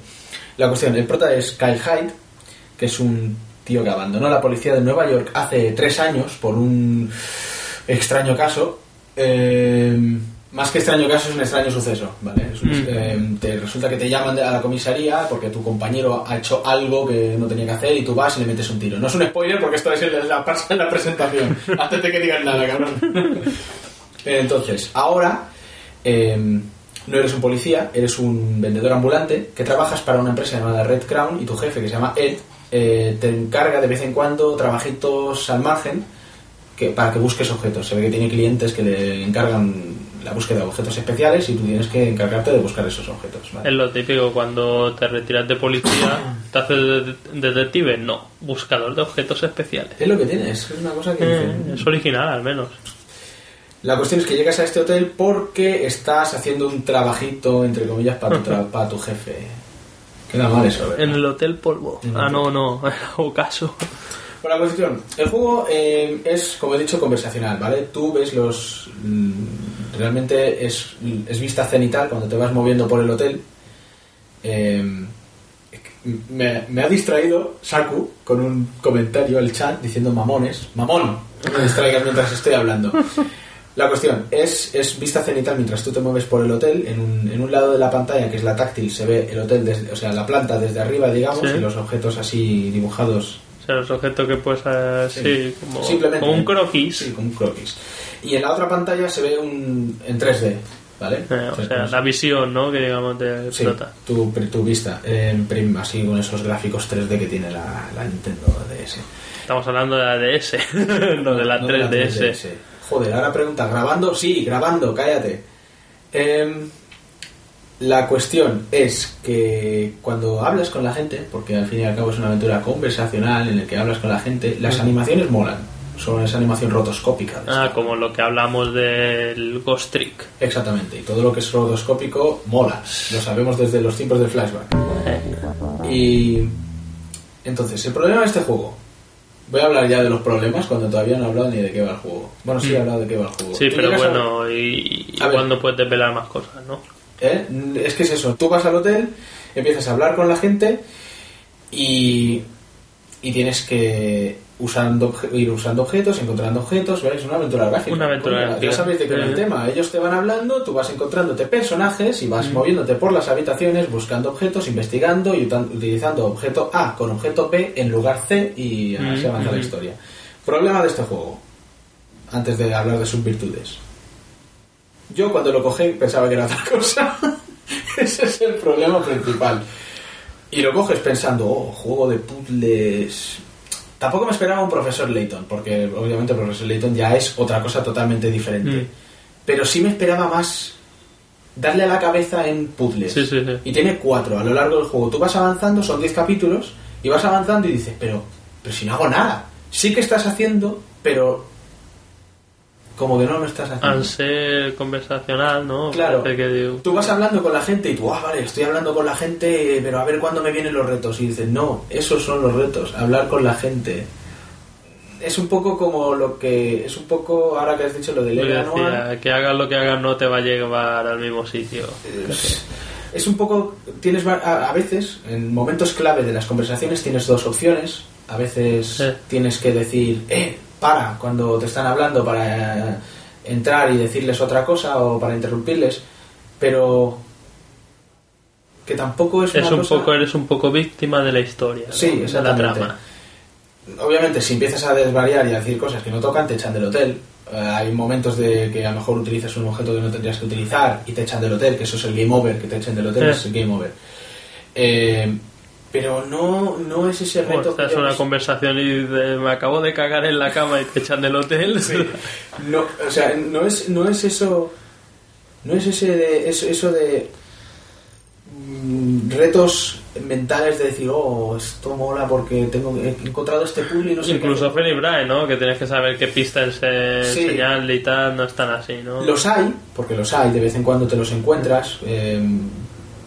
[SPEAKER 3] La cuestión, el prota es Kyle Hyde, que es un tío que abandonó la policía de Nueva York hace tres años por un extraño caso. Eh, más que extraño caso, es un extraño suceso, ¿vale? Un-
[SPEAKER 4] Mm.
[SPEAKER 3] eh, te resulta que te llaman a la comisaría porque tu compañero ha hecho algo que no tenía que hacer y tú vas y le metes un tiro. No es un spoiler porque esto es en la, en la presentación, antes de que digan nada, cabrón. Entonces, ahora eh, no eres un policía, eres un vendedor ambulante que trabajas para una empresa llamada Red Crown y tu jefe, que se llama Ed, eh, te encarga de vez en cuando trabajitos al margen que, para que busques objetos. Se ve que tiene clientes que le encargan la búsqueda de objetos especiales y tú tienes que encargarte de buscar esos objetos. ¿vale?
[SPEAKER 4] Es lo típico cuando te retiras de policía, te haces de- detective. No, buscador de objetos especiales.
[SPEAKER 3] Es lo que tienes, es una cosa que
[SPEAKER 4] Eh,
[SPEAKER 3] dicen.
[SPEAKER 4] es original, al menos.
[SPEAKER 3] La cuestión es que llegas a este hotel porque estás haciendo un trabajito, entre comillas, para tu, tra- para tu jefe. Queda mal eso, ¿verdad?
[SPEAKER 4] En el Hotel Polvo.
[SPEAKER 3] El
[SPEAKER 4] Ah,
[SPEAKER 3] hotel.
[SPEAKER 4] no, no, era ocaso.
[SPEAKER 3] Bueno, la cuestión. El juego eh, es, como he dicho, conversacional, ¿vale? Tú ves los... mm, Realmente es, es vista cenital cuando te vas moviendo por el hotel. Eh, me, me ha distraído Saku con un comentario al chat diciendo mamones. Mamón, no me distraigas mientras estoy hablando. La cuestión es, es vista cenital mientras tú te mueves por el hotel. En un, en un lado de la pantalla, que es la táctil, se ve el hotel, desde, o sea, la planta desde arriba, digamos,
[SPEAKER 4] Sí.
[SPEAKER 3] y los objetos así dibujados
[SPEAKER 4] O sea, los objetos que puedes así, como,
[SPEAKER 3] Simplemente.
[SPEAKER 4] como un croquis.
[SPEAKER 3] Sí, como un croquis. Y en la otra pantalla se ve un en 3D, ¿vale?
[SPEAKER 4] Eh, o
[SPEAKER 3] Entonces,
[SPEAKER 4] sea, la visión, ¿no? Que digamos te
[SPEAKER 3] sí,
[SPEAKER 4] explota.
[SPEAKER 3] tu, tu vista, en prim, así con esos gráficos 3D que tiene la, la Nintendo DS.
[SPEAKER 4] Estamos hablando de la DS, no de la
[SPEAKER 3] No
[SPEAKER 4] 3DS.
[SPEAKER 3] Joder, ahora pregunta, ¿grabando? Sí, grabando, cállate. Em, la cuestión es que cuando hablas con la gente, porque al fin y al cabo es una aventura conversacional en la que hablas con la gente, las animaciones molan. son esa animación rotoscópica.
[SPEAKER 4] Ah, como lo que hablamos del Ghost Trick.
[SPEAKER 3] Exactamente, y todo lo que es rotoscópico mola, lo sabemos desde los tiempos del flashback. Y entonces, el problema de este juego. Voy a hablar ya de los problemas cuando todavía no he hablado ni de qué va el juego. Bueno, sí he hablado de qué va el juego.
[SPEAKER 4] Mm. Sí, pero
[SPEAKER 3] a-
[SPEAKER 4] bueno, y, y
[SPEAKER 3] A
[SPEAKER 4] cuando puedes desvelar más cosas, ¿no?
[SPEAKER 3] ¿Eh? Es que es eso, tú vas al hotel, empiezas a hablar con la gente y, y tienes que usando, ir usando objetos, encontrando objetos, ¿ves? Una aventura gráfica.
[SPEAKER 4] Una aventura gráfica.
[SPEAKER 3] Ya sabéis de qué va el tema. Ellos te van hablando, tú vas encontrándote personajes y vas moviéndote por las habitaciones, buscando objetos, investigando y utilizando objeto A con objeto B en lugar C y así
[SPEAKER 4] Mm,
[SPEAKER 3] avanza la historia. Problema de este juego, antes de hablar de sus virtudes. Yo cuando lo cogí pensaba que era otra cosa. Ese es el problema principal. Y lo coges pensando, oh, juego de puzzles. Tampoco me esperaba un profesor Layton, porque obviamente el profesor Layton ya es otra cosa totalmente diferente.
[SPEAKER 4] Mm.
[SPEAKER 3] Pero sí me esperaba más darle a la cabeza en puzzles.
[SPEAKER 4] Sí, sí, sí.
[SPEAKER 3] Y tiene cuatro a lo largo del juego. Tú vas avanzando, son diez capítulos, y vas avanzando y dices, pero, pero si no hago nada. Sí que estás haciendo, pero como que no lo estás haciendo.
[SPEAKER 4] Al ser conversacional, ¿no?
[SPEAKER 3] Claro.
[SPEAKER 4] Parece que digo-
[SPEAKER 3] Tú vas hablando con la gente y tú, ah, vale, estoy hablando con la gente, pero a ver cuándo me vienen los retos. Y dices, no, esos son los retos, hablar con la gente. Es un poco como lo que. Es un poco, ahora que has dicho lo del anual,
[SPEAKER 4] que hagas lo que hagas no te va a llevar al mismo sitio.
[SPEAKER 3] es, es un poco. Tienes a, a veces, en momentos clave de las conversaciones, tienes dos opciones. A veces
[SPEAKER 4] Sí.
[SPEAKER 3] tienes que decir, eh, para, cuando te están hablando para eh, entrar y decirles otra cosa o para interrumpirles. Pero. Que tampoco es,
[SPEAKER 4] Es
[SPEAKER 3] una
[SPEAKER 4] un
[SPEAKER 3] cosa-
[SPEAKER 4] poco, eres un poco víctima de la historia, ¿no?
[SPEAKER 3] Sí,
[SPEAKER 4] de la
[SPEAKER 3] exactamente.
[SPEAKER 4] trama.
[SPEAKER 3] Obviamente, si empiezas a desvariar y a decir cosas que no tocan, te echan del hotel. Eh, hay momentos de que a lo mejor utilizas un objeto que no tendrías que utilizar y te echan del hotel, que eso es el game over, que te echen del hotel,
[SPEAKER 4] Eh.
[SPEAKER 3] es el game over. Eh, pero no, no es ese reto.
[SPEAKER 4] estás
[SPEAKER 3] que
[SPEAKER 4] en
[SPEAKER 3] yo-
[SPEAKER 4] una conversación y me acabo de cagar en la cama y te echan del hotel.
[SPEAKER 3] No, o sea, no es, no es eso. No es ese de, eso, eso de mm, retos mentales de decir, oh, esto mola porque tengo he encontrado este puzzle y no sé qué
[SPEAKER 4] Incluso
[SPEAKER 3] hacer".
[SPEAKER 4] Fenny Brian, ¿no? Que tienes que saber qué pistas eh,
[SPEAKER 3] Sí.
[SPEAKER 4] enseñarle y tal, no están así, ¿no?
[SPEAKER 3] Los hay, porque los hay, de vez en cuando te los encuentras. eh,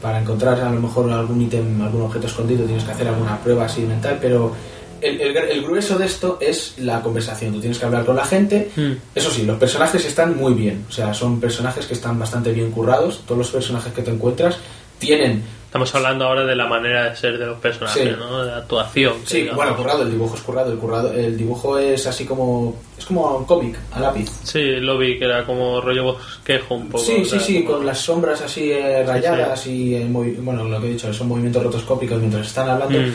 [SPEAKER 3] para encontrar a lo mejor algún ítem, algún objeto escondido, tienes que hacer alguna prueba así mental, pero el, el- el grueso de esto es la conversación. Tú tienes que hablar con la gente.
[SPEAKER 4] Hmm.
[SPEAKER 3] Eso sí, los personajes están muy bien. O sea, son personajes que están bastante bien currados. Todos los personajes que te encuentras tienen.
[SPEAKER 4] Estamos hablando ahora de la manera de ser de los personajes,
[SPEAKER 3] Sí.
[SPEAKER 4] ¿no? De actuación. que
[SPEAKER 3] Sí,
[SPEAKER 4] digamos.
[SPEAKER 3] bueno, currado, el dibujo es currado. El, currado, el dibujo es así como. Es como un cómic, a lápiz.
[SPEAKER 4] Sí, lo vi que era como rollo bosquejo un poco.
[SPEAKER 3] Sí, sí, sí,
[SPEAKER 4] como-
[SPEAKER 3] con las sombras así eh, rayadas y eh, movi- bueno, lo que he dicho, son movimientos rotoscópicos mientras están hablando.
[SPEAKER 4] Mm.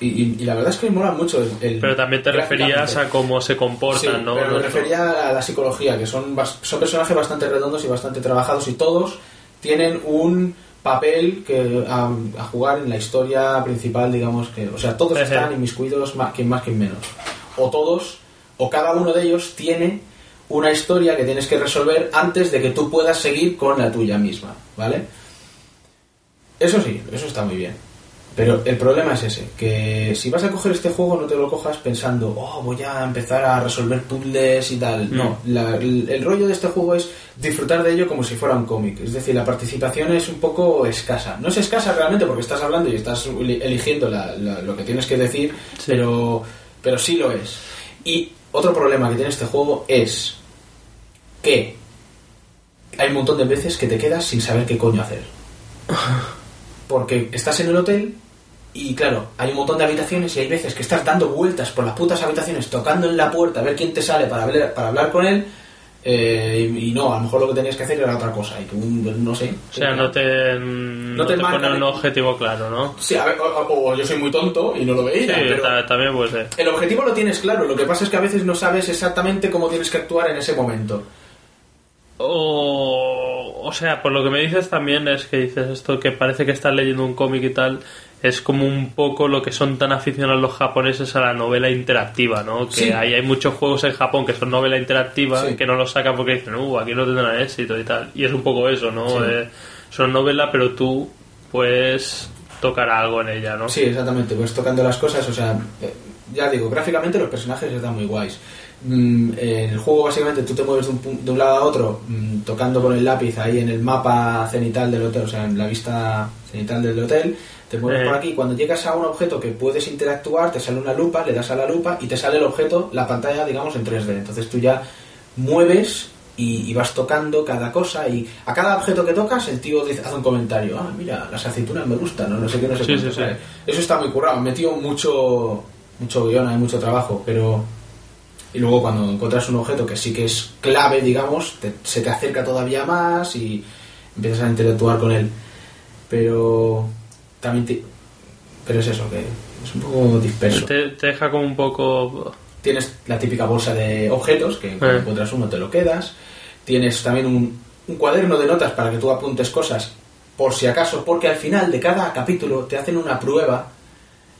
[SPEAKER 3] Y, y- y la verdad es que me mola mucho el, el-
[SPEAKER 4] Pero también te referías a cómo se comportan,
[SPEAKER 3] Sí,
[SPEAKER 4] ¿no?
[SPEAKER 3] pero me refería a la psicología, que son, son personajes bastante redondos y bastante trabajados y todos tienen un papel que a, a jugar en la historia principal, digamos que, o sea, todos están inmiscuidos más, quien más, quien menos. O todos, o cada uno de ellos tiene una historia que tienes que resolver antes de que tú puedas seguir con la tuya misma, ¿vale? Eso sí, eso está muy bien. Pero el problema es ese, que si vas a coger este juego no te lo cojas pensando, oh, voy a empezar a resolver puzzles y tal. No, la- el, el rollo de este juego es disfrutar de ello como si fuera un cómic. Es decir, la participación es un poco escasa. No es escasa realmente porque estás hablando y estás eli- eligiendo la- la- lo que tienes que decir, pero, pero sí lo es. Y otro problema que tiene este juego es que hay un montón de veces que te quedas sin saber qué coño hacer. Porque estás en el hotel y claro, hay un montón de habitaciones y hay veces que estás dando vueltas por las putas habitaciones, tocando en la puerta a ver quién te sale para hablar, para hablar con él. eh, y, y no, a lo mejor lo que tenías que hacer era otra cosa. Y tú, no sé.
[SPEAKER 4] O sea, no te, no
[SPEAKER 3] te
[SPEAKER 4] te, pone un objetivo claro, ¿no?
[SPEAKER 3] Sí, a ver, o, o- o yo soy muy tonto y no lo veía,
[SPEAKER 4] Sí,
[SPEAKER 3] pero
[SPEAKER 4] ta- también puede ser.
[SPEAKER 3] el objetivo lo tienes claro. Lo que pasa es que a veces no sabes exactamente cómo tienes que actuar en ese momento.
[SPEAKER 4] O, o sea, por lo que me dices también es que dices esto que parece que estás leyendo un cómic y tal, es como un poco lo que son tan aficionados los japoneses a la novela interactiva, ¿no? Que
[SPEAKER 3] Sí.
[SPEAKER 4] ahí hay muchos juegos en Japón que son novela interactiva
[SPEAKER 3] Sí.
[SPEAKER 4] que no los sacan porque dicen, uh, aquí no tendrán éxito y tal. Y es un poco eso, ¿no?
[SPEAKER 3] Sí.
[SPEAKER 4] Eh, son novela, pero tú puedes tocar algo en ella, ¿no?
[SPEAKER 3] Sí, exactamente, pues tocando las cosas, o sea, eh, ya digo, gráficamente los personajes están muy guays. mm, en el juego básicamente tú te mueves de un, de un lado a otro mm, tocando con el lápiz ahí en el mapa cenital del hotel, o sea, en la vista cenital del hotel, te mueves
[SPEAKER 4] Eh.
[SPEAKER 3] por aquí. Cuando llegas a un objeto que puedes interactuar, te sale una lupa, le das a la lupa y te sale el objeto, la pantalla, digamos, en 3D. Entonces tú ya mueves y, y vas tocando cada cosa y a cada objeto que tocas el tío dice, hace un comentario. Ah, mira, las aceitunas me gustan, no, no sé qué, no sé
[SPEAKER 4] Sí,
[SPEAKER 3] cuánto",
[SPEAKER 4] sí, sí.
[SPEAKER 3] ¿sabes? Eso está muy currado. Metido mucho, mucho guion, hay mucho trabajo, pero... Y luego cuando encuentras un objeto que sí que es clave, digamos, te- se te acerca todavía más y empiezas a interactuar con él. Pero también... te- pero es eso, que es un poco disperso.
[SPEAKER 4] Te, te deja como un poco...
[SPEAKER 3] Tienes la típica bolsa de objetos, que cuando
[SPEAKER 4] Eh.
[SPEAKER 3] encuentras uno te lo quedas. Tienes también un, un cuaderno de notas para que tú apuntes cosas por si acaso, porque al final de cada capítulo te hacen una prueba.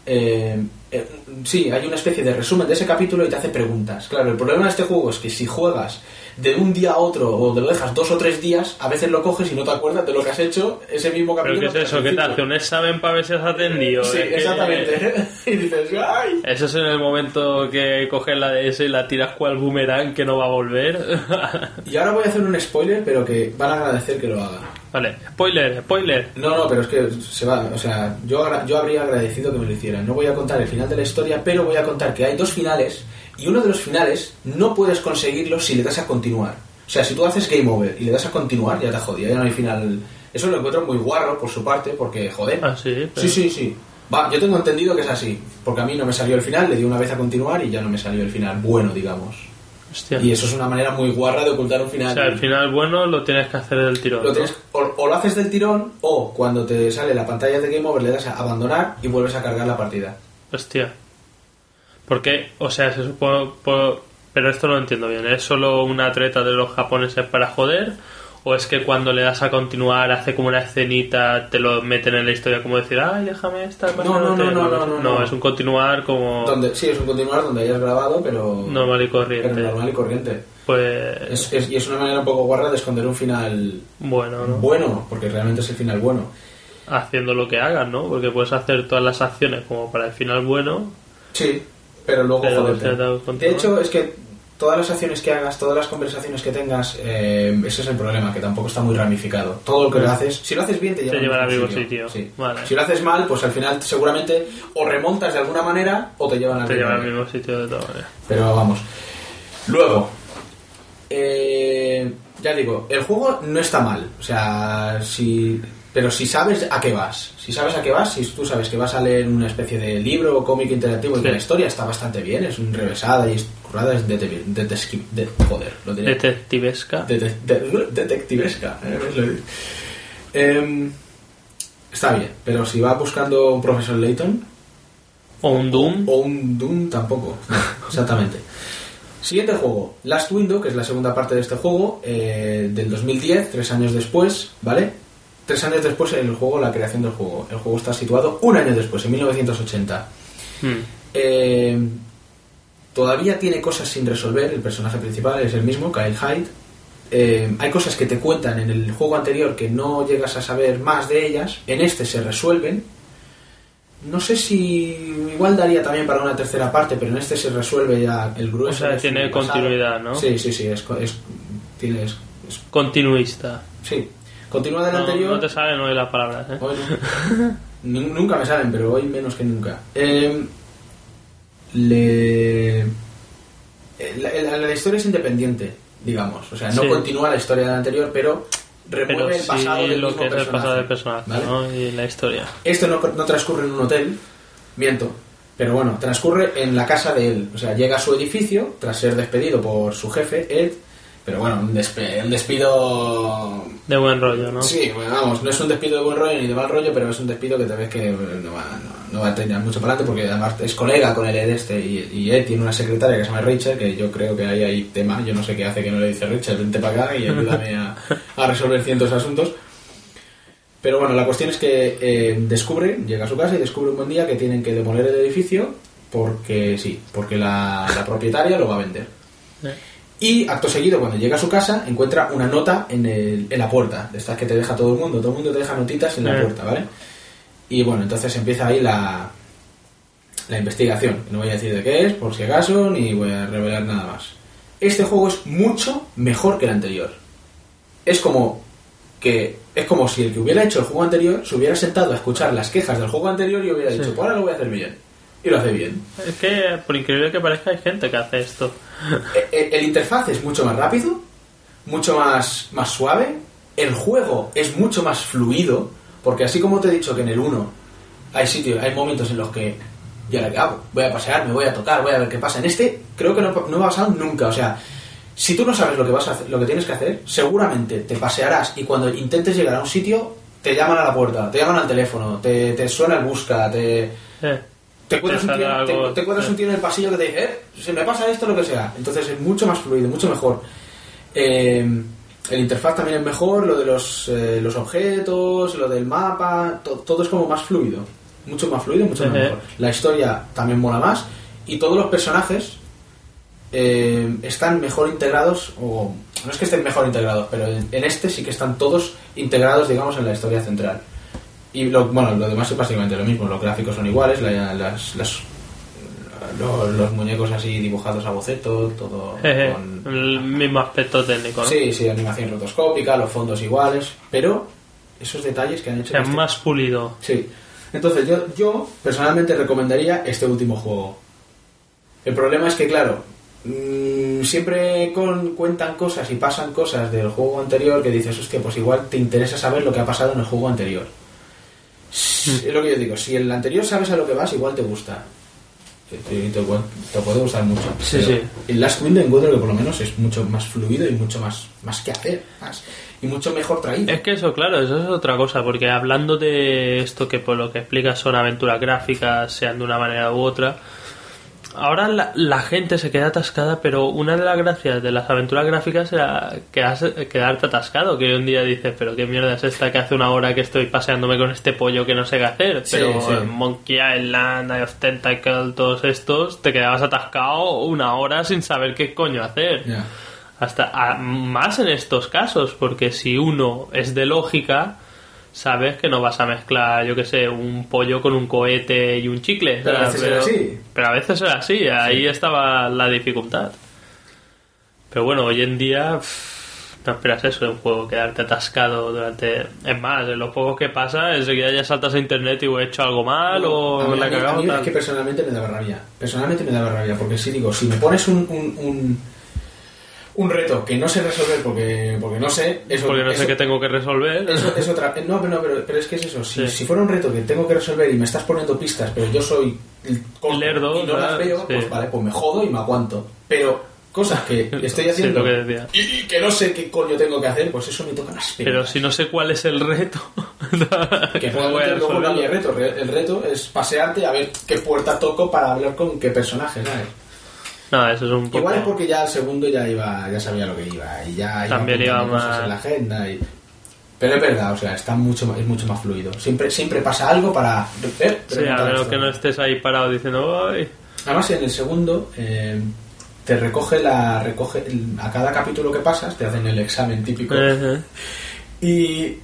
[SPEAKER 3] eh, eh, sí, hay una especie de resumen de ese capítulo y te hace preguntas. Claro, el problema de este juego es que si juegas de un día a otro o te lo dejas dos o tres días, a veces lo coges y no te acuerdas de lo que has hecho ese mismo
[SPEAKER 4] ¿Pero
[SPEAKER 3] capítulo.
[SPEAKER 4] qué es eso? ¿Qué te hace? ¿Un examen para ver si has atendido?
[SPEAKER 3] Sí,
[SPEAKER 4] Es que-
[SPEAKER 3] exactamente. y dices, ¡ay!
[SPEAKER 4] Eso es en el momento que coges la DS y la tiras cual boomerang que no va a volver.
[SPEAKER 3] Y ahora voy a hacer un spoiler, pero que van a agradecer que lo haga.
[SPEAKER 4] Vale, spoiler, spoiler.
[SPEAKER 3] No, no, pero es que se va. O sea, yo, yo habría agradecido que me lo hicieran. No voy a contar el final de la historia, pero voy a contar que hay dos finales y uno de los finales no puedes conseguirlo si le das a continuar. O sea, si tú haces game over y le das a continuar, ya te jodía, ya no hay final. Eso lo encuentro muy guarro por su parte, porque joder.
[SPEAKER 4] Ah, sí, pero-
[SPEAKER 3] Sí, sí, sí. Va, yo tengo entendido que es así, porque a mí no me salió el final, le di una vez a continuar y ya no me salió el final bueno, digamos.
[SPEAKER 4] Hostia.
[SPEAKER 3] Y eso es una manera muy guarra de ocultar un
[SPEAKER 4] O
[SPEAKER 3] final.
[SPEAKER 4] sea, el final bueno lo tienes que hacer del tirón.
[SPEAKER 3] Lo
[SPEAKER 4] ¿no?
[SPEAKER 3] tienes- o, o lo haces del tirón o cuando te sale la pantalla de Game Over le das a abandonar y vuelves a cargar la partida.
[SPEAKER 4] Hostia. Porque, o sea, se supone... por- Pero esto no lo entiendo bien. ¿Es solo una treta de los japoneses para joder? ¿O es que cuando le das a continuar hace como una escenita, te lo meten en la historia como decir, ay, déjame estar
[SPEAKER 3] No, no, no, no, no, no, no.
[SPEAKER 4] es un continuar como
[SPEAKER 3] Donde, sí, es un continuar donde hayas grabado, pero,
[SPEAKER 4] normal y
[SPEAKER 3] pero
[SPEAKER 4] corriente.
[SPEAKER 3] normal y corriente.
[SPEAKER 4] Pues,
[SPEAKER 3] Es- es- y es una manera un poco guarra de esconder un final
[SPEAKER 4] bueno, ¿no?
[SPEAKER 3] bueno, porque realmente es el final bueno.
[SPEAKER 4] Haciendo lo que hagas, ¿no? Porque puedes hacer todas las acciones como para el final bueno.
[SPEAKER 3] Sí, pero luego
[SPEAKER 4] Pero
[SPEAKER 3] De hecho, es que todas las acciones que hagas, todas las conversaciones que tengas, eh, ese es el problema, que tampoco está muy ramificado. Todo lo que lo haces, si lo haces bien, te lleva,
[SPEAKER 4] Te lleva
[SPEAKER 3] al
[SPEAKER 4] al
[SPEAKER 3] mismo
[SPEAKER 4] mismo sitio.
[SPEAKER 3] Sí.
[SPEAKER 4] Vale.
[SPEAKER 3] Si lo haces mal, pues al final seguramente o remontas de alguna manera o te llevan al
[SPEAKER 4] Te lleva al mismo sitio de todas maneras.
[SPEAKER 3] Pero vamos. Luego, eh, ya digo, el juego no está mal. O sea, si. Pero si sabes a qué vas, si sabes a qué vas, si tú sabes que vas a leer una especie de libro o cómic interactivo y
[SPEAKER 4] Sí.
[SPEAKER 3] que la historia está bastante bien, es un revesada y es currada, es de, de, de- de- de- joder, lo diré.
[SPEAKER 4] Detectivesca.
[SPEAKER 3] De- de- de- detectivesca. ¿eh? Em, está bien, pero si vas buscando un profesor Layton,
[SPEAKER 4] O un Doom.
[SPEAKER 3] o un Doom tampoco. No, exactamente. Siguiente juego, Last Window, que es la segunda parte de este juego, eh, del 2010, tres años después, ¿vale? Tres años después el juego, la creación del juego. El juego está situado un año después, en 1980.
[SPEAKER 4] Hmm.
[SPEAKER 3] Eh, todavía tiene cosas sin resolver, el personaje principal es el mismo, Kyle Hyde. Eh, hay cosas que te cuentan en el juego anterior que no llegas a saber más de ellas, en este se resuelven. No sé si igual daría también para una tercera parte, pero en este se resuelve ya el grueso.
[SPEAKER 4] O sea, tiene
[SPEAKER 3] pasado.
[SPEAKER 4] continuidad, ¿no?
[SPEAKER 3] Sí, sí, sí, es, es- tiene, es- es-
[SPEAKER 4] Continuista.
[SPEAKER 3] sí. Continúa del
[SPEAKER 4] No,
[SPEAKER 3] anterior.
[SPEAKER 4] no te salen hoy las palabras, ¿eh?
[SPEAKER 3] Hoy no. Nunca me salen, pero hoy menos que nunca. Eh, le... La, la- la historia es independiente, digamos. O sea, no
[SPEAKER 4] Sí.
[SPEAKER 3] continúa la historia del anterior, pero remueve
[SPEAKER 4] Pero
[SPEAKER 3] el pasado
[SPEAKER 4] sí
[SPEAKER 3] del
[SPEAKER 4] lo
[SPEAKER 3] mismo
[SPEAKER 4] que es el
[SPEAKER 3] personaje,
[SPEAKER 4] pasado del personaje,
[SPEAKER 3] ¿vale?
[SPEAKER 4] ¿no? Y la historia.
[SPEAKER 3] Esto no, no transcurre en un hotel, miento. Pero bueno, transcurre en la casa de él. O sea, llega a su edificio tras ser despedido por su jefe, Ed. Pero bueno, un, despe- un despido
[SPEAKER 4] De buen rollo, ¿no?
[SPEAKER 3] Sí, bueno, vamos, no es un despido de buen rollo ni de mal rollo, pero es un despido que te ves que no va, no, no va a tener mucho para adelante porque además es colega con el Ed este y, y Ed tiene una secretaria que se llama Rachel, que yo creo que ahí hay tema, yo no sé qué hace que no le dice Rachel, vente para acá y ayúdame a, a resolver cientos de asuntos. Pero bueno, la cuestión es que eh, descubre, llega a su casa y descubre un buen día que tienen que demoler el edificio porque sí, porque la, la propietaria lo va a vender.
[SPEAKER 4] Eh.
[SPEAKER 3] Y acto seguido, cuando llega a su casa, encuentra una nota en, el- en la puerta, de estas que te deja todo el mundo, todo el mundo te deja notitas en la
[SPEAKER 4] Eh.
[SPEAKER 3] puerta, ¿vale? Y bueno, entonces empieza ahí la, la investigación. No voy a decir de qué es, por si acaso, ni voy a revelar nada más. Este juego es mucho mejor que el anterior. Es como que es como si el que hubiera hecho el juego anterior se hubiera sentado a escuchar las quejas del juego anterior y hubiera dicho, pues ahora lo voy a hacer bien. Y lo hace bien.
[SPEAKER 4] Es que, por increíble que parezca, hay gente que hace esto.
[SPEAKER 3] El, el interfaz es mucho más rápido, mucho más, más suave. El juego es mucho más fluido, porque así como te he dicho que en el 1 hay sitios, hay momentos en los que ya la hago, voy a pasear, me voy a tocar, voy a ver qué pasa. En este creo que no, no me ha pasado nunca, o sea, si tú no sabes lo que vas a hacer, lo que tienes que hacer, seguramente te pasearás y cuando intentes llegar a un sitio te llaman a la puerta, te llaman al teléfono, te, te suena el busca, te
[SPEAKER 4] Eh,
[SPEAKER 3] te encuentras, un tío,
[SPEAKER 4] sale
[SPEAKER 3] te-
[SPEAKER 4] algo,
[SPEAKER 3] te encuentras
[SPEAKER 4] sí.
[SPEAKER 3] un tío en el pasillo que te dice, eh, se me pasa esto, lo que sea. Entonces es mucho más fluido, mucho mejor. Eh, el interfaz también es mejor, lo de los, eh, los objetos, lo del mapa, to- todo es como más fluido. Mucho más fluido, mucho
[SPEAKER 4] Ejé.
[SPEAKER 3] mejor. La historia también mola más y todos los personajes eh, están mejor integrados, o no es que estén mejor integrados, pero en, en este sí que están todos integrados, digamos, en la historia central. Y lo, bueno, lo demás es básicamente lo mismo, los gráficos son iguales, la- las, las- lo- los muñecos así dibujados a boceto, todo
[SPEAKER 4] jeje,
[SPEAKER 3] con...
[SPEAKER 4] el mismo aspecto técnico, ¿no?
[SPEAKER 3] Sí, sí, animación rotoscópica, los fondos iguales, pero esos detalles que han hecho...
[SPEAKER 4] Es
[SPEAKER 3] este-
[SPEAKER 4] más pulido.
[SPEAKER 3] Sí. Entonces yo, yo personalmente recomendaría este último juego. El problema es que, claro, mm, siempre con, cuentan cosas y pasan cosas del juego anterior que dices, hostia, pues igual te interesa saber lo que ha pasado en el juego anterior. Es lo que yo digo, si el anterior sabes a lo que vas, igual te gusta. Te, te- te pu- te puede gustar mucho.
[SPEAKER 4] Sí.
[SPEAKER 3] El Last Wind encuentro que por lo menos es mucho más fluido y mucho más, más que hacer. más- y mucho mejor traído.
[SPEAKER 4] Es que eso, claro, eso es otra cosa, porque hablando de esto que por lo que explicas son aventuras gráficas, sean de una manera u otra, ahora la, la gente se queda atascada, pero una de las gracias de las aventuras gráficas era quedarse- quedarte atascado, que un día dices, pero qué mierda es esta que hace una hora que estoy paseándome con este pollo que no sé qué hacer,
[SPEAKER 3] Sí,
[SPEAKER 4] pero
[SPEAKER 3] sí.
[SPEAKER 4] en Monkey Island, Eye of Tentacle, todos estos, te quedabas atascado una hora sin saber qué coño hacer. Hasta a- más en estos casos, porque si uno es de lógica, sabes que no vas a mezclar, yo que sé, un pollo con un cohete y un chicle.
[SPEAKER 3] Pero a veces era así.
[SPEAKER 4] Pero a veces era así, ahí estaba la dificultad. Pero bueno, hoy en día pff, no esperas eso de un juego, quedarte atascado durante... Es más, en los juegos que pasa, enseguida ya saltas a internet y he hecho algo mal o
[SPEAKER 3] mí-
[SPEAKER 4] la
[SPEAKER 3] es que personalmente me daba rabia. Personalmente me daba rabia, porque si digo, si me pones un, un, un, un reto que no sé resolver porque, porque no sé, eso,
[SPEAKER 4] Porque no
[SPEAKER 3] eso-
[SPEAKER 4] sé qué tengo que resolver.
[SPEAKER 3] eso es otra. No, pero, no, pero, pero es que es eso. Si,
[SPEAKER 4] Sí.
[SPEAKER 3] si fuera un reto que tengo que resolver y me estás poniendo pistas, pero yo soy el corto
[SPEAKER 4] Lerdo,
[SPEAKER 3] y no las veo,
[SPEAKER 4] Sí.
[SPEAKER 3] pues vale, pues me jodo y me aguanto. Pero cosas que estoy haciendo
[SPEAKER 4] que
[SPEAKER 3] y, y que no sé qué coño tengo que hacer, pues eso me toca las penas.
[SPEAKER 4] Pero si no sé cuál es el reto,
[SPEAKER 3] Que
[SPEAKER 4] ¿cómo voy a
[SPEAKER 3] probablemente luego el reto. Re- El reto es pasearte a ver qué puerta toco para hablar con qué personaje, ¿sabes?
[SPEAKER 4] No, eso es un poco...
[SPEAKER 3] Igual es porque ya el segundo ya iba, ya sabía lo que iba y ya iba
[SPEAKER 4] También iba
[SPEAKER 3] cosas
[SPEAKER 4] más-
[SPEAKER 3] en la agenda y... Pero es verdad, o sea, está mucho más- es mucho más fluido. Siempre siempre pasa algo para eh,
[SPEAKER 4] Sí, a menos que no estés ahí parado diciendo, ¡ay!
[SPEAKER 3] Además en el segundo eh, te recoge la recoge el- a cada capítulo que pasas te hacen el examen típico y,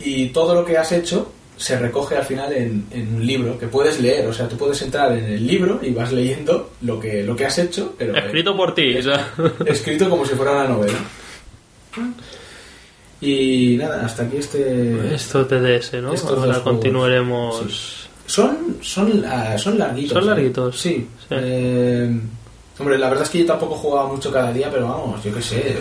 [SPEAKER 3] y todo lo que has hecho se recoge al final en, en un libro que puedes leer. O sea, tú puedes entrar en el libro y vas leyendo lo que, lo que has hecho, pero eh,
[SPEAKER 4] Escrito por ti, o sea.
[SPEAKER 3] escrito como si fuera una novela. Y nada, hasta aquí este...
[SPEAKER 4] Esto TDS, ¿no?
[SPEAKER 3] Estos
[SPEAKER 4] Ahora continuaremos...
[SPEAKER 3] Son, son, ah, son larguitos.
[SPEAKER 4] Son
[SPEAKER 3] ¿eh?
[SPEAKER 4] larguitos.
[SPEAKER 3] Sí.
[SPEAKER 4] Sí.
[SPEAKER 3] Eh, hombre, la verdad es que yo tampoco jugaba mucho cada día, pero vamos, yo qué sé.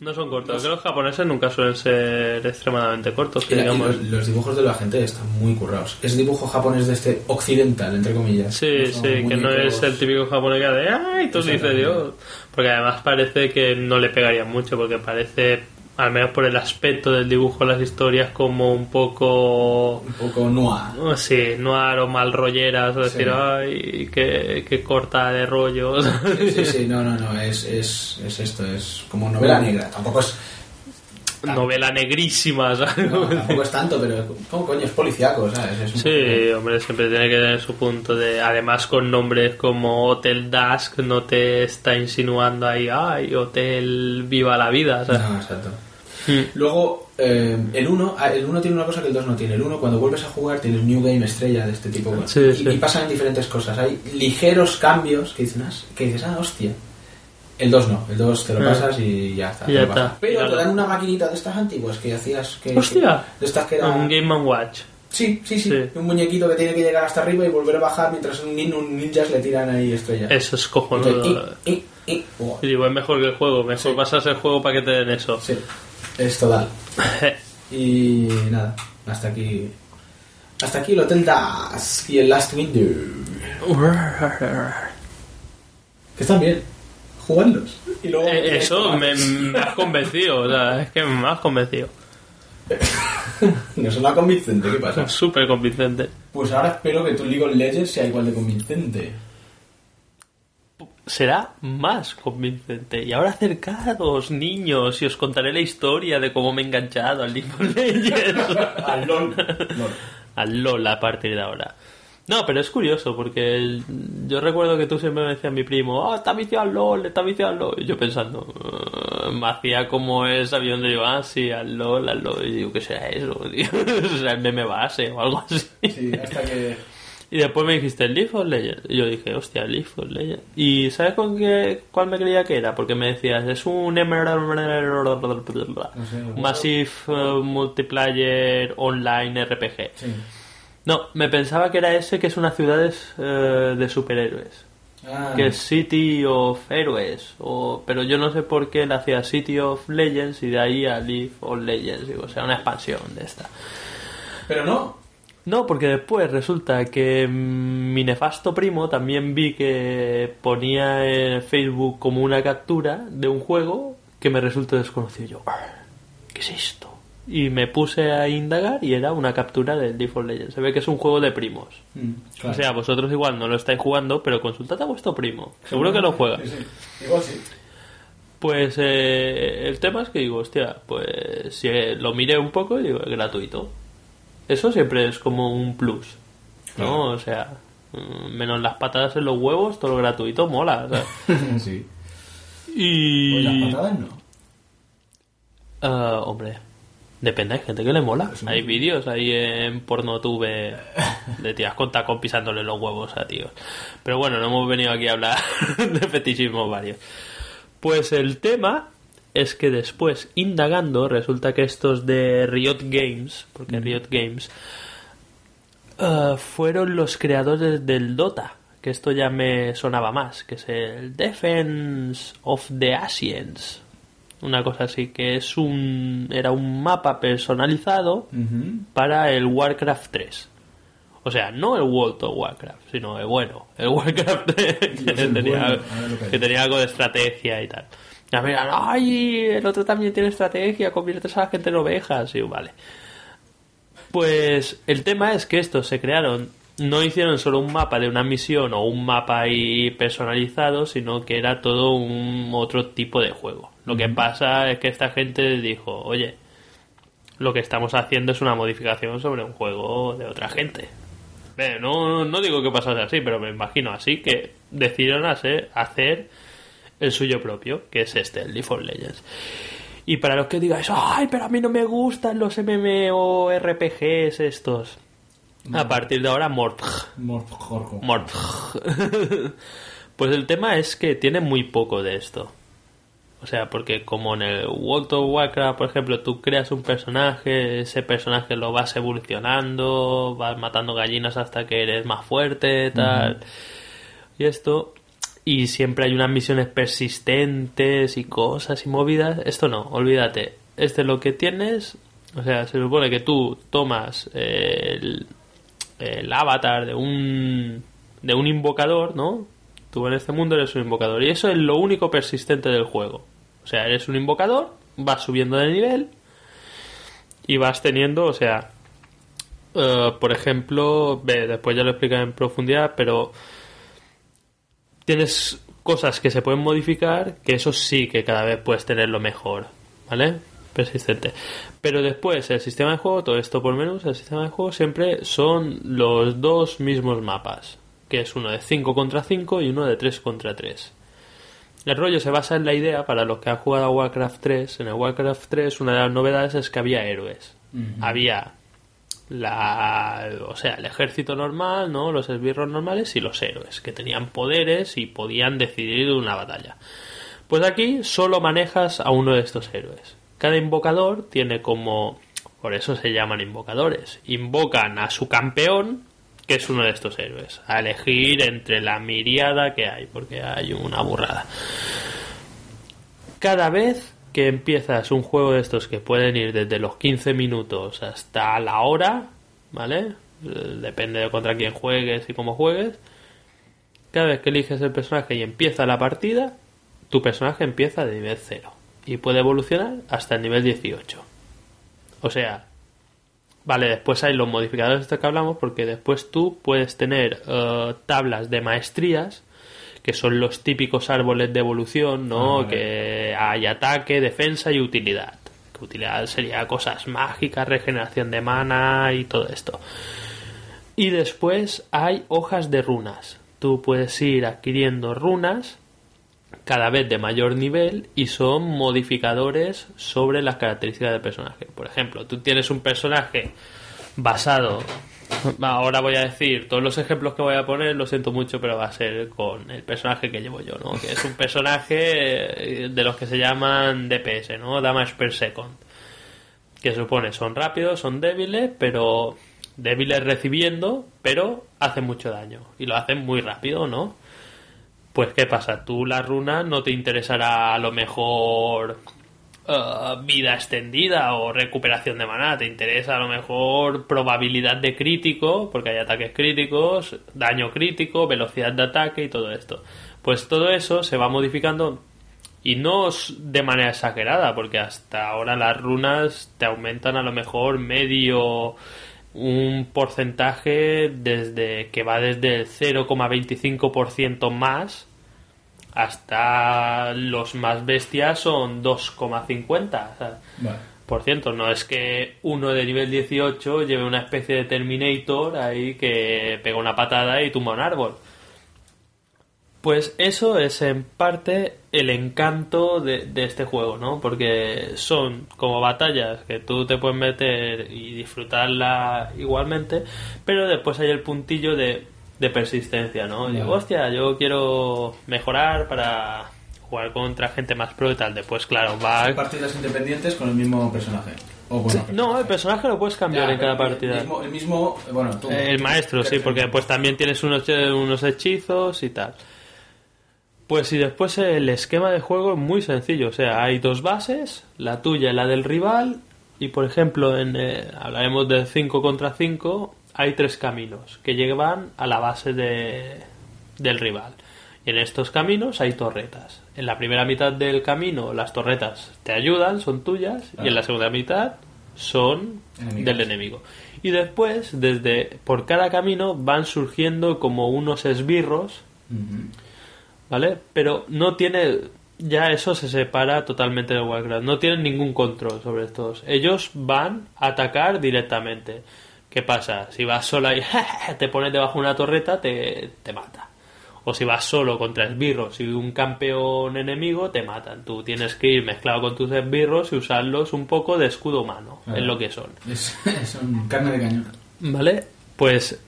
[SPEAKER 4] No son cortos. Que los japoneses nunca suelen ser extremadamente cortos, que digamos.
[SPEAKER 3] los, los dibujos de la gente están muy currados. Es dibujo japonés de este occidental, entre comillas.
[SPEAKER 4] Sí, sí, que no es el típico japonés que de ¡ay! Tú dices. Dios. Porque además parece que no le pegaría mucho, porque parece, al menos por el aspecto del dibujo de las historias, como un poco.
[SPEAKER 3] Un poco noir.
[SPEAKER 4] oh, Sí, noir o mal rolleras, o decir,
[SPEAKER 3] Sí.
[SPEAKER 4] ¡ay! Qué, qué corta de rollos.
[SPEAKER 3] Sí, sí, sí, no, no, no, es, es, es esto, es como novela negra. Tampoco es,
[SPEAKER 4] Novela negrísima, ¿sabes?
[SPEAKER 3] no, tampoco es tanto, pero ¿cómo coño? Es policiaco, ¿sabes? Es
[SPEAKER 4] Sí, hombre, siempre tiene que tener su punto de... Además, con nombres como Hotel Dusk no te está insinuando ahí, ay, Hotel Viva la Vida, ¿sabes?
[SPEAKER 3] No, exacto.
[SPEAKER 4] Mm.
[SPEAKER 3] Luego, eh, el 1 el uno tiene una cosa que el 2 no tiene. El 1, cuando vuelves a jugar, tienes New Game estrella de este tipo.
[SPEAKER 4] Sí,
[SPEAKER 3] y,
[SPEAKER 4] sí.
[SPEAKER 3] y pasan diferentes cosas. Hay ligeros cambios que, dicen, ah, que dices, ah, hostia. El 2 no, el 2 te lo
[SPEAKER 4] Ah.
[SPEAKER 3] pasas y ya está.
[SPEAKER 4] Ya está.
[SPEAKER 3] Pero
[SPEAKER 4] Claro.
[SPEAKER 3] te dan una maquinita de estas antiguas que hacías que...
[SPEAKER 4] Hostia.
[SPEAKER 3] que- de estas que era...
[SPEAKER 4] Un Game and Watch.
[SPEAKER 3] Sí, sí, sí,
[SPEAKER 4] Sí.
[SPEAKER 3] Un muñequito que tiene que llegar hasta arriba y volver a bajar mientras un, nin- un ninjas le tiran ahí estrellas.
[SPEAKER 4] Eso es cojonudo.
[SPEAKER 3] Entonces, y- y- y- oh,
[SPEAKER 4] Y digo, es mejor que el juego, mejor pasas el juego para que te den eso.
[SPEAKER 3] Sí, es total. Y nada, hasta aquí. Hasta aquí el Hotel Dusk y el Last Window. Que están bien. Jugadlos. Y luego.
[SPEAKER 4] Eh, Eso me, me has convencido, o sea, es que me has convencido.
[SPEAKER 3] No suena convincente, ¿qué pasa?
[SPEAKER 4] Es súper convincente.
[SPEAKER 3] Pues ahora espero que tu League of Legends sea igual de convincente.
[SPEAKER 4] Será más convincente. Y ahora acercados, niños, y os contaré la historia de cómo me he enganchado al League of Legends.
[SPEAKER 3] Al LOL. LOL.
[SPEAKER 4] al LOL a partir de ahora. No, pero es curioso porque el- yo recuerdo que tú siempre me decías a mi primo, ah, está viciado al LOL, está viciado al LOL. Y yo pensando, "Ah", me hacía como ese avión de yo, ah, sí, al LOL, al LOL. Y digo, ¿qué será eso? tío? ¿Será el meme base o algo así?
[SPEAKER 3] Sí, hasta que.
[SPEAKER 4] Y después me dijiste League of Legends. Y yo dije, hostia, League of Legends. ¿Y sabes con qué, cuál me creía que era? Porque me decías, es un Massive eh, Multiplayer Online RPG.
[SPEAKER 3] Sí.
[SPEAKER 4] No, me pensaba que era ese que es una ciudad eh, de superhéroes.
[SPEAKER 3] Ah,
[SPEAKER 4] Que es City of Heroes. O, pero yo no sé por qué le hacía City of Legends y de ahí a League of Legends. Digo, o sea, una expansión de esta.
[SPEAKER 3] Pero no.
[SPEAKER 4] No, porque después resulta que mm, mi nefasto primo también vi que ponía en Facebook como una captura de un juego que me resultó desconocido. Yo, "Ah, ¿qué es esto? Y me puse a indagar y era una captura del League of Legends. Se ve que es un juego de primos.
[SPEAKER 3] Mm, claro.
[SPEAKER 4] O sea, vosotros igual no lo estáis jugando, pero consultad a vuestro primo. Seguro que lo juega.
[SPEAKER 3] Sí, sí. Igual sí.
[SPEAKER 4] Pues eh, el tema es que digo, hostia, pues si eh, lo miré un poco y digo, es gratuito. Eso siempre es como un plus, ¿no?
[SPEAKER 3] Claro.
[SPEAKER 4] O sea, mm, menos las patadas en los huevos, todo lo gratuito mola. ¿sabes?
[SPEAKER 3] sí.
[SPEAKER 4] Y...
[SPEAKER 3] Pues las patadas no.
[SPEAKER 4] Ah, hombre, depende, hay gente que le mola.
[SPEAKER 3] Pues
[SPEAKER 4] Hay vídeos ahí en pornotube de tías con tacón pisándole los huevos a tíos. Pero bueno, no hemos venido aquí a hablar de fetichismos varios. Pues el tema es que después, indagando, resulta que estos de Riot Games, porque Riot Games, ah, fueron los creadores del Dota, que esto ya me sonaba más, que es el Defense of the Asians. Una cosa así, que es un era un mapa personalizado para el Warcraft 3. O sea, no el World of Warcraft, sino el bueno, el Warcraft 3, que, tenía,
[SPEAKER 3] bueno, que
[SPEAKER 4] tenía algo de estrategia y tal. Ya miran, ay, el otro también tiene estrategia, conviertes a la gente en ovejas, y vale. Pues el tema es que estos se crearon, no hicieron solo un mapa de una misión o un mapa ahí personalizado, sino que era todo un otro tipo de juego. Lo que pasa es que esta gente dijo, oye, lo que estamos haciendo es una modificación sobre un juego de otra gente. No, no digo que pasase así, pero me imagino así que decidieron hacer, hacer el suyo propio, que es este, el League of Legends. Y para los que digáis, ay, pero a mí no me gustan los MMORPGs estos. A partir de ahora, Morpg.
[SPEAKER 3] Morjorjo.
[SPEAKER 4] Morpg. pues el tema es que tiene muy poco de esto. O sea, porque como en el World of Warcraft, por ejemplo, tú creas un personaje, ese personaje lo vas evolucionando, vas matando gallinas hasta que eres más fuerte, tal. Y esto, y siempre hay unas misiones persistentes y cosas y movidas. Esto no, olvídate. Este lo que tienes, o sea, se supone que tú tomas el, el avatar de un de un invocador, ¿no? Tú en este mundo eres un invocador y eso es lo único persistente del juego. O sea, eres un invocador, vas subiendo de nivel y vas teniendo, o sea, eh, por ejemplo, ve, después ya lo explicaré en profundidad, pero tienes cosas que se pueden modificar, que eso sí que cada vez puedes tenerlo mejor, ¿vale? Persistente. Pero después, el sistema de juego, todo esto por menús, el sistema de juego siempre son los dos mismos mapas, que es uno de 5 contra 5 y uno de 3 contra 3. el rollo se basa en la idea, para los que han jugado a Warcraft 3, en el Warcraft 3 una de las novedades es que había héroes. Había la, o sea, el ejército normal, ¿no? Los esbirros normales y los héroes, que tenían poderes y podían decidir una batalla. Pues aquí solo manejas a uno de estos héroes. Cada invocador tiene como, por eso se llaman invocadores, invocan a su campeón, que es uno de estos héroes, a elegir entre la miriada que hay, porque hay una burrada. Cada vez que empiezas un juego de estos que pueden ir desde los 15 minutos hasta la hora, ¿vale? Eh, Depende de contra quién juegues y cómo juegues. Cada vez que eliges el personaje y empieza la partida, tu personaje empieza de nivel 0 y puede evolucionar hasta el nivel 18. O sea, vale, después hay los modificadores de estos que hablamos porque después tú puedes tener eh, tablas de maestrías que son los típicos árboles de evolución, ¿no?
[SPEAKER 3] Ah.
[SPEAKER 4] Que hay ataque, defensa y utilidad. Que utilidad sería cosas mágicas, regeneración de mana y todo esto. Y después hay hojas de runas. Tú puedes ir adquiriendo runas cada vez de mayor nivel y son modificadores sobre las características del personaje. Por ejemplo, tú tienes un personaje basado. Ahora voy a decir todos los ejemplos que voy a poner, lo siento mucho, pero va a ser con el personaje que llevo yo, ¿no? Que es un personaje eh, de los que se llaman DPS, ¿no? Damage per second. Que supone son rápidos, son débiles, pero débiles recibiendo, pero hacen mucho daño y lo hacen muy rápido, ¿no? Pues qué pasa, tú la runa no te interesará a lo mejor eh, vida extendida o recuperación de maná, te interesa a lo mejor probabilidad de crítico, porque hay ataques críticos, daño crítico, velocidad de ataque y todo esto. Pues todo eso se va modificando y no de manera exagerada, porque hasta ahora las runas te aumentan a lo mejor medio un porcentaje desde que va desde el 0,25% más hasta los más bestias son 2,50 o sea,
[SPEAKER 3] Vale.
[SPEAKER 4] por ciento. No es que uno de nivel 18 lleve una especie de Terminator ahí que pega una patada y tumba un árbol. Pues eso es en parte el encanto de, de este juego, ¿no? Porque son como batallas que tú te puedes meter y disfrutarla igualmente, pero después hay el puntillo de, de persistencia, ¿no? Digo, hostia, yo quiero mejorar para jugar contra gente más pro y tal. Después, claro, va...
[SPEAKER 3] Partidas independientes con el mismo personaje. O bueno,
[SPEAKER 4] No, el personaje lo puedes cambiar
[SPEAKER 3] Ya,
[SPEAKER 4] en cada partida.
[SPEAKER 3] El mismo, el mismo, bueno, tú.
[SPEAKER 4] El maestro, sí, porque pues también tienes unos, unos hechizos y tal. Pues y después el esquema de juego es muy sencillo, o sea, hay dos bases, la tuya y la del rival, y por ejemplo, en, eh, hablaremos del 5 contra 5, hay tres caminos que llevan a la base de, del rival. Y en estos caminos hay torretas. En la primera mitad del camino las torretas te ayudan, son tuyas, y en la segunda mitad son del enemigo. Y después, desde por cada camino van surgiendo como unos esbirros. ¿vale? Pero no tiene, ya eso se separa totalmente de Warcraft, no tienen ningún control sobre estos. Ellos van a atacar directamente. ¿Qué pasa? Si vas sola y te pones debajo de una torreta, te, te mata. O si vas solo contra esbirros y un campeón enemigo, te matan. Tú tienes que ir mezclado con tus esbirros y usarlos un poco de escudo humano,
[SPEAKER 3] Claro.
[SPEAKER 4] es lo que son.
[SPEAKER 3] Es, son carne de cañón.
[SPEAKER 4] ¿Vale? Pues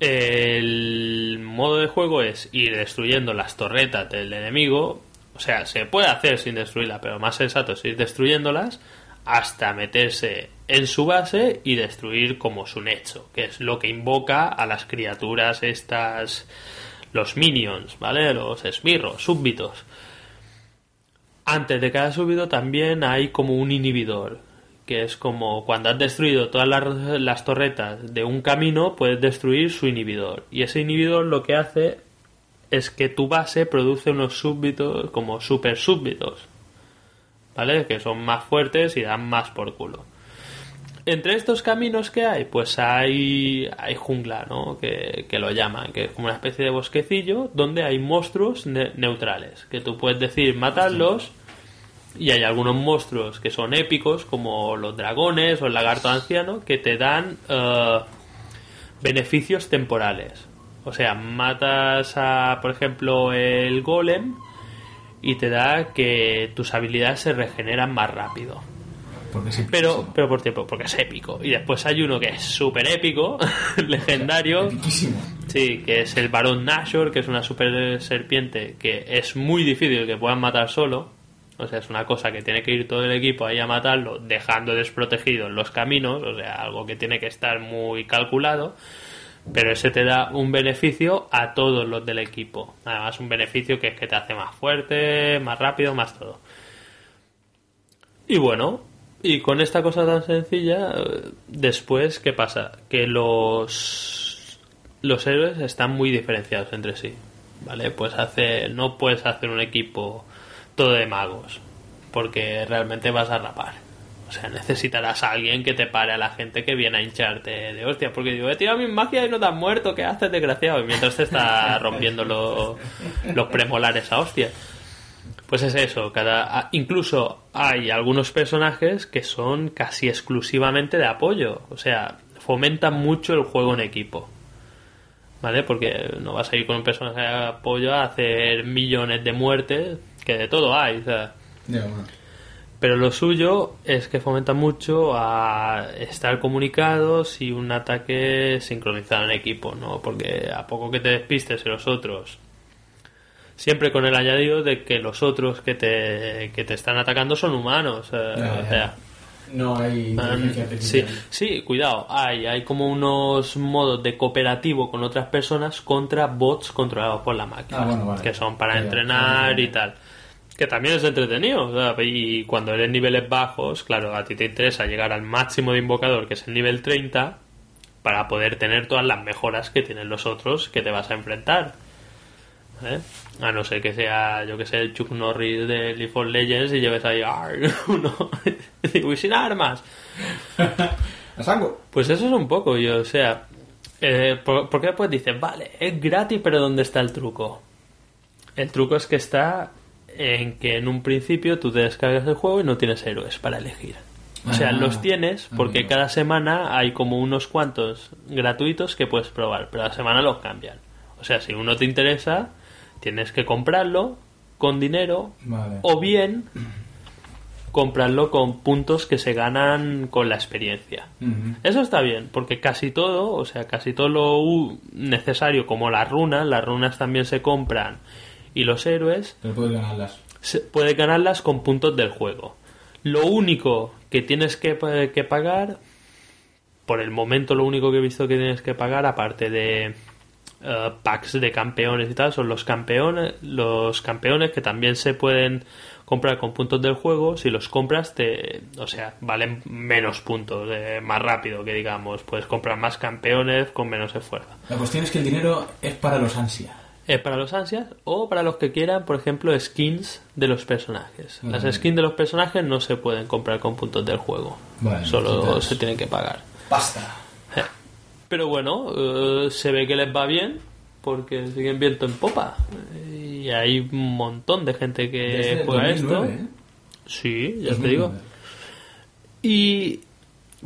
[SPEAKER 4] el modo de juego es ir destruyendo las torretas del enemigo. O sea, se puede hacer sin destruirla, pero más sensato es ir destruyéndolas hasta meterse en su base y destruir como su hecho, que es lo que invoca a las criaturas estas, los minions, ¿vale? Los esbirros, súbditos. Antes de cada súbdito también hay como un inhibidor, que es como cuando has destruido todas las, las torretas de un camino, puedes destruir su inhibidor. Y ese inhibidor lo que hace es que tu base produce unos súbditos como super súbditos, ¿vale? Que son más fuertes y dan más por culo. Entre estos caminos que hay, pues hay, hay jungla, ¿no? Que, que lo llaman, que es como una especie de bosquecillo donde hay monstruos ne- neutrales, que tú puedes decir matarlos y hay algunos monstruos que son épicos, como los dragones o el lagarto anciano, que te dan eh, beneficios temporales. O sea, matas a, por ejemplo, el golem y te da que tus habilidades se regeneran más rápido.
[SPEAKER 3] Porque es
[SPEAKER 4] Pero, pero por tiempo, porque es épico. Y después hay uno que es súper épico, legendario.
[SPEAKER 3] Epiquísimo.
[SPEAKER 4] Sí, que es el Barón Nashor, que es una super serpiente que es muy difícil que puedan matar solo. O sea, es una cosa que tiene que ir todo el equipo ahí a matarlo, dejando desprotegidos los caminos. O sea, algo que tiene que estar muy calculado. Pero ese te da un beneficio a todos los del equipo. Además, un beneficio que es que te hace más fuerte, más rápido, más todo. Y bueno, y con esta cosa tan sencilla, después, ¿qué pasa? Que los, los héroes están muy diferenciados entre sí. ¿Vale? Pues hace, no puedes hacer un equipo todo de magos, porque realmente vas a rapar. O sea, necesitarás a alguien que te pare a la gente que viene a hincharte de hostia, porque digo, he tirado mi magia y no te has muerto, ¿qué haces, desgraciado? Y mientras te está rompiendo lo- los premolares a hostia. Pues es eso, cada a- incluso hay algunos personajes que son casi exclusivamente de apoyo, o sea, fomentan mucho el juego en equipo. ¿Vale? Porque no vas a ir con un personaje de apoyo a hacer millones de muertes, que de todo hay, o sea. Pero lo suyo es que fomenta mucho a estar comunicados y un ataque sincronizado en equipo, ¿no? Porque a poco que te despistes y los otros, siempre con el añadido de que los otros que te, que te están atacando son humanos. eh, o sea,
[SPEAKER 3] No hay
[SPEAKER 4] Um, sí, sí, cuidado, hay, hay como unos modos de cooperativo con otras personas contra bots controlados por la máquina,
[SPEAKER 3] Ah, bueno, vale.
[SPEAKER 4] que son para
[SPEAKER 3] Ya,
[SPEAKER 4] entrenar
[SPEAKER 3] ya,
[SPEAKER 4] y tal. Que también es entretenido, sea, y cuando eres niveles bajos, claro, a ti te interesa llegar al máximo de invocador, que es el nivel 30, para poder tener todas las mejoras que tienen los otros que te vas a enfrentar. ¿eh? A no ser que sea, yo que sé, el Chuck Norris de League of Legends y lleves ahí uno y sin armas. Pues eso es un poco, yo, o sea, eh, por- porque después dices, vale, es gratis, pero ¿dónde está el truco? El truco es que está en que en un principio tú te descargas el juego y no tienes héroes para elegir. O sea,
[SPEAKER 3] Ah,
[SPEAKER 4] los tienes porque
[SPEAKER 3] amigo.
[SPEAKER 4] cada semana hay como unos cuantos gratuitos que puedes probar, pero a la semana los cambian. O sea, si uno te interesa, tienes que comprarlo con dinero
[SPEAKER 3] Vale.
[SPEAKER 4] o bien comprarlo con puntos que se ganan con la experiencia. Eso está bien, porque casi todo, o sea, casi todo lo necesario, como las runas, las runas también se compran, y los héroes,
[SPEAKER 3] Pero puedes ganarlas.
[SPEAKER 4] se puede ganarlas con puntos del juego. Lo único que tienes que, pa- que pagar, por el momento lo único que he visto que tienes que pagar, aparte de eh, packs de campeones y tal, son los campeones, los campeones que también se pueden comprar con puntos del juego. Si los compras, te, o sea, valen menos puntos, eh, más rápido que digamos. Puedes comprar más campeones con menos esfuerzo.
[SPEAKER 3] La cuestión es que el dinero es para los ansia.
[SPEAKER 4] Es para los ansias o para los que quieran, por ejemplo, skins de los personajes. Las skins de los personajes no se pueden comprar con puntos del juego. Solo se tienen que pagar.
[SPEAKER 3] Basta.
[SPEAKER 4] Eh. Pero bueno, eh, se ve que les va bien porque siguen viento en popa. Y hay un montón de gente que
[SPEAKER 3] Desde
[SPEAKER 4] juega
[SPEAKER 3] 2009,
[SPEAKER 4] esto.
[SPEAKER 3] ¿eh?
[SPEAKER 4] Sí, ya te
[SPEAKER 3] 2009.
[SPEAKER 4] digo. Y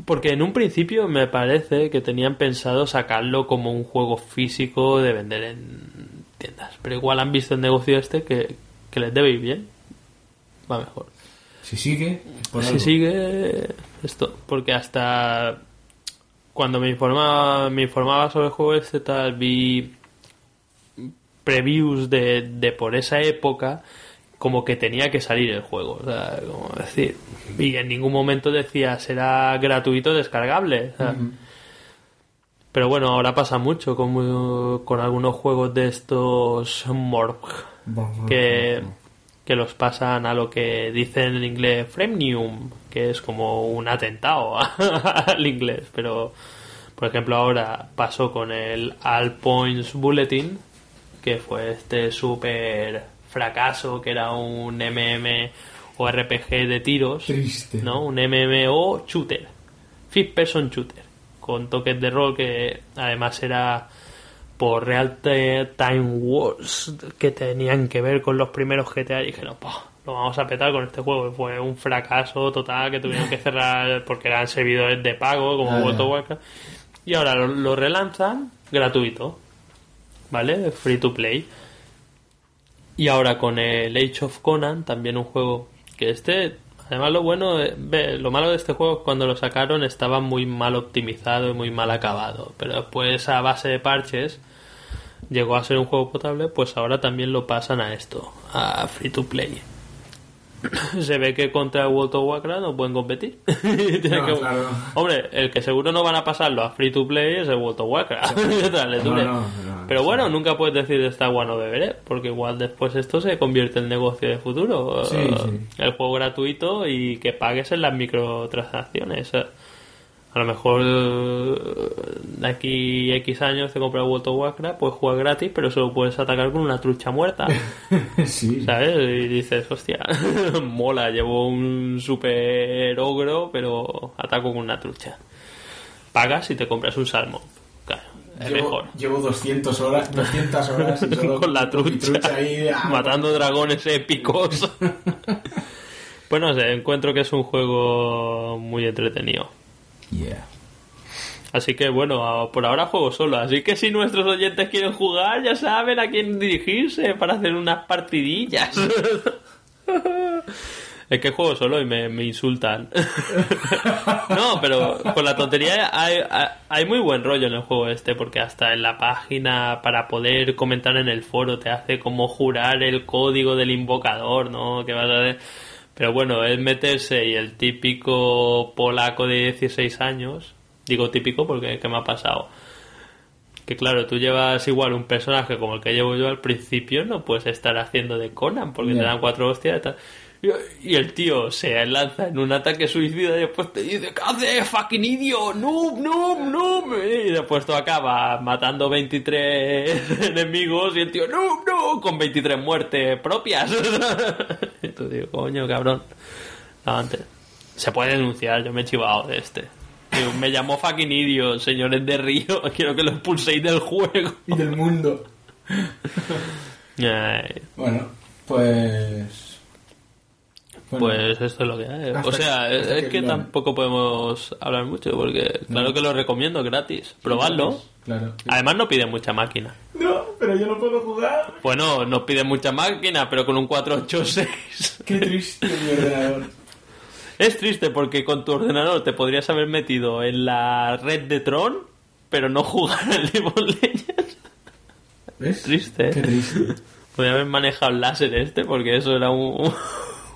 [SPEAKER 4] porque en un principio me parece que tenían pensado sacarlo como un juego físico de vender en tiendas. Pero igual han visto el negocio este que, que les debe ir bien. Va mejor.
[SPEAKER 3] Si sigue, por
[SPEAKER 4] si
[SPEAKER 3] algo.
[SPEAKER 4] sigue esto. Porque hasta cuando me informaba, me informaba sobre el juego este tal, vi previews de, de por esa época como que tenía que salir el juego. O sea, como decir. Y en ningún momento decía será gratuito descargable. o sea. Pero bueno, ahora pasa mucho con, con algunos juegos de estos Morg que, que los pasan a lo que dicen en inglés Fremnium, que es como un atentado al inglés. Pero, por ejemplo, ahora pasó con el All Points Bulletin, que fue este súper fracaso, que era un MM o RPG de tiros,
[SPEAKER 3] Triste.
[SPEAKER 4] ¿no? Un MMO shooter, fifth person shooter, con toques de rol que además era por Real Time Wars que tenían que ver con los primeros GTA y dijeron, "Pah, lo vamos a petar con este juego. Fue un fracaso total que tuvieron que cerrar porque eran servidores de pago como
[SPEAKER 3] Ah,
[SPEAKER 4] World of. Warcraft. Y ahora lo, lo relanzan gratuito, ¿vale? Free to play. Y ahora con el Age of Conan, también un juego que este, además lo bueno, lo malo de este juego cuando lo sacaron estaba muy mal optimizado y muy mal acabado, pero después a base de parches llegó a ser un juego potable, pues ahora también lo pasan a esto, a free to play. Se ve que contra World of Warcraft no pueden competir. Tienen
[SPEAKER 3] No,
[SPEAKER 4] que-
[SPEAKER 3] claro.
[SPEAKER 4] Hombre, el que seguro no van a pasarlo a free to play es el World of Warcraft.
[SPEAKER 3] No, no,
[SPEAKER 4] Pero bueno, nunca puedes decir de esta agua no beberé, porque igual después esto se convierte en negocio de futuro.
[SPEAKER 3] Sí,
[SPEAKER 4] Eh,
[SPEAKER 3] sí.
[SPEAKER 4] El juego gratuito y que pagues en las microtransacciones. A lo mejor eh, de aquí X años te compras World of Warcraft, puedes jugar gratis, pero solo puedes atacar con una trucha muerta.
[SPEAKER 3] sí.
[SPEAKER 4] ¿Sabes? Y dices, hostia, mola, llevo un super ogro, pero ataco con una trucha. Pagas y te compras un salmón. Claro, es
[SPEAKER 3] Llevo,
[SPEAKER 4] mejor.
[SPEAKER 3] llevo 200 horas, 200 horas y solo
[SPEAKER 4] con la trucha,
[SPEAKER 3] ahí, ah,
[SPEAKER 4] matando dragones épicos. pues no sé, encuentro que es un juego muy entretenido.
[SPEAKER 3] Yeah.
[SPEAKER 4] Así que bueno, por ahora juego solo. Así que si nuestros oyentes quieren jugar, ya saben a quién dirigirse para hacer unas partidillas. Es que juego solo y me, me insultan. no, pero con la tontería hay, hay- hay muy buen rollo en el juego este, porque hasta en la página para poder comentar en el foro te hace como jurar el código del invocador, ¿no? Que vas a hacer. Pero bueno, es meterse y el típico polaco de 16 años, digo típico porque ¿qué me ha pasado? Que claro, tú llevas igual un personaje como el que llevo yo al principio, no puedes estar haciendo de Conan porque te dan cuatro hostias y tal. Y, el tío se lanza en un ataque suicida y después te dice, ¿qué haces, fucking idiot? ¡Noob, noob, noob! Y después tú acabas matando 23 enemigos y el tío, ¡noob, noob! Con 23 muertes propias. y tú digo, coño, cabrón. No, antes. Se puede denunciar, yo me he chivado de este. Digo, me llamó fucking idiot, señores de Río. Quiero que lo expulséis del juego.
[SPEAKER 3] Y del mundo.
[SPEAKER 4] Ay,
[SPEAKER 3] Bueno, pues. Bueno,
[SPEAKER 4] Pues esto es lo que hay. O sea,
[SPEAKER 3] que-
[SPEAKER 4] es, es
[SPEAKER 3] que
[SPEAKER 4] tampoco podemos hablar mucho porque claro que lo recomiendo gratis. Probadlo.
[SPEAKER 3] Claro.
[SPEAKER 4] Además no pide mucha máquina.
[SPEAKER 3] No, pero yo no puedo jugar.
[SPEAKER 4] Bueno, no pide mucha máquina, pero con un 486.
[SPEAKER 3] Qué triste mi ordenador.
[SPEAKER 4] Es triste porque con tu ordenador te podrías haber metido en la red de Tron, pero no jugar al League of Legends.
[SPEAKER 3] ¿Ves?
[SPEAKER 4] Triste, ¿eh?
[SPEAKER 3] Qué triste.
[SPEAKER 4] Podría haber manejado el láser este porque eso era un,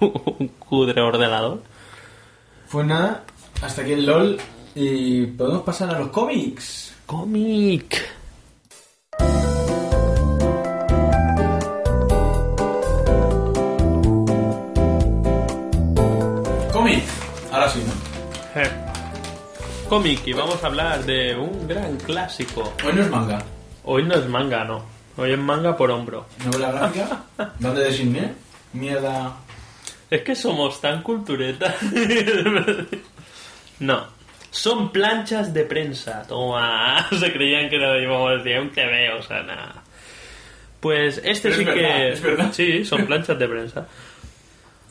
[SPEAKER 4] un cudre ordenador.
[SPEAKER 3] Pues nada, hasta aquí el LOL. Y podemos pasar a los cómics.
[SPEAKER 4] Cómic.
[SPEAKER 3] Cómic. Ahora sí, ¿no?
[SPEAKER 4] Eh. Cómic y vamos a hablar de un gran clásico.
[SPEAKER 3] Hoy no es manga.
[SPEAKER 4] Hoy no es manga, no. Hoy es manga por hombro.
[SPEAKER 3] Novela gráfica. ¿Dónde designé? Mierda.
[SPEAKER 4] Es que somos tan culturetas. no. Son planchas de prensa. Toma. Se creían que lo íbamos a decir un TV, o sea, nada. Pues este
[SPEAKER 3] Pero
[SPEAKER 4] sí
[SPEAKER 3] es verdad,
[SPEAKER 4] que.
[SPEAKER 3] es verdad.
[SPEAKER 4] Sí, son planchas de prensa.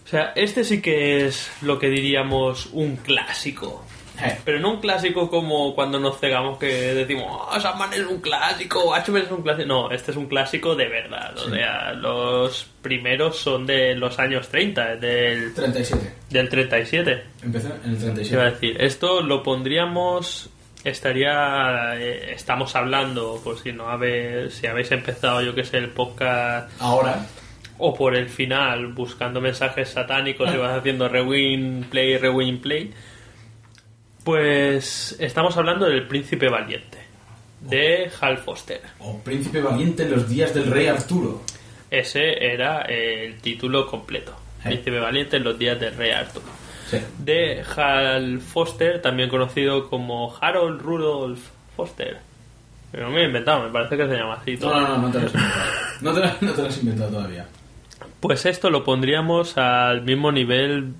[SPEAKER 4] O sea, este sí que es lo que diríamos un clásico.
[SPEAKER 3] Eh,
[SPEAKER 4] Pero no un clásico como cuando nos cegamos que decimos, oh, Sandman es un clásico, Watchmen es un clásico. No, este es un clásico de verdad. O sea, los primeros son de los años 30, del,
[SPEAKER 3] 37.
[SPEAKER 4] del 37.
[SPEAKER 3] Empezó en el
[SPEAKER 4] Iba a
[SPEAKER 3] 37.
[SPEAKER 4] decir, esto lo pondríamos. Estaría. eh, estamos hablando, por si no habéis, si habéis empezado, yo que sé, el podcast
[SPEAKER 3] Ahora.
[SPEAKER 4] o por el final buscando mensajes satánicos y vas haciendo rewind play, rewind play. Pues estamos hablando del príncipe valiente de Hal Foster.
[SPEAKER 3] O Príncipe Valiente en los días del rey Arturo.
[SPEAKER 4] Ese era el título completo. Príncipe valiente en los días del rey Arthur.
[SPEAKER 3] Sí.
[SPEAKER 4] De Hal Foster, también conocido como Harold Rudolph Foster. Pero no me he inventado, me parece que se llama así.
[SPEAKER 3] No, no, no, no te lo has inventado. No te, lo- no te lo has inventado todavía.
[SPEAKER 4] Pues esto lo pondríamos al mismo nivel.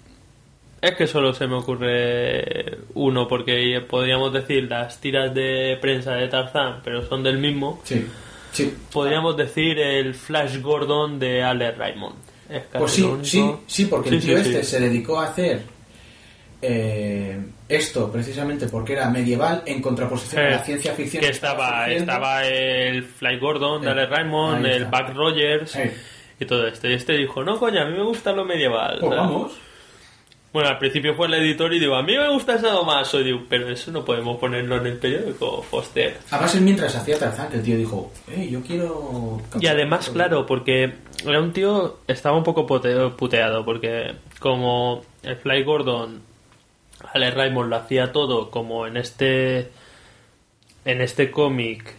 [SPEAKER 4] Es que solo se me ocurre uno, porque podríamos decir las tiras de prensa de Tarzán, pero son del mismo.
[SPEAKER 3] Sí. Sí.
[SPEAKER 4] Podríamos decir el Flash Gordon de Alex Raymond. Es
[SPEAKER 3] Pues sí, sí, sí, porque el tío
[SPEAKER 4] sí,
[SPEAKER 3] este se dedicó a hacer eh, esto precisamente porque era medieval en contraposición a
[SPEAKER 4] Eh,
[SPEAKER 3] la ciencia ficción.
[SPEAKER 4] Que estaba, estaba el Flash Gordon de
[SPEAKER 3] Eh,
[SPEAKER 4] Alex Raymond, el. Buck Rogers.
[SPEAKER 3] Eh.
[SPEAKER 4] y todo esto. Y este dijo, no, coño, a mí me gusta lo medieval.
[SPEAKER 3] Pues vamos.
[SPEAKER 4] Bueno, al principio fue el editor y digo, a mí me gusta el sadomaso. Y digo, pero eso no podemos ponerlo en el periódico, Foster.
[SPEAKER 3] Además es mientras hacía Tarzán que el tío dijo, eh, yo quiero...
[SPEAKER 4] Y además, claro, porque era un tío, estaba un poco puteado, porque como el Fly Gordon, Ale Raymond lo hacía todo, como en este en este cómic,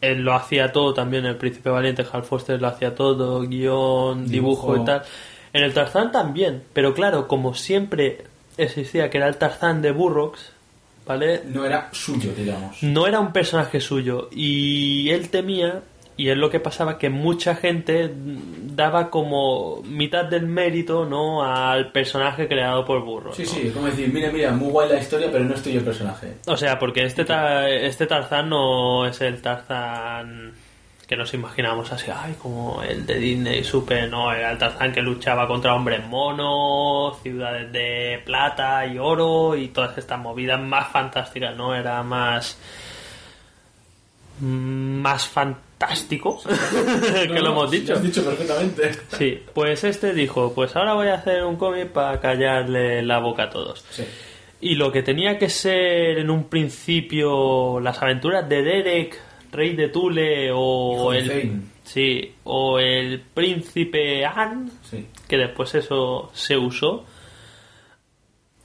[SPEAKER 4] él lo hacía todo también, el Príncipe Valiente, Hal Foster lo hacía todo, guion, dibujo,
[SPEAKER 3] Dibujo.
[SPEAKER 4] y tal. En el Tarzán también, pero claro, como siempre existía que era el Tarzán de Burroughs, ¿vale?
[SPEAKER 3] No era suyo, digamos.
[SPEAKER 4] no era un personaje suyo y él temía y es lo que pasaba que mucha gente daba como mitad del mérito no al personaje creado por Burro
[SPEAKER 3] Sí, sí, es como decir, mira, mira, muy guay la historia, pero no estoy yo el personaje.
[SPEAKER 4] o sea porque este ta- este Tarzán no es el Tarzán que nos imaginamos así ay como el de Disney super no el Tarzán que luchaba contra hombres monos ciudades de plata y oro y todas estas movidas más fantásticas no era más más fantástico que lo hemos dicho.
[SPEAKER 3] Lo has dicho perfectamente.
[SPEAKER 4] Sí, pues este dijo, pues ahora voy a hacer un cómic para callarle la boca a todos.
[SPEAKER 3] Sí.
[SPEAKER 4] Y lo que tenía que ser en un principio las aventuras de Derek, rey de Tule, o el sí, o el príncipe
[SPEAKER 3] Sí.
[SPEAKER 4] que después eso se usó,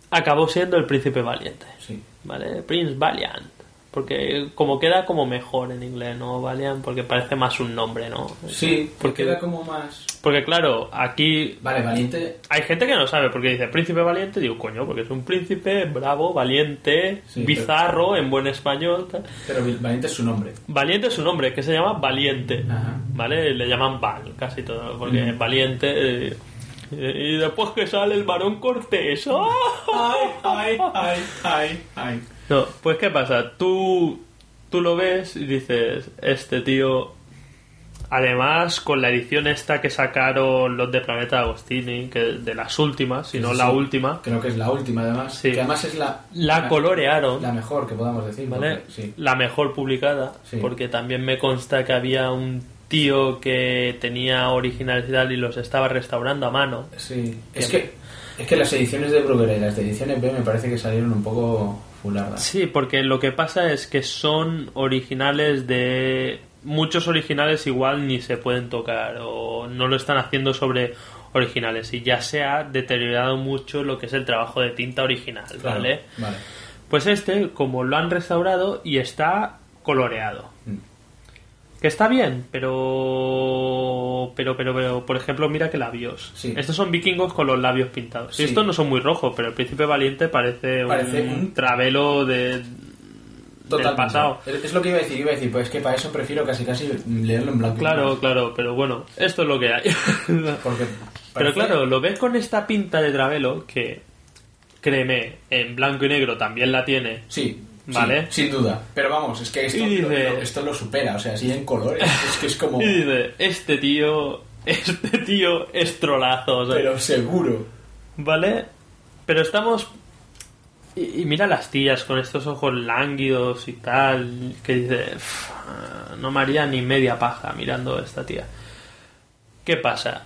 [SPEAKER 4] acabó siendo el príncipe valiente.
[SPEAKER 3] Sí.
[SPEAKER 4] ¿vale? Prince Valiant. Porque como queda como mejor en inglés, ¿no? Valiant, porque parece más un nombre, ¿no?
[SPEAKER 3] Sí,
[SPEAKER 4] Porque-
[SPEAKER 3] era como más...
[SPEAKER 4] Porque claro, aquí
[SPEAKER 3] Vale, valiente...
[SPEAKER 4] hay gente que no sabe porque dice príncipe valiente, digo, coño, porque es un príncipe bravo, valiente,
[SPEAKER 3] Sí,
[SPEAKER 4] bizarro, en buen español. tal.
[SPEAKER 3] Pero valiente es su nombre.
[SPEAKER 4] Valiente es su nombre, que se llama Valiente,
[SPEAKER 3] Ajá.
[SPEAKER 4] ¿vale? Le llaman Val, casi todo, porque
[SPEAKER 3] Mm.
[SPEAKER 4] Valiente... eh, y después que sale el varón Cortés.
[SPEAKER 3] Ay, ay, ay, ay, ay.
[SPEAKER 4] No, pues ¿qué pasa? Tú, tú lo ves y dices, este tío... Además, con la edición esta que sacaron los de Planeta Agostini, que de las últimas, si no
[SPEAKER 3] Sí,
[SPEAKER 4] la
[SPEAKER 3] sí.
[SPEAKER 4] última,
[SPEAKER 3] Creo que es la última, además.
[SPEAKER 4] Sí.
[SPEAKER 3] Que además es la...
[SPEAKER 4] la colorearon,
[SPEAKER 3] La mejor que podamos decir.
[SPEAKER 4] ¿vale?
[SPEAKER 3] porque-.
[SPEAKER 4] La mejor publicada, porque también me consta que había un tío que tenía originalidad y los estaba restaurando a mano.
[SPEAKER 3] Sí. Es que, es que las ediciones de Bruguera y las de ediciones B me parece que salieron un poco
[SPEAKER 4] Sí, porque lo que pasa es que son originales de... Muchos originales igual ni se pueden tocar o no lo están haciendo sobre originales y ya se ha deteriorado mucho lo que es el trabajo de tinta original,
[SPEAKER 3] Claro,
[SPEAKER 4] ¿vale?
[SPEAKER 3] Vale.
[SPEAKER 4] Pues este, como lo han restaurado y está coloreado. Que está bien, pero... Pero, pero, pero, por ejemplo, mira que labios.
[SPEAKER 3] Sí.
[SPEAKER 4] Estos son vikingos con los labios pintados.
[SPEAKER 3] Sí.
[SPEAKER 4] Estos no son muy rojos, pero el príncipe valiente parece,
[SPEAKER 3] Parece
[SPEAKER 4] un,
[SPEAKER 3] un-
[SPEAKER 4] travelo de, del
[SPEAKER 3] Totalmente.
[SPEAKER 4] pasado.
[SPEAKER 3] Es lo que iba a decir. Iba a decir, pues es que para eso prefiero casi casi leerlo en blanco. y
[SPEAKER 4] Claro, claro, pero bueno, esto es lo que hay.
[SPEAKER 3] Porque
[SPEAKER 4] Pero claro, lo ves con esta pinta de travelo que, créeme, en blanco y negro también la tiene.
[SPEAKER 3] Sí. Sí,
[SPEAKER 4] Vale.
[SPEAKER 3] sin duda. Pero vamos, es que esto, lo, esto lo supera. O sea, así en colores. Es que es como...
[SPEAKER 4] Y dice, este tío, este tío es trolazo. o sea,
[SPEAKER 3] Pero seguro.
[SPEAKER 4] ¿Vale? Pero estamos... Y, y mira las tías con estos ojos lánguidos y tal, que dice, "Uf, no me haría ni media paja mirando a esta tía. ¿Qué pasa?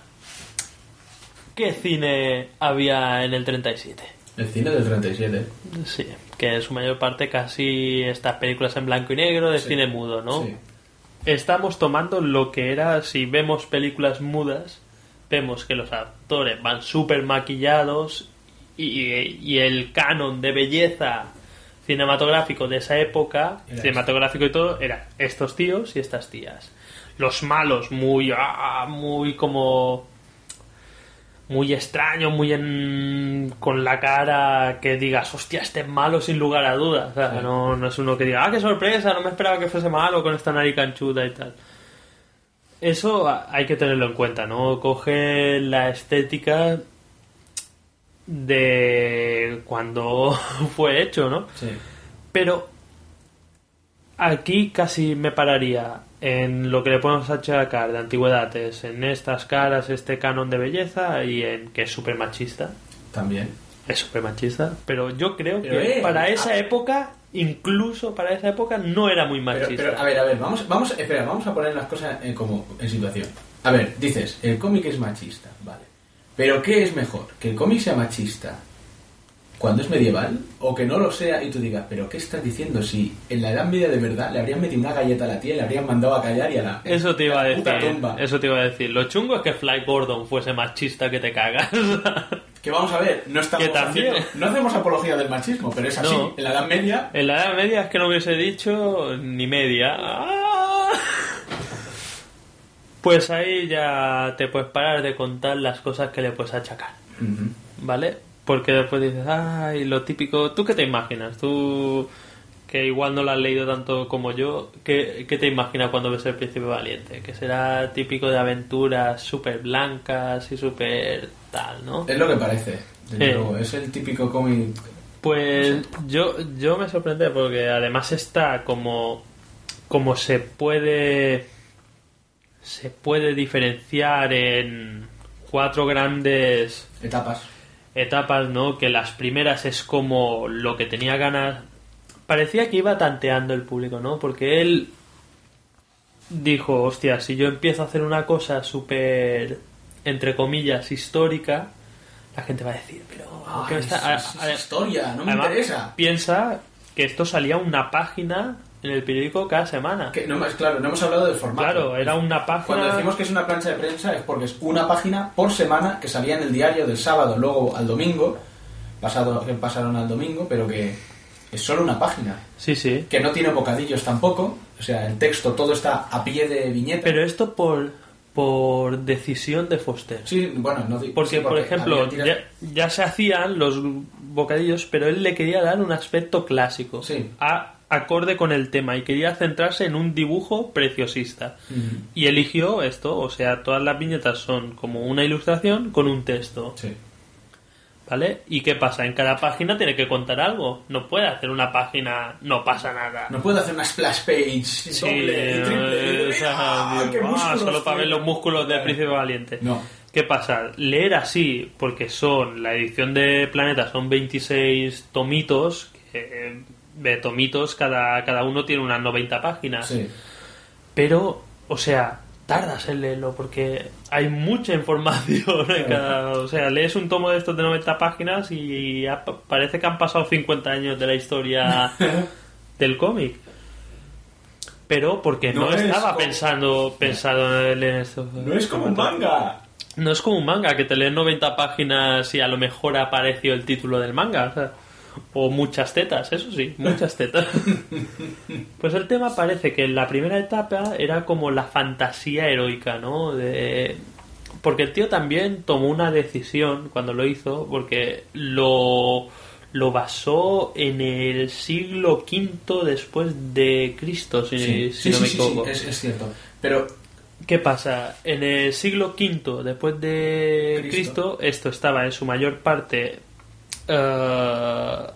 [SPEAKER 4] ¿Qué cine había en el 37?
[SPEAKER 3] El cine del 37.
[SPEAKER 4] Sí, que en su mayor parte casi estas películas en blanco y negro de
[SPEAKER 3] Sí.
[SPEAKER 4] cine mudo, ¿no?
[SPEAKER 3] Sí.
[SPEAKER 4] Estamos tomando lo que era, si vemos películas mudas, vemos que los actores van súper maquillados y, y el canon de belleza cinematográfico de esa época,
[SPEAKER 3] Era
[SPEAKER 4] cinematográfico y todo, era estos tíos y estas tías. Los malos, muy, ah, muy como muy extraño, muy en, con la cara que digas, hostia, este es malo sin lugar a dudas. O sea,
[SPEAKER 3] Sí.
[SPEAKER 4] no, no es uno que diga, ah, qué sorpresa, no me esperaba que fuese malo con esta nariz canchuda y tal. Eso hay que tenerlo en cuenta, ¿no? Coge la estética de cuando fue hecho, ¿no?
[SPEAKER 3] Sí.
[SPEAKER 4] Pero aquí casi me pararía en lo que le podemos achacar de antigüedades, en estas caras, este canon de belleza y en que es súper machista.
[SPEAKER 3] También.
[SPEAKER 4] Es súper machista, pero yo creo
[SPEAKER 3] Pero,
[SPEAKER 4] que
[SPEAKER 3] eh,
[SPEAKER 4] para
[SPEAKER 3] ah.
[SPEAKER 4] esa época, incluso para esa época, no era muy
[SPEAKER 3] Pero,
[SPEAKER 4] machista.
[SPEAKER 3] pero, a ver, a ver, vamos, vamos, espera, vamos a poner las cosas en, como en situación. A ver, dices, el cómic es machista, vale. Pero ¿qué es mejor? ¿Que el cómic sea machista cuando es medieval o que no lo sea y tú digas, pero ¿qué estás diciendo? Si en la Edad Media de verdad le habrían metido una galleta a la tía y le habrían mandado a callar y a la,
[SPEAKER 4] Eso te iba a decir.
[SPEAKER 3] tumba.
[SPEAKER 4] Eso te iba a decir. Lo chungo es que Fly Gordon fuese machista que te cagas.
[SPEAKER 3] Que vamos a ver, no estamos
[SPEAKER 4] también.
[SPEAKER 3] haciendo- no hacemos apología del machismo, pero es así.
[SPEAKER 4] No.
[SPEAKER 3] En la Edad Media,
[SPEAKER 4] en la edad media es que no hubiese dicho ni media. ¡Ah! Pues ahí ya te puedes parar de contar las cosas que le puedes achacar. ¿Vale? Porque después dices, ay, lo típico. ¿Tú qué te imaginas? Tú, que igual no lo has leído tanto como yo, ¿qué, qué te imaginas cuando ves El Príncipe Valiente? Que será típico de aventuras súper blancas y súper tal, ¿no?
[SPEAKER 3] es lo que parece. desde luego. Es el típico cómic.
[SPEAKER 4] Pues yo, yo me sorprende porque además está como, como se puede se puede diferenciar en cuatro grandes
[SPEAKER 3] Etapas.
[SPEAKER 4] Etapas, ¿no? Que las primeras es como lo que tenía ganas. Parecía que iba tanteando el público, ¿no? Porque él dijo, hostia, si yo empiezo a hacer una cosa súper, entre comillas, histórica, la gente va a decir, pero... ¿qué
[SPEAKER 3] Ay,
[SPEAKER 4] me está-?"
[SPEAKER 3] es- es- es
[SPEAKER 4] A- a-
[SPEAKER 3] historia, no me
[SPEAKER 4] además,
[SPEAKER 3] interesa.
[SPEAKER 4] Piensa que esto salía una página en el periódico cada semana.
[SPEAKER 3] Que no, es claro, no hemos hablado del formato.
[SPEAKER 4] Claro, era una página...
[SPEAKER 3] Cuando decimos que es una plancha de prensa es porque es una página por semana que salía en el diario del sábado, luego al domingo, pasado, que pasaron al domingo, pero que es solo una página.
[SPEAKER 4] Sí, sí.
[SPEAKER 3] Que no tiene bocadillos tampoco, o sea, el texto todo está a pie de viñeta.
[SPEAKER 4] Pero esto por, por decisión de Foster.
[SPEAKER 3] Sí, bueno, no
[SPEAKER 4] Porque,
[SPEAKER 3] sí,
[SPEAKER 4] por ejemplo,
[SPEAKER 3] tiras-
[SPEAKER 4] ya, ya se hacían los bocadillos, pero él le quería dar un aspecto clásico,
[SPEAKER 3] Sí.
[SPEAKER 4] a- acorde con el tema, y quería centrarse en un dibujo preciosista. Y eligió esto, o sea, todas las viñetas son como una ilustración con un texto,
[SPEAKER 3] Sí.
[SPEAKER 4] ¿vale? ¿Y qué pasa? En cada página tiene que contar algo. No puede hacer una página, no pasa nada.
[SPEAKER 3] No puedo hacer una splash page
[SPEAKER 4] Sí,
[SPEAKER 3] doble y triple.
[SPEAKER 4] eh, o sea,
[SPEAKER 3] ¡Ah, qué
[SPEAKER 4] ah,
[SPEAKER 3] músculos
[SPEAKER 4] solo para ver los músculos del príncipe valiente.
[SPEAKER 3] No.
[SPEAKER 4] ¿Qué pasa? Leer así, porque son, la edición de Planeta son 26 tomitos, que, eh, de tomitos, cada, cada uno tiene unas 90 páginas.
[SPEAKER 3] Sí.
[SPEAKER 4] Pero, o sea, tardas en leerlo porque hay mucha información en cada... O sea, lees un tomo de estos de 90 páginas y parece que han pasado 50 años de la historia del cómic. Pero porque no,
[SPEAKER 3] No es
[SPEAKER 4] estaba
[SPEAKER 3] como-
[SPEAKER 4] pensando pensado en leer esto.
[SPEAKER 3] No es como un manga.
[SPEAKER 4] No es como un manga, que te lees 90 páginas y a lo mejor apareció el título del manga. O, sea, o muchas tetas, eso sí, muchas tetas. pues el tema parece que en la primera etapa era como la fantasía heroica, ¿no? De... Porque el tío también tomó una decisión cuando lo hizo, porque lo, lo basó en el siglo V después de Cristo, si,
[SPEAKER 3] Sí,
[SPEAKER 4] si
[SPEAKER 3] sí,
[SPEAKER 4] no
[SPEAKER 3] sí,
[SPEAKER 4] me
[SPEAKER 3] sí,
[SPEAKER 4] equivoco.
[SPEAKER 3] sí, es, es cierto. Pero
[SPEAKER 4] ¿Qué pasa? En el siglo V después de
[SPEAKER 3] Cristo.
[SPEAKER 4] Cristo, esto estaba en su mayor parte eh,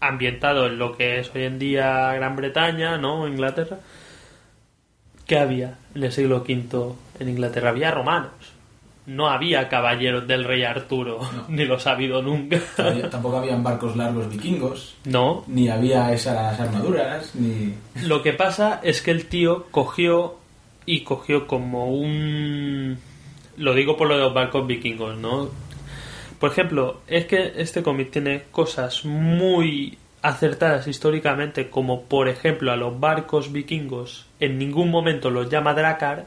[SPEAKER 4] ambientado en lo que es hoy en día Gran Bretaña, ¿no? Inglaterra. ¿Qué había en el siglo V en Inglaterra? Había romanos. No había caballeros del rey Arturo, ni los ha habido nunca.
[SPEAKER 3] tampoco habían barcos largos vikingos,
[SPEAKER 4] no,
[SPEAKER 3] ni había esas armaduras, ni...
[SPEAKER 4] Lo que pasa es que el tío cogió y cogió como un... Lo digo por lo de los barcos vikingos, ¿no? Por ejemplo, es que este cómic tiene cosas muy acertadas históricamente, como por ejemplo a los barcos vikingos en ningún momento los llama Dracar,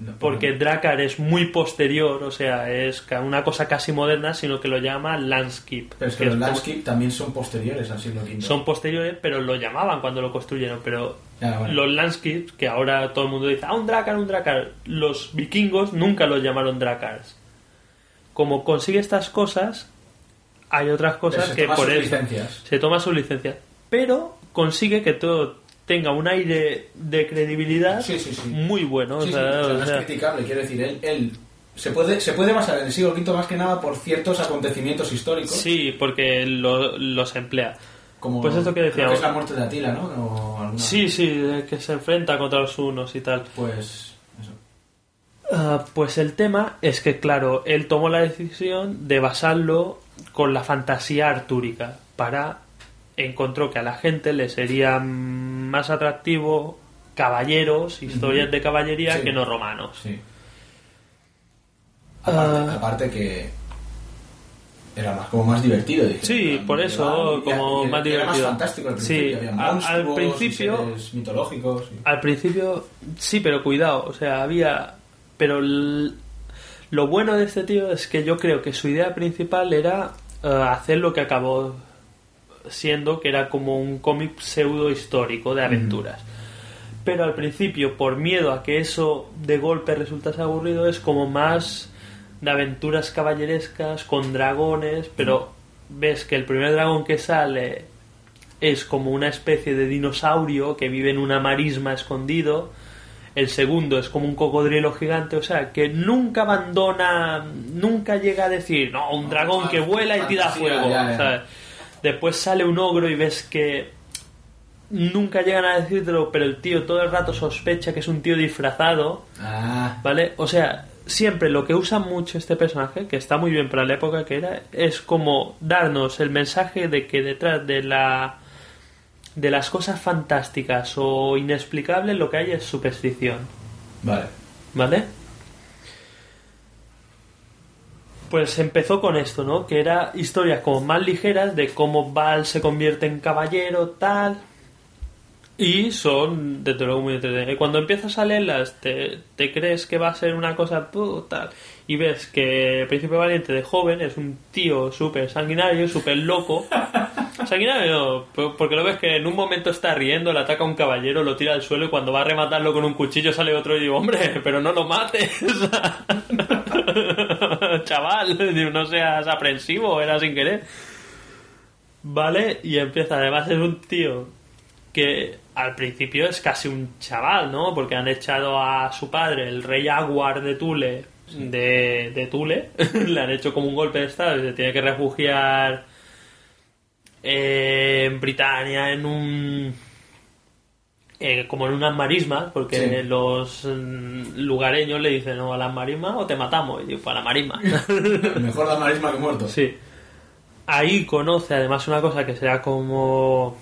[SPEAKER 3] no,
[SPEAKER 4] porque Dracar es muy posterior, o sea, es una cosa casi moderna, sino que lo llama Landscape.
[SPEAKER 3] Pero es que
[SPEAKER 4] que
[SPEAKER 3] los
[SPEAKER 4] es
[SPEAKER 3] landscape también son posteriores al siglo V.
[SPEAKER 4] son posteriores, pero lo llamaban cuando lo construyeron. Pero
[SPEAKER 3] bueno.
[SPEAKER 4] los landscapes, que ahora todo el mundo dice, ah, un dracar, un dracar, los vikingos nunca los llamaron dracars. Como consigue estas cosas, hay otras cosas
[SPEAKER 3] se
[SPEAKER 4] que
[SPEAKER 3] toma
[SPEAKER 4] por
[SPEAKER 3] sus licencias.
[SPEAKER 4] se toma su licencia. Pero consigue que todo tenga un aire de credibilidad
[SPEAKER 3] Sí, sí, sí.
[SPEAKER 4] muy bueno. o
[SPEAKER 3] Sí, sí,
[SPEAKER 4] sea,
[SPEAKER 3] o sea,
[SPEAKER 4] o
[SPEAKER 3] no es criticable, quiero decir, él, él se, puede, se puede basar en el siglo V más que nada por ciertos acontecimientos históricos,
[SPEAKER 4] sí, porque lo- los emplea.
[SPEAKER 3] como
[SPEAKER 4] pues esto que
[SPEAKER 3] creo
[SPEAKER 4] decíamos.
[SPEAKER 3] es la muerte de Atila, ¿no? O alguna-
[SPEAKER 4] Sí, sí, que se enfrenta contra los unos y tal.
[SPEAKER 3] Pues
[SPEAKER 4] Ah, pues el tema es que, claro, él tomó la decisión de basarlo con la fantasía artúrica para encontró que a la gente le sería más atractivo caballeros, historias de caballería
[SPEAKER 3] Sí.
[SPEAKER 4] que no romanos.
[SPEAKER 3] Sí. Aparte,
[SPEAKER 4] Ah.
[SPEAKER 3] aparte que era más, como más divertido. dije,
[SPEAKER 4] Sí,
[SPEAKER 3] era
[SPEAKER 4] por eso,
[SPEAKER 3] y-
[SPEAKER 4] como más
[SPEAKER 3] Era más
[SPEAKER 4] divertido.
[SPEAKER 3] fantástico al
[SPEAKER 4] Sí,
[SPEAKER 3] principio. había
[SPEAKER 4] a- al principio-
[SPEAKER 3] mitológicos. y-
[SPEAKER 4] Al principio, sí, pero cuidado, o sea, había... Pero lo bueno de este tío es que yo creo que su idea principal era eh, hacer lo que acabó siendo, que era como un cómic pseudo histórico de aventuras. Pero al principio, por miedo a que eso de golpe resultase aburrido, es como más de aventuras caballerescas con dragones, pero ves que el primer dragón que sale es como una especie de dinosaurio que vive en una marisma escondido. El segundo es como un cocodrilo gigante, o sea, que nunca abandona, nunca llega a decir, no, un dragón que vuela y tira fuego.
[SPEAKER 3] ya, ya.
[SPEAKER 4] ¿sabes? Después sale un ogro y ves que nunca llegan a decírtelo, pero el tío todo el rato sospecha que es un tío disfrazado,
[SPEAKER 3] Ah,
[SPEAKER 4] ¿vale? O sea, siempre lo que usa mucho este personaje, que está muy bien para la época que era, es como darnos el mensaje de que detrás de la de las cosas fantásticas o inexplicables lo que hay es superstición,
[SPEAKER 3] vale.
[SPEAKER 4] ¿vale? Pues empezó con esto, ¿no? Que era historias como más ligeras de cómo Val se convierte en caballero, tal. Y son, desde luego, muy entretenidas. Y cuando empiezas a leerlas, te, te crees que va a ser una cosa pu- tal. Y ves que el Príncipe Valiente de joven es un tío súper sanguinario, súper loco. sanguinario porque lo ves que en un momento está riendo, le ataca a un caballero, lo tira al suelo y cuando va a rematarlo con un cuchillo sale otro y digo, hombre, pero no lo mates. Chaval, no seas aprensivo, era sin querer. Vale, y empieza, además es un tío que al principio es casi un chaval, ¿no? Porque han echado a su padre, el rey Aguar de Tule, de, de Tule, le han hecho como un golpe de estado y se tiene que refugiar eh, en Britania en un... eh, como en unas marismas, porque
[SPEAKER 3] Sí.
[SPEAKER 4] los mm, lugareños le dicen, no, a las marismas o te matamos. Y digo, para la marisma.
[SPEAKER 3] Mejor la marisma que muerto.
[SPEAKER 4] Sí. Ahí conoce además una cosa que será como.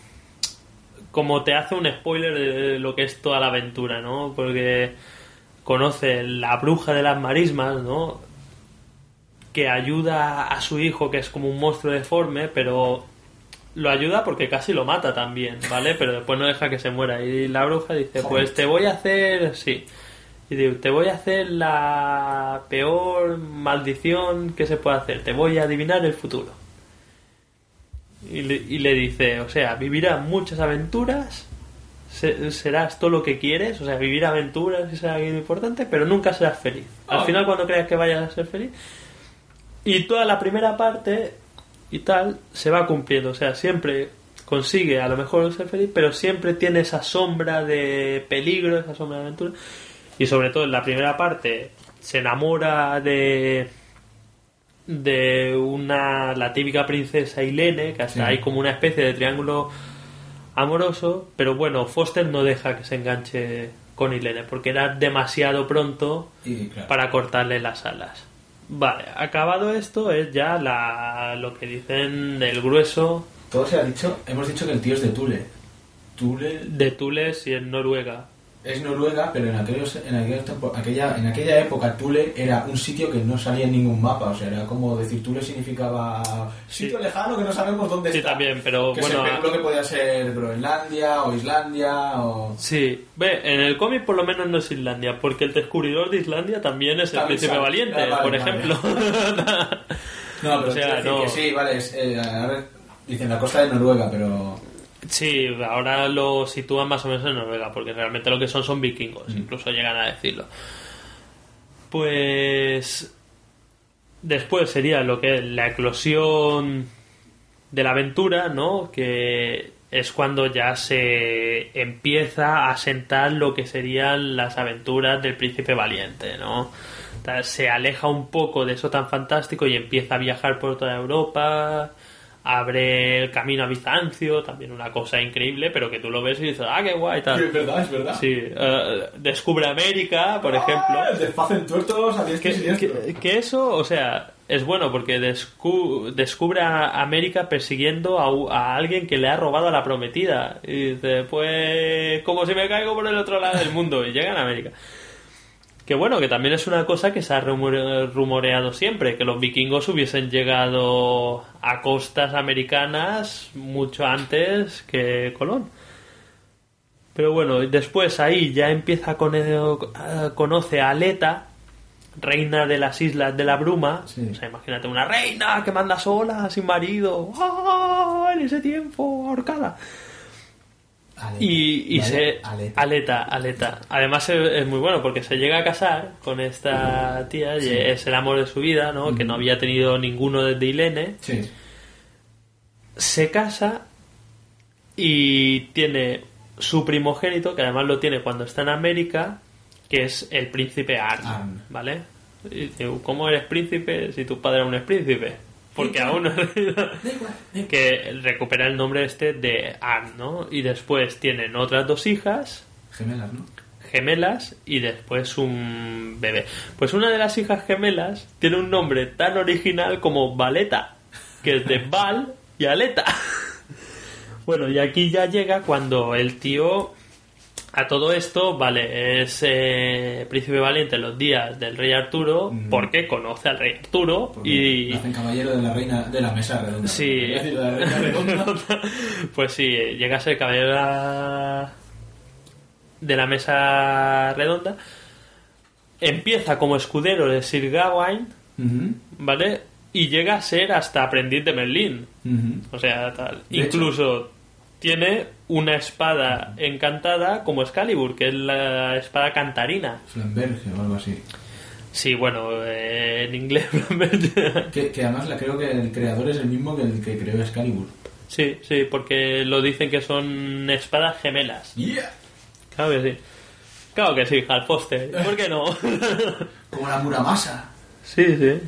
[SPEAKER 4] Como te hace un spoiler de lo que es toda la aventura, ¿no? Porque conoce la bruja de las marismas, ¿no? Que ayuda a su hijo, que es como un monstruo deforme, pero lo ayuda porque casi lo mata también, ¿vale? Pero después no deja que se muera. Y la bruja dice, pues te voy a hacer, sí. Y digo, te voy a hacer la peor maldición que se puede hacer. Te voy a adivinar el futuro. Y le, y le dice, o sea, vivirás muchas aventuras, se- serás todo lo que quieres, o sea, vivir aventuras es algo importante, pero nunca serás feliz. Al
[SPEAKER 3] Oh.
[SPEAKER 4] final, cuando creas que vayas a ser feliz. Y toda la primera parte y tal se va cumpliendo, o sea, siempre consigue a lo mejor ser feliz, pero siempre tiene esa sombra de peligro, esa sombra de aventura. Y sobre todo en la primera parte se enamora de de una la típica princesa Ilene, que hasta
[SPEAKER 3] Sí.
[SPEAKER 4] hay como una especie de triángulo amoroso, pero bueno, Foster no deja que se enganche con Ilene porque era demasiado pronto
[SPEAKER 3] Y claro.
[SPEAKER 4] para cortarle las alas. Vale, acabado esto es ya la, lo que dicen el grueso
[SPEAKER 3] Todo se ha dicho, hemos dicho que el tío es de Tule. Tule
[SPEAKER 4] de Tules y en Noruega.
[SPEAKER 3] Es Noruega, pero en, aquellos, en, aquellos tempo- aquella, en aquella época Tule era un sitio que no salía en ningún mapa. O sea, era como decir Tule significaba sitio
[SPEAKER 4] Sí.
[SPEAKER 3] lejano que no sabemos dónde
[SPEAKER 4] Sí,
[SPEAKER 3] está.
[SPEAKER 4] también, pero
[SPEAKER 3] que
[SPEAKER 4] bueno,
[SPEAKER 3] se especuló que podía ser Groenlandia o Islandia o...
[SPEAKER 4] Sí, ve, en el cómic por lo menos no es Islandia, porque el descubridor de Islandia también es el
[SPEAKER 3] También
[SPEAKER 4] príncipe
[SPEAKER 3] sabe.
[SPEAKER 4] valiente,
[SPEAKER 3] Ah, vale,
[SPEAKER 4] por
[SPEAKER 3] vale.
[SPEAKER 4] ejemplo.
[SPEAKER 3] No, pero
[SPEAKER 4] O sea, no.
[SPEAKER 3] que sí, vale, es, eh, ahora dicen la costa de Noruega, pero...
[SPEAKER 4] Sí, ahora lo sitúan más o menos en Noruega, porque realmente lo que son son vikingos, incluso llegan a decirlo. Pues después sería lo que es la eclosión de la aventura, ¿no? Que es cuando ya se empieza a sentar lo que serían las aventuras del príncipe valiente, ¿no? Se aleja un poco de eso tan fantástico y empieza a viajar por toda Europa, abre el camino a Bizancio, también una cosa increíble, pero que tú lo ves y dices, ah, qué guay, tal.
[SPEAKER 3] es verdad, es verdad.
[SPEAKER 4] Sí, eh, descubre América, por ejemplo.
[SPEAKER 3] Ah, Desfacen tuertos a
[SPEAKER 4] Que, que- que eso, o sea, es bueno porque descu- descubre a América persiguiendo a, a alguien que le ha robado a la prometida. Y dice, pues, como si me caigo por el otro lado del mundo. Y llega a América. Que bueno, que también es una cosa que se ha rumore- rumoreado siempre, que los vikingos hubiesen llegado a costas americanas mucho antes que Colón. Pero bueno, después ahí ya empieza con conoce a Aleta, reina de las islas de la bruma.
[SPEAKER 3] Sí.
[SPEAKER 4] O sea, imagínate una reina que manda sola, sin marido. ¡Ah! En ese tiempo, ahorcada.
[SPEAKER 3] Aleta.
[SPEAKER 4] Y, y
[SPEAKER 3] Vale,
[SPEAKER 4] se.
[SPEAKER 3] aleta.
[SPEAKER 4] Aleta, aleta. Además es, es muy bueno porque se llega a casar con esta tía y es el amor de su vida, ¿no? Que no había tenido ninguno desde Ilene.
[SPEAKER 3] Sí.
[SPEAKER 4] Se casa y tiene su primogénito, que además lo tiene cuando está en América, que es el príncipe Arn,
[SPEAKER 3] Arn.
[SPEAKER 4] ¿vale? Y ¿cómo eres príncipe si tu padre aún es príncipe? Porque aún no que recupera el nombre este de Arn, ¿no? Y después tienen otras dos hijas,
[SPEAKER 3] Gemelas, ¿no?
[SPEAKER 4] gemelas y después un bebé. Pues una de las hijas gemelas tiene un nombre tan original como Valeta, que es de Val y Aleta. Bueno, y aquí ya llega cuando el tío a todo esto, vale, es eh, príncipe valiente en los días del rey Arturo
[SPEAKER 3] Mm.
[SPEAKER 4] porque conoce al rey Arturo
[SPEAKER 3] Porque
[SPEAKER 4] y
[SPEAKER 3] Hacen caballero de la reina de la mesa redonda.
[SPEAKER 4] Sí.
[SPEAKER 3] De la reina redonda.
[SPEAKER 4] pues sí, llega a ser caballero de la, de la mesa redonda. Empieza como escudero de Sir Gawain, ¿vale? Y llega a ser hasta aprendiz de Merlín. O sea, tal.
[SPEAKER 3] De
[SPEAKER 4] Incluso tiene una espada encantada como Excalibur, que es la espada cantarina.
[SPEAKER 3] Flamberge o algo así.
[SPEAKER 4] Sí, bueno, eh, en inglés.
[SPEAKER 3] Que, que además la creo que el creador es el mismo que el que creó Excalibur.
[SPEAKER 4] sí, sí, porque lo dicen que son espadas gemelas.
[SPEAKER 3] Yeah.
[SPEAKER 4] Claro que sí. Claro que sí, Hal Foster. ¿Por qué no?
[SPEAKER 3] Como la Muramasa.
[SPEAKER 4] sí, sí.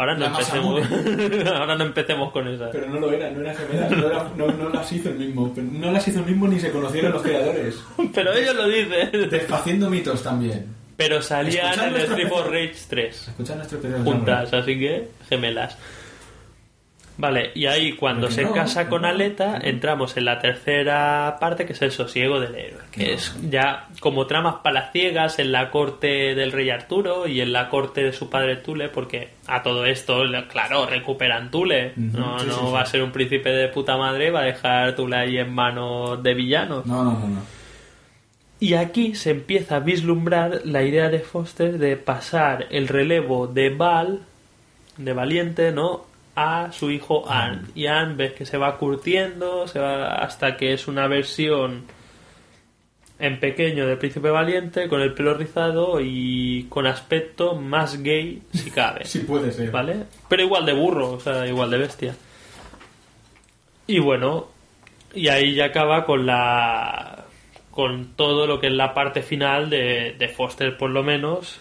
[SPEAKER 4] Ahora no empecemos. Ahora no empecemos con esa.
[SPEAKER 3] Pero no lo era, no era gemelas, no, era- no- no las hizo el mismo. No las hizo el mismo ni se conocieron los creadores.
[SPEAKER 4] Pero ellos lo dicen.
[SPEAKER 3] Desfaciendo mitos también.
[SPEAKER 4] Pero salían en of
[SPEAKER 3] episodio.
[SPEAKER 4] Rage 3.
[SPEAKER 3] Escuchad nuestro
[SPEAKER 4] juntas, así que gemelas. Vale, y ahí cuando
[SPEAKER 3] Porque
[SPEAKER 4] se
[SPEAKER 3] no,
[SPEAKER 4] casa con Aleta,
[SPEAKER 3] no.
[SPEAKER 4] entramos en la tercera parte, que es el sosiego del héroe, que es ya como tramas palaciegas en la corte del rey Arturo y en la corte de su padre Tule, porque a todo esto, claro, recuperan Tule. No,
[SPEAKER 3] sí,
[SPEAKER 4] no
[SPEAKER 3] sí, sí.
[SPEAKER 4] va a ser un príncipe de puta madre, y va a dejar Tule ahí en manos de villanos.
[SPEAKER 3] No, no, no, no.
[SPEAKER 4] Y aquí se empieza a vislumbrar la idea de Foster de pasar el relevo de Val, de Valiente, ¿no? A su hijo Anne. Y Anne ves que se va curtiendo, se va hasta que es una versión en pequeño del Príncipe Valiente, con el pelo rizado y con aspecto más gay si cabe.
[SPEAKER 3] Sí puede ser.
[SPEAKER 4] ¿Vale? Pero igual de burro, o sea, igual de bestia. Y bueno, y ahí ya acaba con la. con todo lo que es la parte final de, de Foster, por lo menos.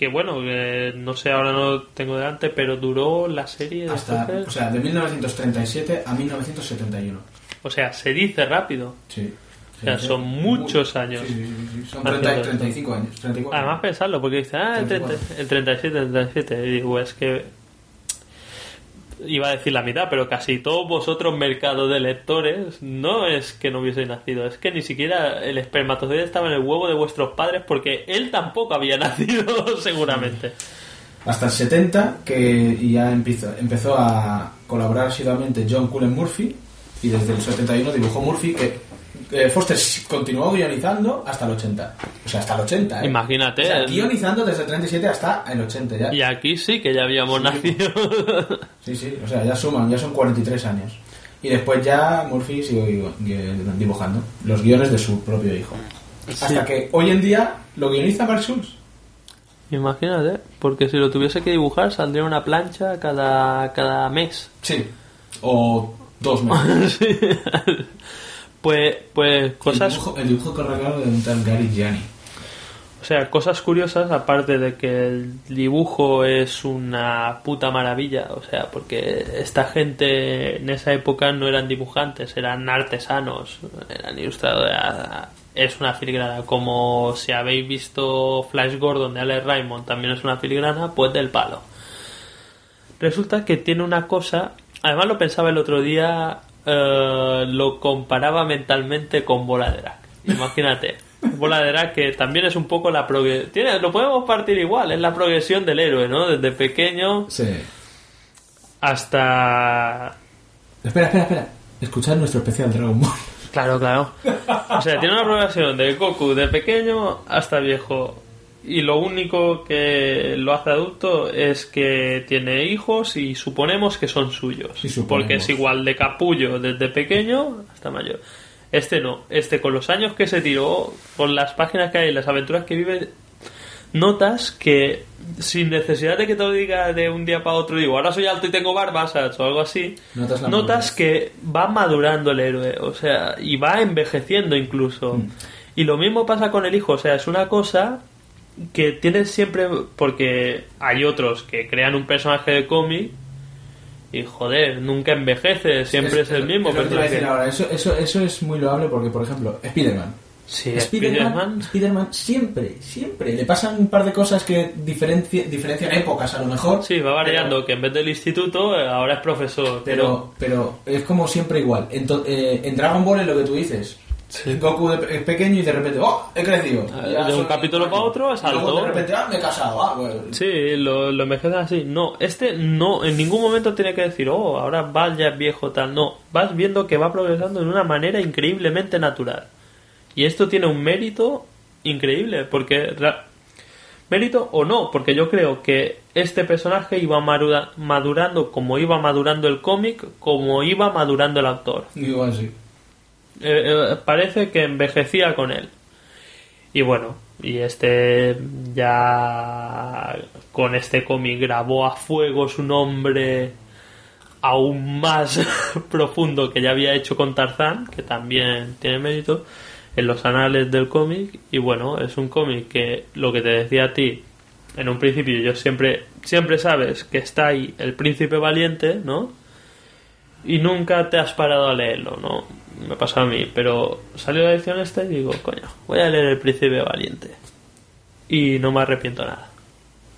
[SPEAKER 4] Que bueno, que no sé, ahora no lo tengo delante, pero duró la serie de
[SPEAKER 3] Hasta, o sea, de 1937 a 1971.
[SPEAKER 4] O sea, se dice rápido.
[SPEAKER 3] Sí.
[SPEAKER 4] O sea, son muchos años.
[SPEAKER 3] Sí, sí, sí. Son
[SPEAKER 4] Haciendo
[SPEAKER 3] 30
[SPEAKER 4] esto.
[SPEAKER 3] 35 años. 34.
[SPEAKER 4] Además pensarlo, porque dice, ah, el, 30 el 37, el 37. Y digo, es que iba a decir la mitad, pero casi todos vosotros, mercado de lectores, no es que no hubiese nacido, es que ni siquiera el espermatozoide estaba en el huevo de vuestros padres porque él tampoco había nacido, seguramente.
[SPEAKER 3] Hasta el 70, que ya empezó, empezó a colaborar asiduamente John Cullen Murphy, y desde el 71 dibujó Murphy, que eh, Foster continuó guionizando hasta el 80. O sea, hasta el 80, ¿eh?
[SPEAKER 4] Imagínate.
[SPEAKER 3] O sea, guionizando desde el 37 hasta el 80 ya.
[SPEAKER 4] Y aquí sí que ya habíamos
[SPEAKER 3] Sí.
[SPEAKER 4] nacido.
[SPEAKER 3] Sí, sí, o sea, ya suman, ya son 43 años. Y después ya Murphy siguió gui- gui- dibujando los guiones de su propio hijo. Hasta que hoy en día lo guioniza Mark Schultz.
[SPEAKER 4] Imagínate, porque si lo tuviese que dibujar saldría una plancha cada, cada mes.
[SPEAKER 3] Sí. O dos meses.
[SPEAKER 4] Sí. Pues, pues cosas
[SPEAKER 3] El dibujo, el dibujo corre a cargo de un tal Gary Gianni.
[SPEAKER 4] O sea, cosas curiosas, aparte de que el dibujo es una puta maravilla, o sea, porque esta gente en esa época no eran dibujantes, eran artesanos, eran ilustradores. Es una filigrana, como si habéis visto Flash Gordon de Alex Raymond, también es una filigrana, pues del palo. Resulta que tiene una cosa, además lo pensaba el otro día, eh, lo comparaba mentalmente con Bola de Drag. Imagínate, Bola de drag que también es un poco la progresión. Lo podemos partir igual, es la progresión del héroe, ¿no? Desde pequeño
[SPEAKER 3] Sí.
[SPEAKER 4] hasta.
[SPEAKER 3] Espera, espera, espera. Escuchad nuestro especial Dragon Ball.
[SPEAKER 4] Claro, claro. O sea, tiene una progresión de Goku de pequeño hasta viejo. Y lo único que lo hace adulto es que tiene hijos y suponemos que son suyos.
[SPEAKER 3] Y.
[SPEAKER 4] Porque es igual de capullo desde pequeño hasta mayor. Este no. Este con los años que se tiró, con las páginas que hay, las aventuras que vive, notas que sin necesidad de que te lo diga de un día para otro, digo, ahora soy alto y tengo barbas o algo así,
[SPEAKER 3] Notas
[SPEAKER 4] notas que va madurando el héroe, o sea, y va envejeciendo incluso.
[SPEAKER 3] Mm.
[SPEAKER 4] Y lo mismo pasa con el hijo, o sea, es una cosa que tienes siempre, porque hay otros que crean un personaje de cómic y joder, nunca envejece, siempre es, el mismo personaje.
[SPEAKER 3] decir ahora. Eso, eso, eso es muy loable porque, por ejemplo, Spider-Man.
[SPEAKER 4] Sí,
[SPEAKER 3] Spider-Man siempre, siempre. Le pasan un par de cosas que diferenci- diferencian épocas a lo mejor.
[SPEAKER 4] Sí, va variando, que en vez del instituto eh, ahora es profesor, pero...
[SPEAKER 3] Pero, pero es como siempre igual. En, eh, en Dragon Ball es lo que tú dices.
[SPEAKER 4] Sí.
[SPEAKER 3] Goku es pequeño y de repente, ¡oh! He crecido.
[SPEAKER 4] Ah,
[SPEAKER 3] Ya
[SPEAKER 4] de un capítulo para otro es
[SPEAKER 3] Y luego
[SPEAKER 4] alto.
[SPEAKER 3] de repente, ¡ah! Me he casado. Ah, bueno.
[SPEAKER 4] Sí, lo, lo así. No, este no, en ningún momento tiene que decir, oh, ahora vas ya es viejo, tal. No, vas viendo que va progresando de una manera increíblemente natural. Y esto tiene un mérito increíble, porque. Mérito o no, porque yo creo que este personaje iba madura- madurando como iba madurando el cómic, como iba madurando el autor.
[SPEAKER 3] Igual sí.
[SPEAKER 4] Eh, eh, parece que envejecía con él. Y bueno, y este ya con este cómic grabó a fuego su nombre aún más profundo que ya había hecho con Tarzán, que también tiene mérito en los anales del cómic. Y bueno, es un cómic que lo que te decía a ti en un principio, yo siempre, siempre sabes que está ahí el príncipe valiente, ¿no? Y nunca te has parado a leerlo, ¿no? Me pasa a mí, pero salió la edición esta y digo, coño, voy a leer El Príncipe Valiente. Y no me arrepiento nada.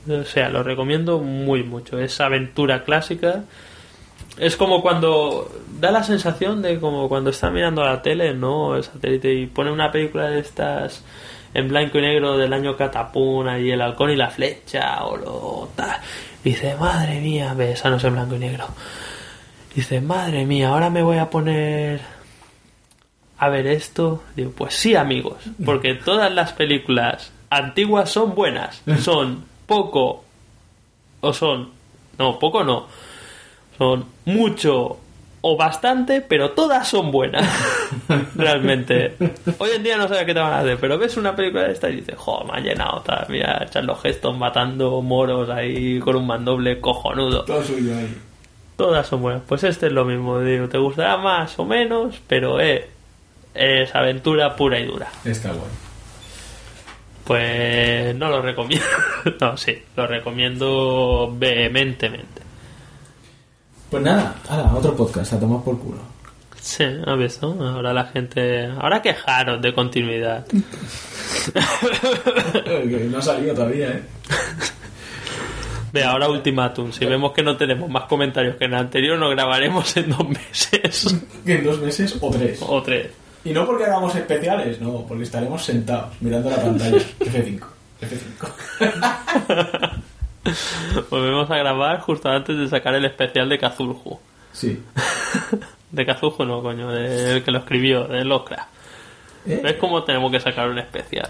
[SPEAKER 4] O sea, lo recomiendo muy mucho. Es aventura clásica. Es como cuando da la sensación de como cuando está mirando la tele, ¿no? El satélite y pone una película de estas en blanco y negro del año Catapuna y el halcón y la flecha o lo tal. Y dice, madre mía, no es en blanco y negro. Dice, madre mía, ahora me voy a poner a ver esto. Digo, pues sí, amigos, porque todas las películas antiguas son buenas. Son poco o son... No, poco no. Son mucho o bastante, pero todas son buenas. Realmente. Hoy en día no sabes qué te van a hacer, pero ves una película de esta y dices, jo, me ha llenado. tal, Mira, los gestos matando moros ahí con un mandoble cojonudo.
[SPEAKER 3] Todo suyo ahí.
[SPEAKER 4] Todas son buenas. Pues este es lo mismo, digo, te gustará más o menos, pero eh, es aventura pura y dura.
[SPEAKER 3] Está bueno.
[SPEAKER 4] Pues no lo recomiendo. no, sí, lo recomiendo vehementemente.
[SPEAKER 3] Pues nada, ahora otro podcast, a tomar por culo.
[SPEAKER 4] Sí, ¿has visto? Ahora la gente... Ahora quejaros de continuidad.
[SPEAKER 3] no ha salido todavía, ¿eh?
[SPEAKER 4] Ve, ahora ultimátum. Si vemos que no tenemos más comentarios que en el anterior, nos grabaremos en dos meses.
[SPEAKER 3] En dos meses o tres.
[SPEAKER 4] o tres.
[SPEAKER 3] Y no porque hagamos especiales, no, porque estaremos sentados mirando la pantalla. F5. F5.
[SPEAKER 4] Volvemos a grabar justo antes de sacar el especial de Kazulhu.
[SPEAKER 3] Sí.
[SPEAKER 4] De Kazujo no, coño, del que lo escribió, de Lovecraft.
[SPEAKER 3] ¿Eh?
[SPEAKER 4] ¿Ves cómo tenemos que sacar un especial?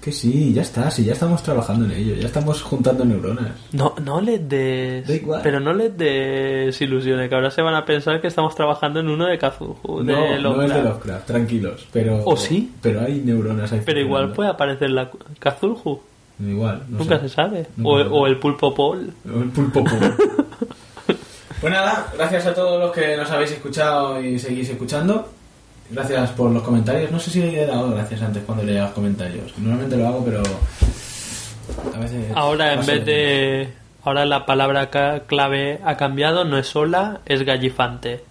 [SPEAKER 3] Que sí, ya está, sí, ya estamos trabajando en ello, ya estamos juntando neuronas.
[SPEAKER 4] No, no les des...
[SPEAKER 3] Da igual.
[SPEAKER 4] Pero no les des ilusiones, que ahora se van a pensar que estamos trabajando en uno de Kazuhu, de
[SPEAKER 3] No, no es de
[SPEAKER 4] Lovecraft.
[SPEAKER 3] Lovecraft, tranquilos. Pero,
[SPEAKER 4] ¿O sí?
[SPEAKER 3] Pero hay neuronas ahí.
[SPEAKER 4] Pero igual puede aparecer la Kazulhu.
[SPEAKER 3] Igual, no
[SPEAKER 4] Nunca
[SPEAKER 3] sé.
[SPEAKER 4] se sabe.
[SPEAKER 3] Nunca
[SPEAKER 4] O,
[SPEAKER 3] se sabe.
[SPEAKER 4] o el pulpo Paul.
[SPEAKER 3] O el pulpo puro. pues nada, gracias a todos los que nos habéis escuchado y seguís escuchando. Gracias por los comentarios. No sé si he dado gracias antes cuando leía los comentarios. Normalmente lo hago, pero a veces.
[SPEAKER 4] Ahora en vez de... Ahora la palabra clave ha cambiado, no es sola, es gallifante.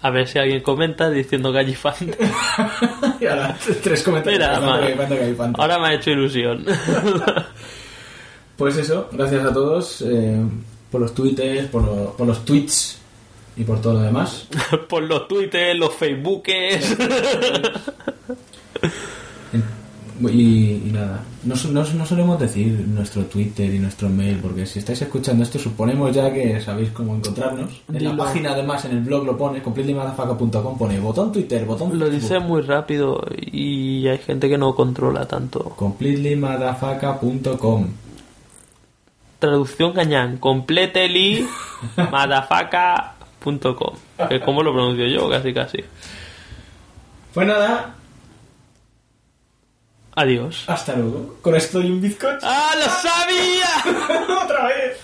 [SPEAKER 4] A ver si alguien comenta diciendo gallifante.
[SPEAKER 3] Y ahora, tres comentarios.
[SPEAKER 4] Mira. Ahora me ha hecho ilusión.
[SPEAKER 3] Pues eso, gracias a todos eh, por los twitters, por, lo- por los tweets y por todo lo demás.
[SPEAKER 4] Por los twitters, los facebookes.
[SPEAKER 3] Y, y nada, no, no, no solemos decir nuestro Twitter y nuestro mail, porque si estáis escuchando esto, suponemos ya que sabéis cómo encontrarnos. En
[SPEAKER 4] Dilo.
[SPEAKER 3] la página, además, en el blog lo pone, completelymadafaka.com, pone botón Twitter, botón
[SPEAKER 4] Lo
[SPEAKER 3] Facebook.
[SPEAKER 4] dice muy rápido y hay gente que no controla tanto.
[SPEAKER 3] completelymadafaka.com.
[SPEAKER 4] Traducción cañán, completely .com, que es como lo pronuncio yo, casi casi.
[SPEAKER 3] Pues nada.
[SPEAKER 4] Adiós.
[SPEAKER 3] Hasta luego. Con esto y un bizcocho.
[SPEAKER 4] ¡Ah, lo sabía!
[SPEAKER 3] Otra vez.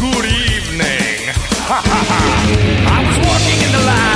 [SPEAKER 3] Good evening. I was walking in the line.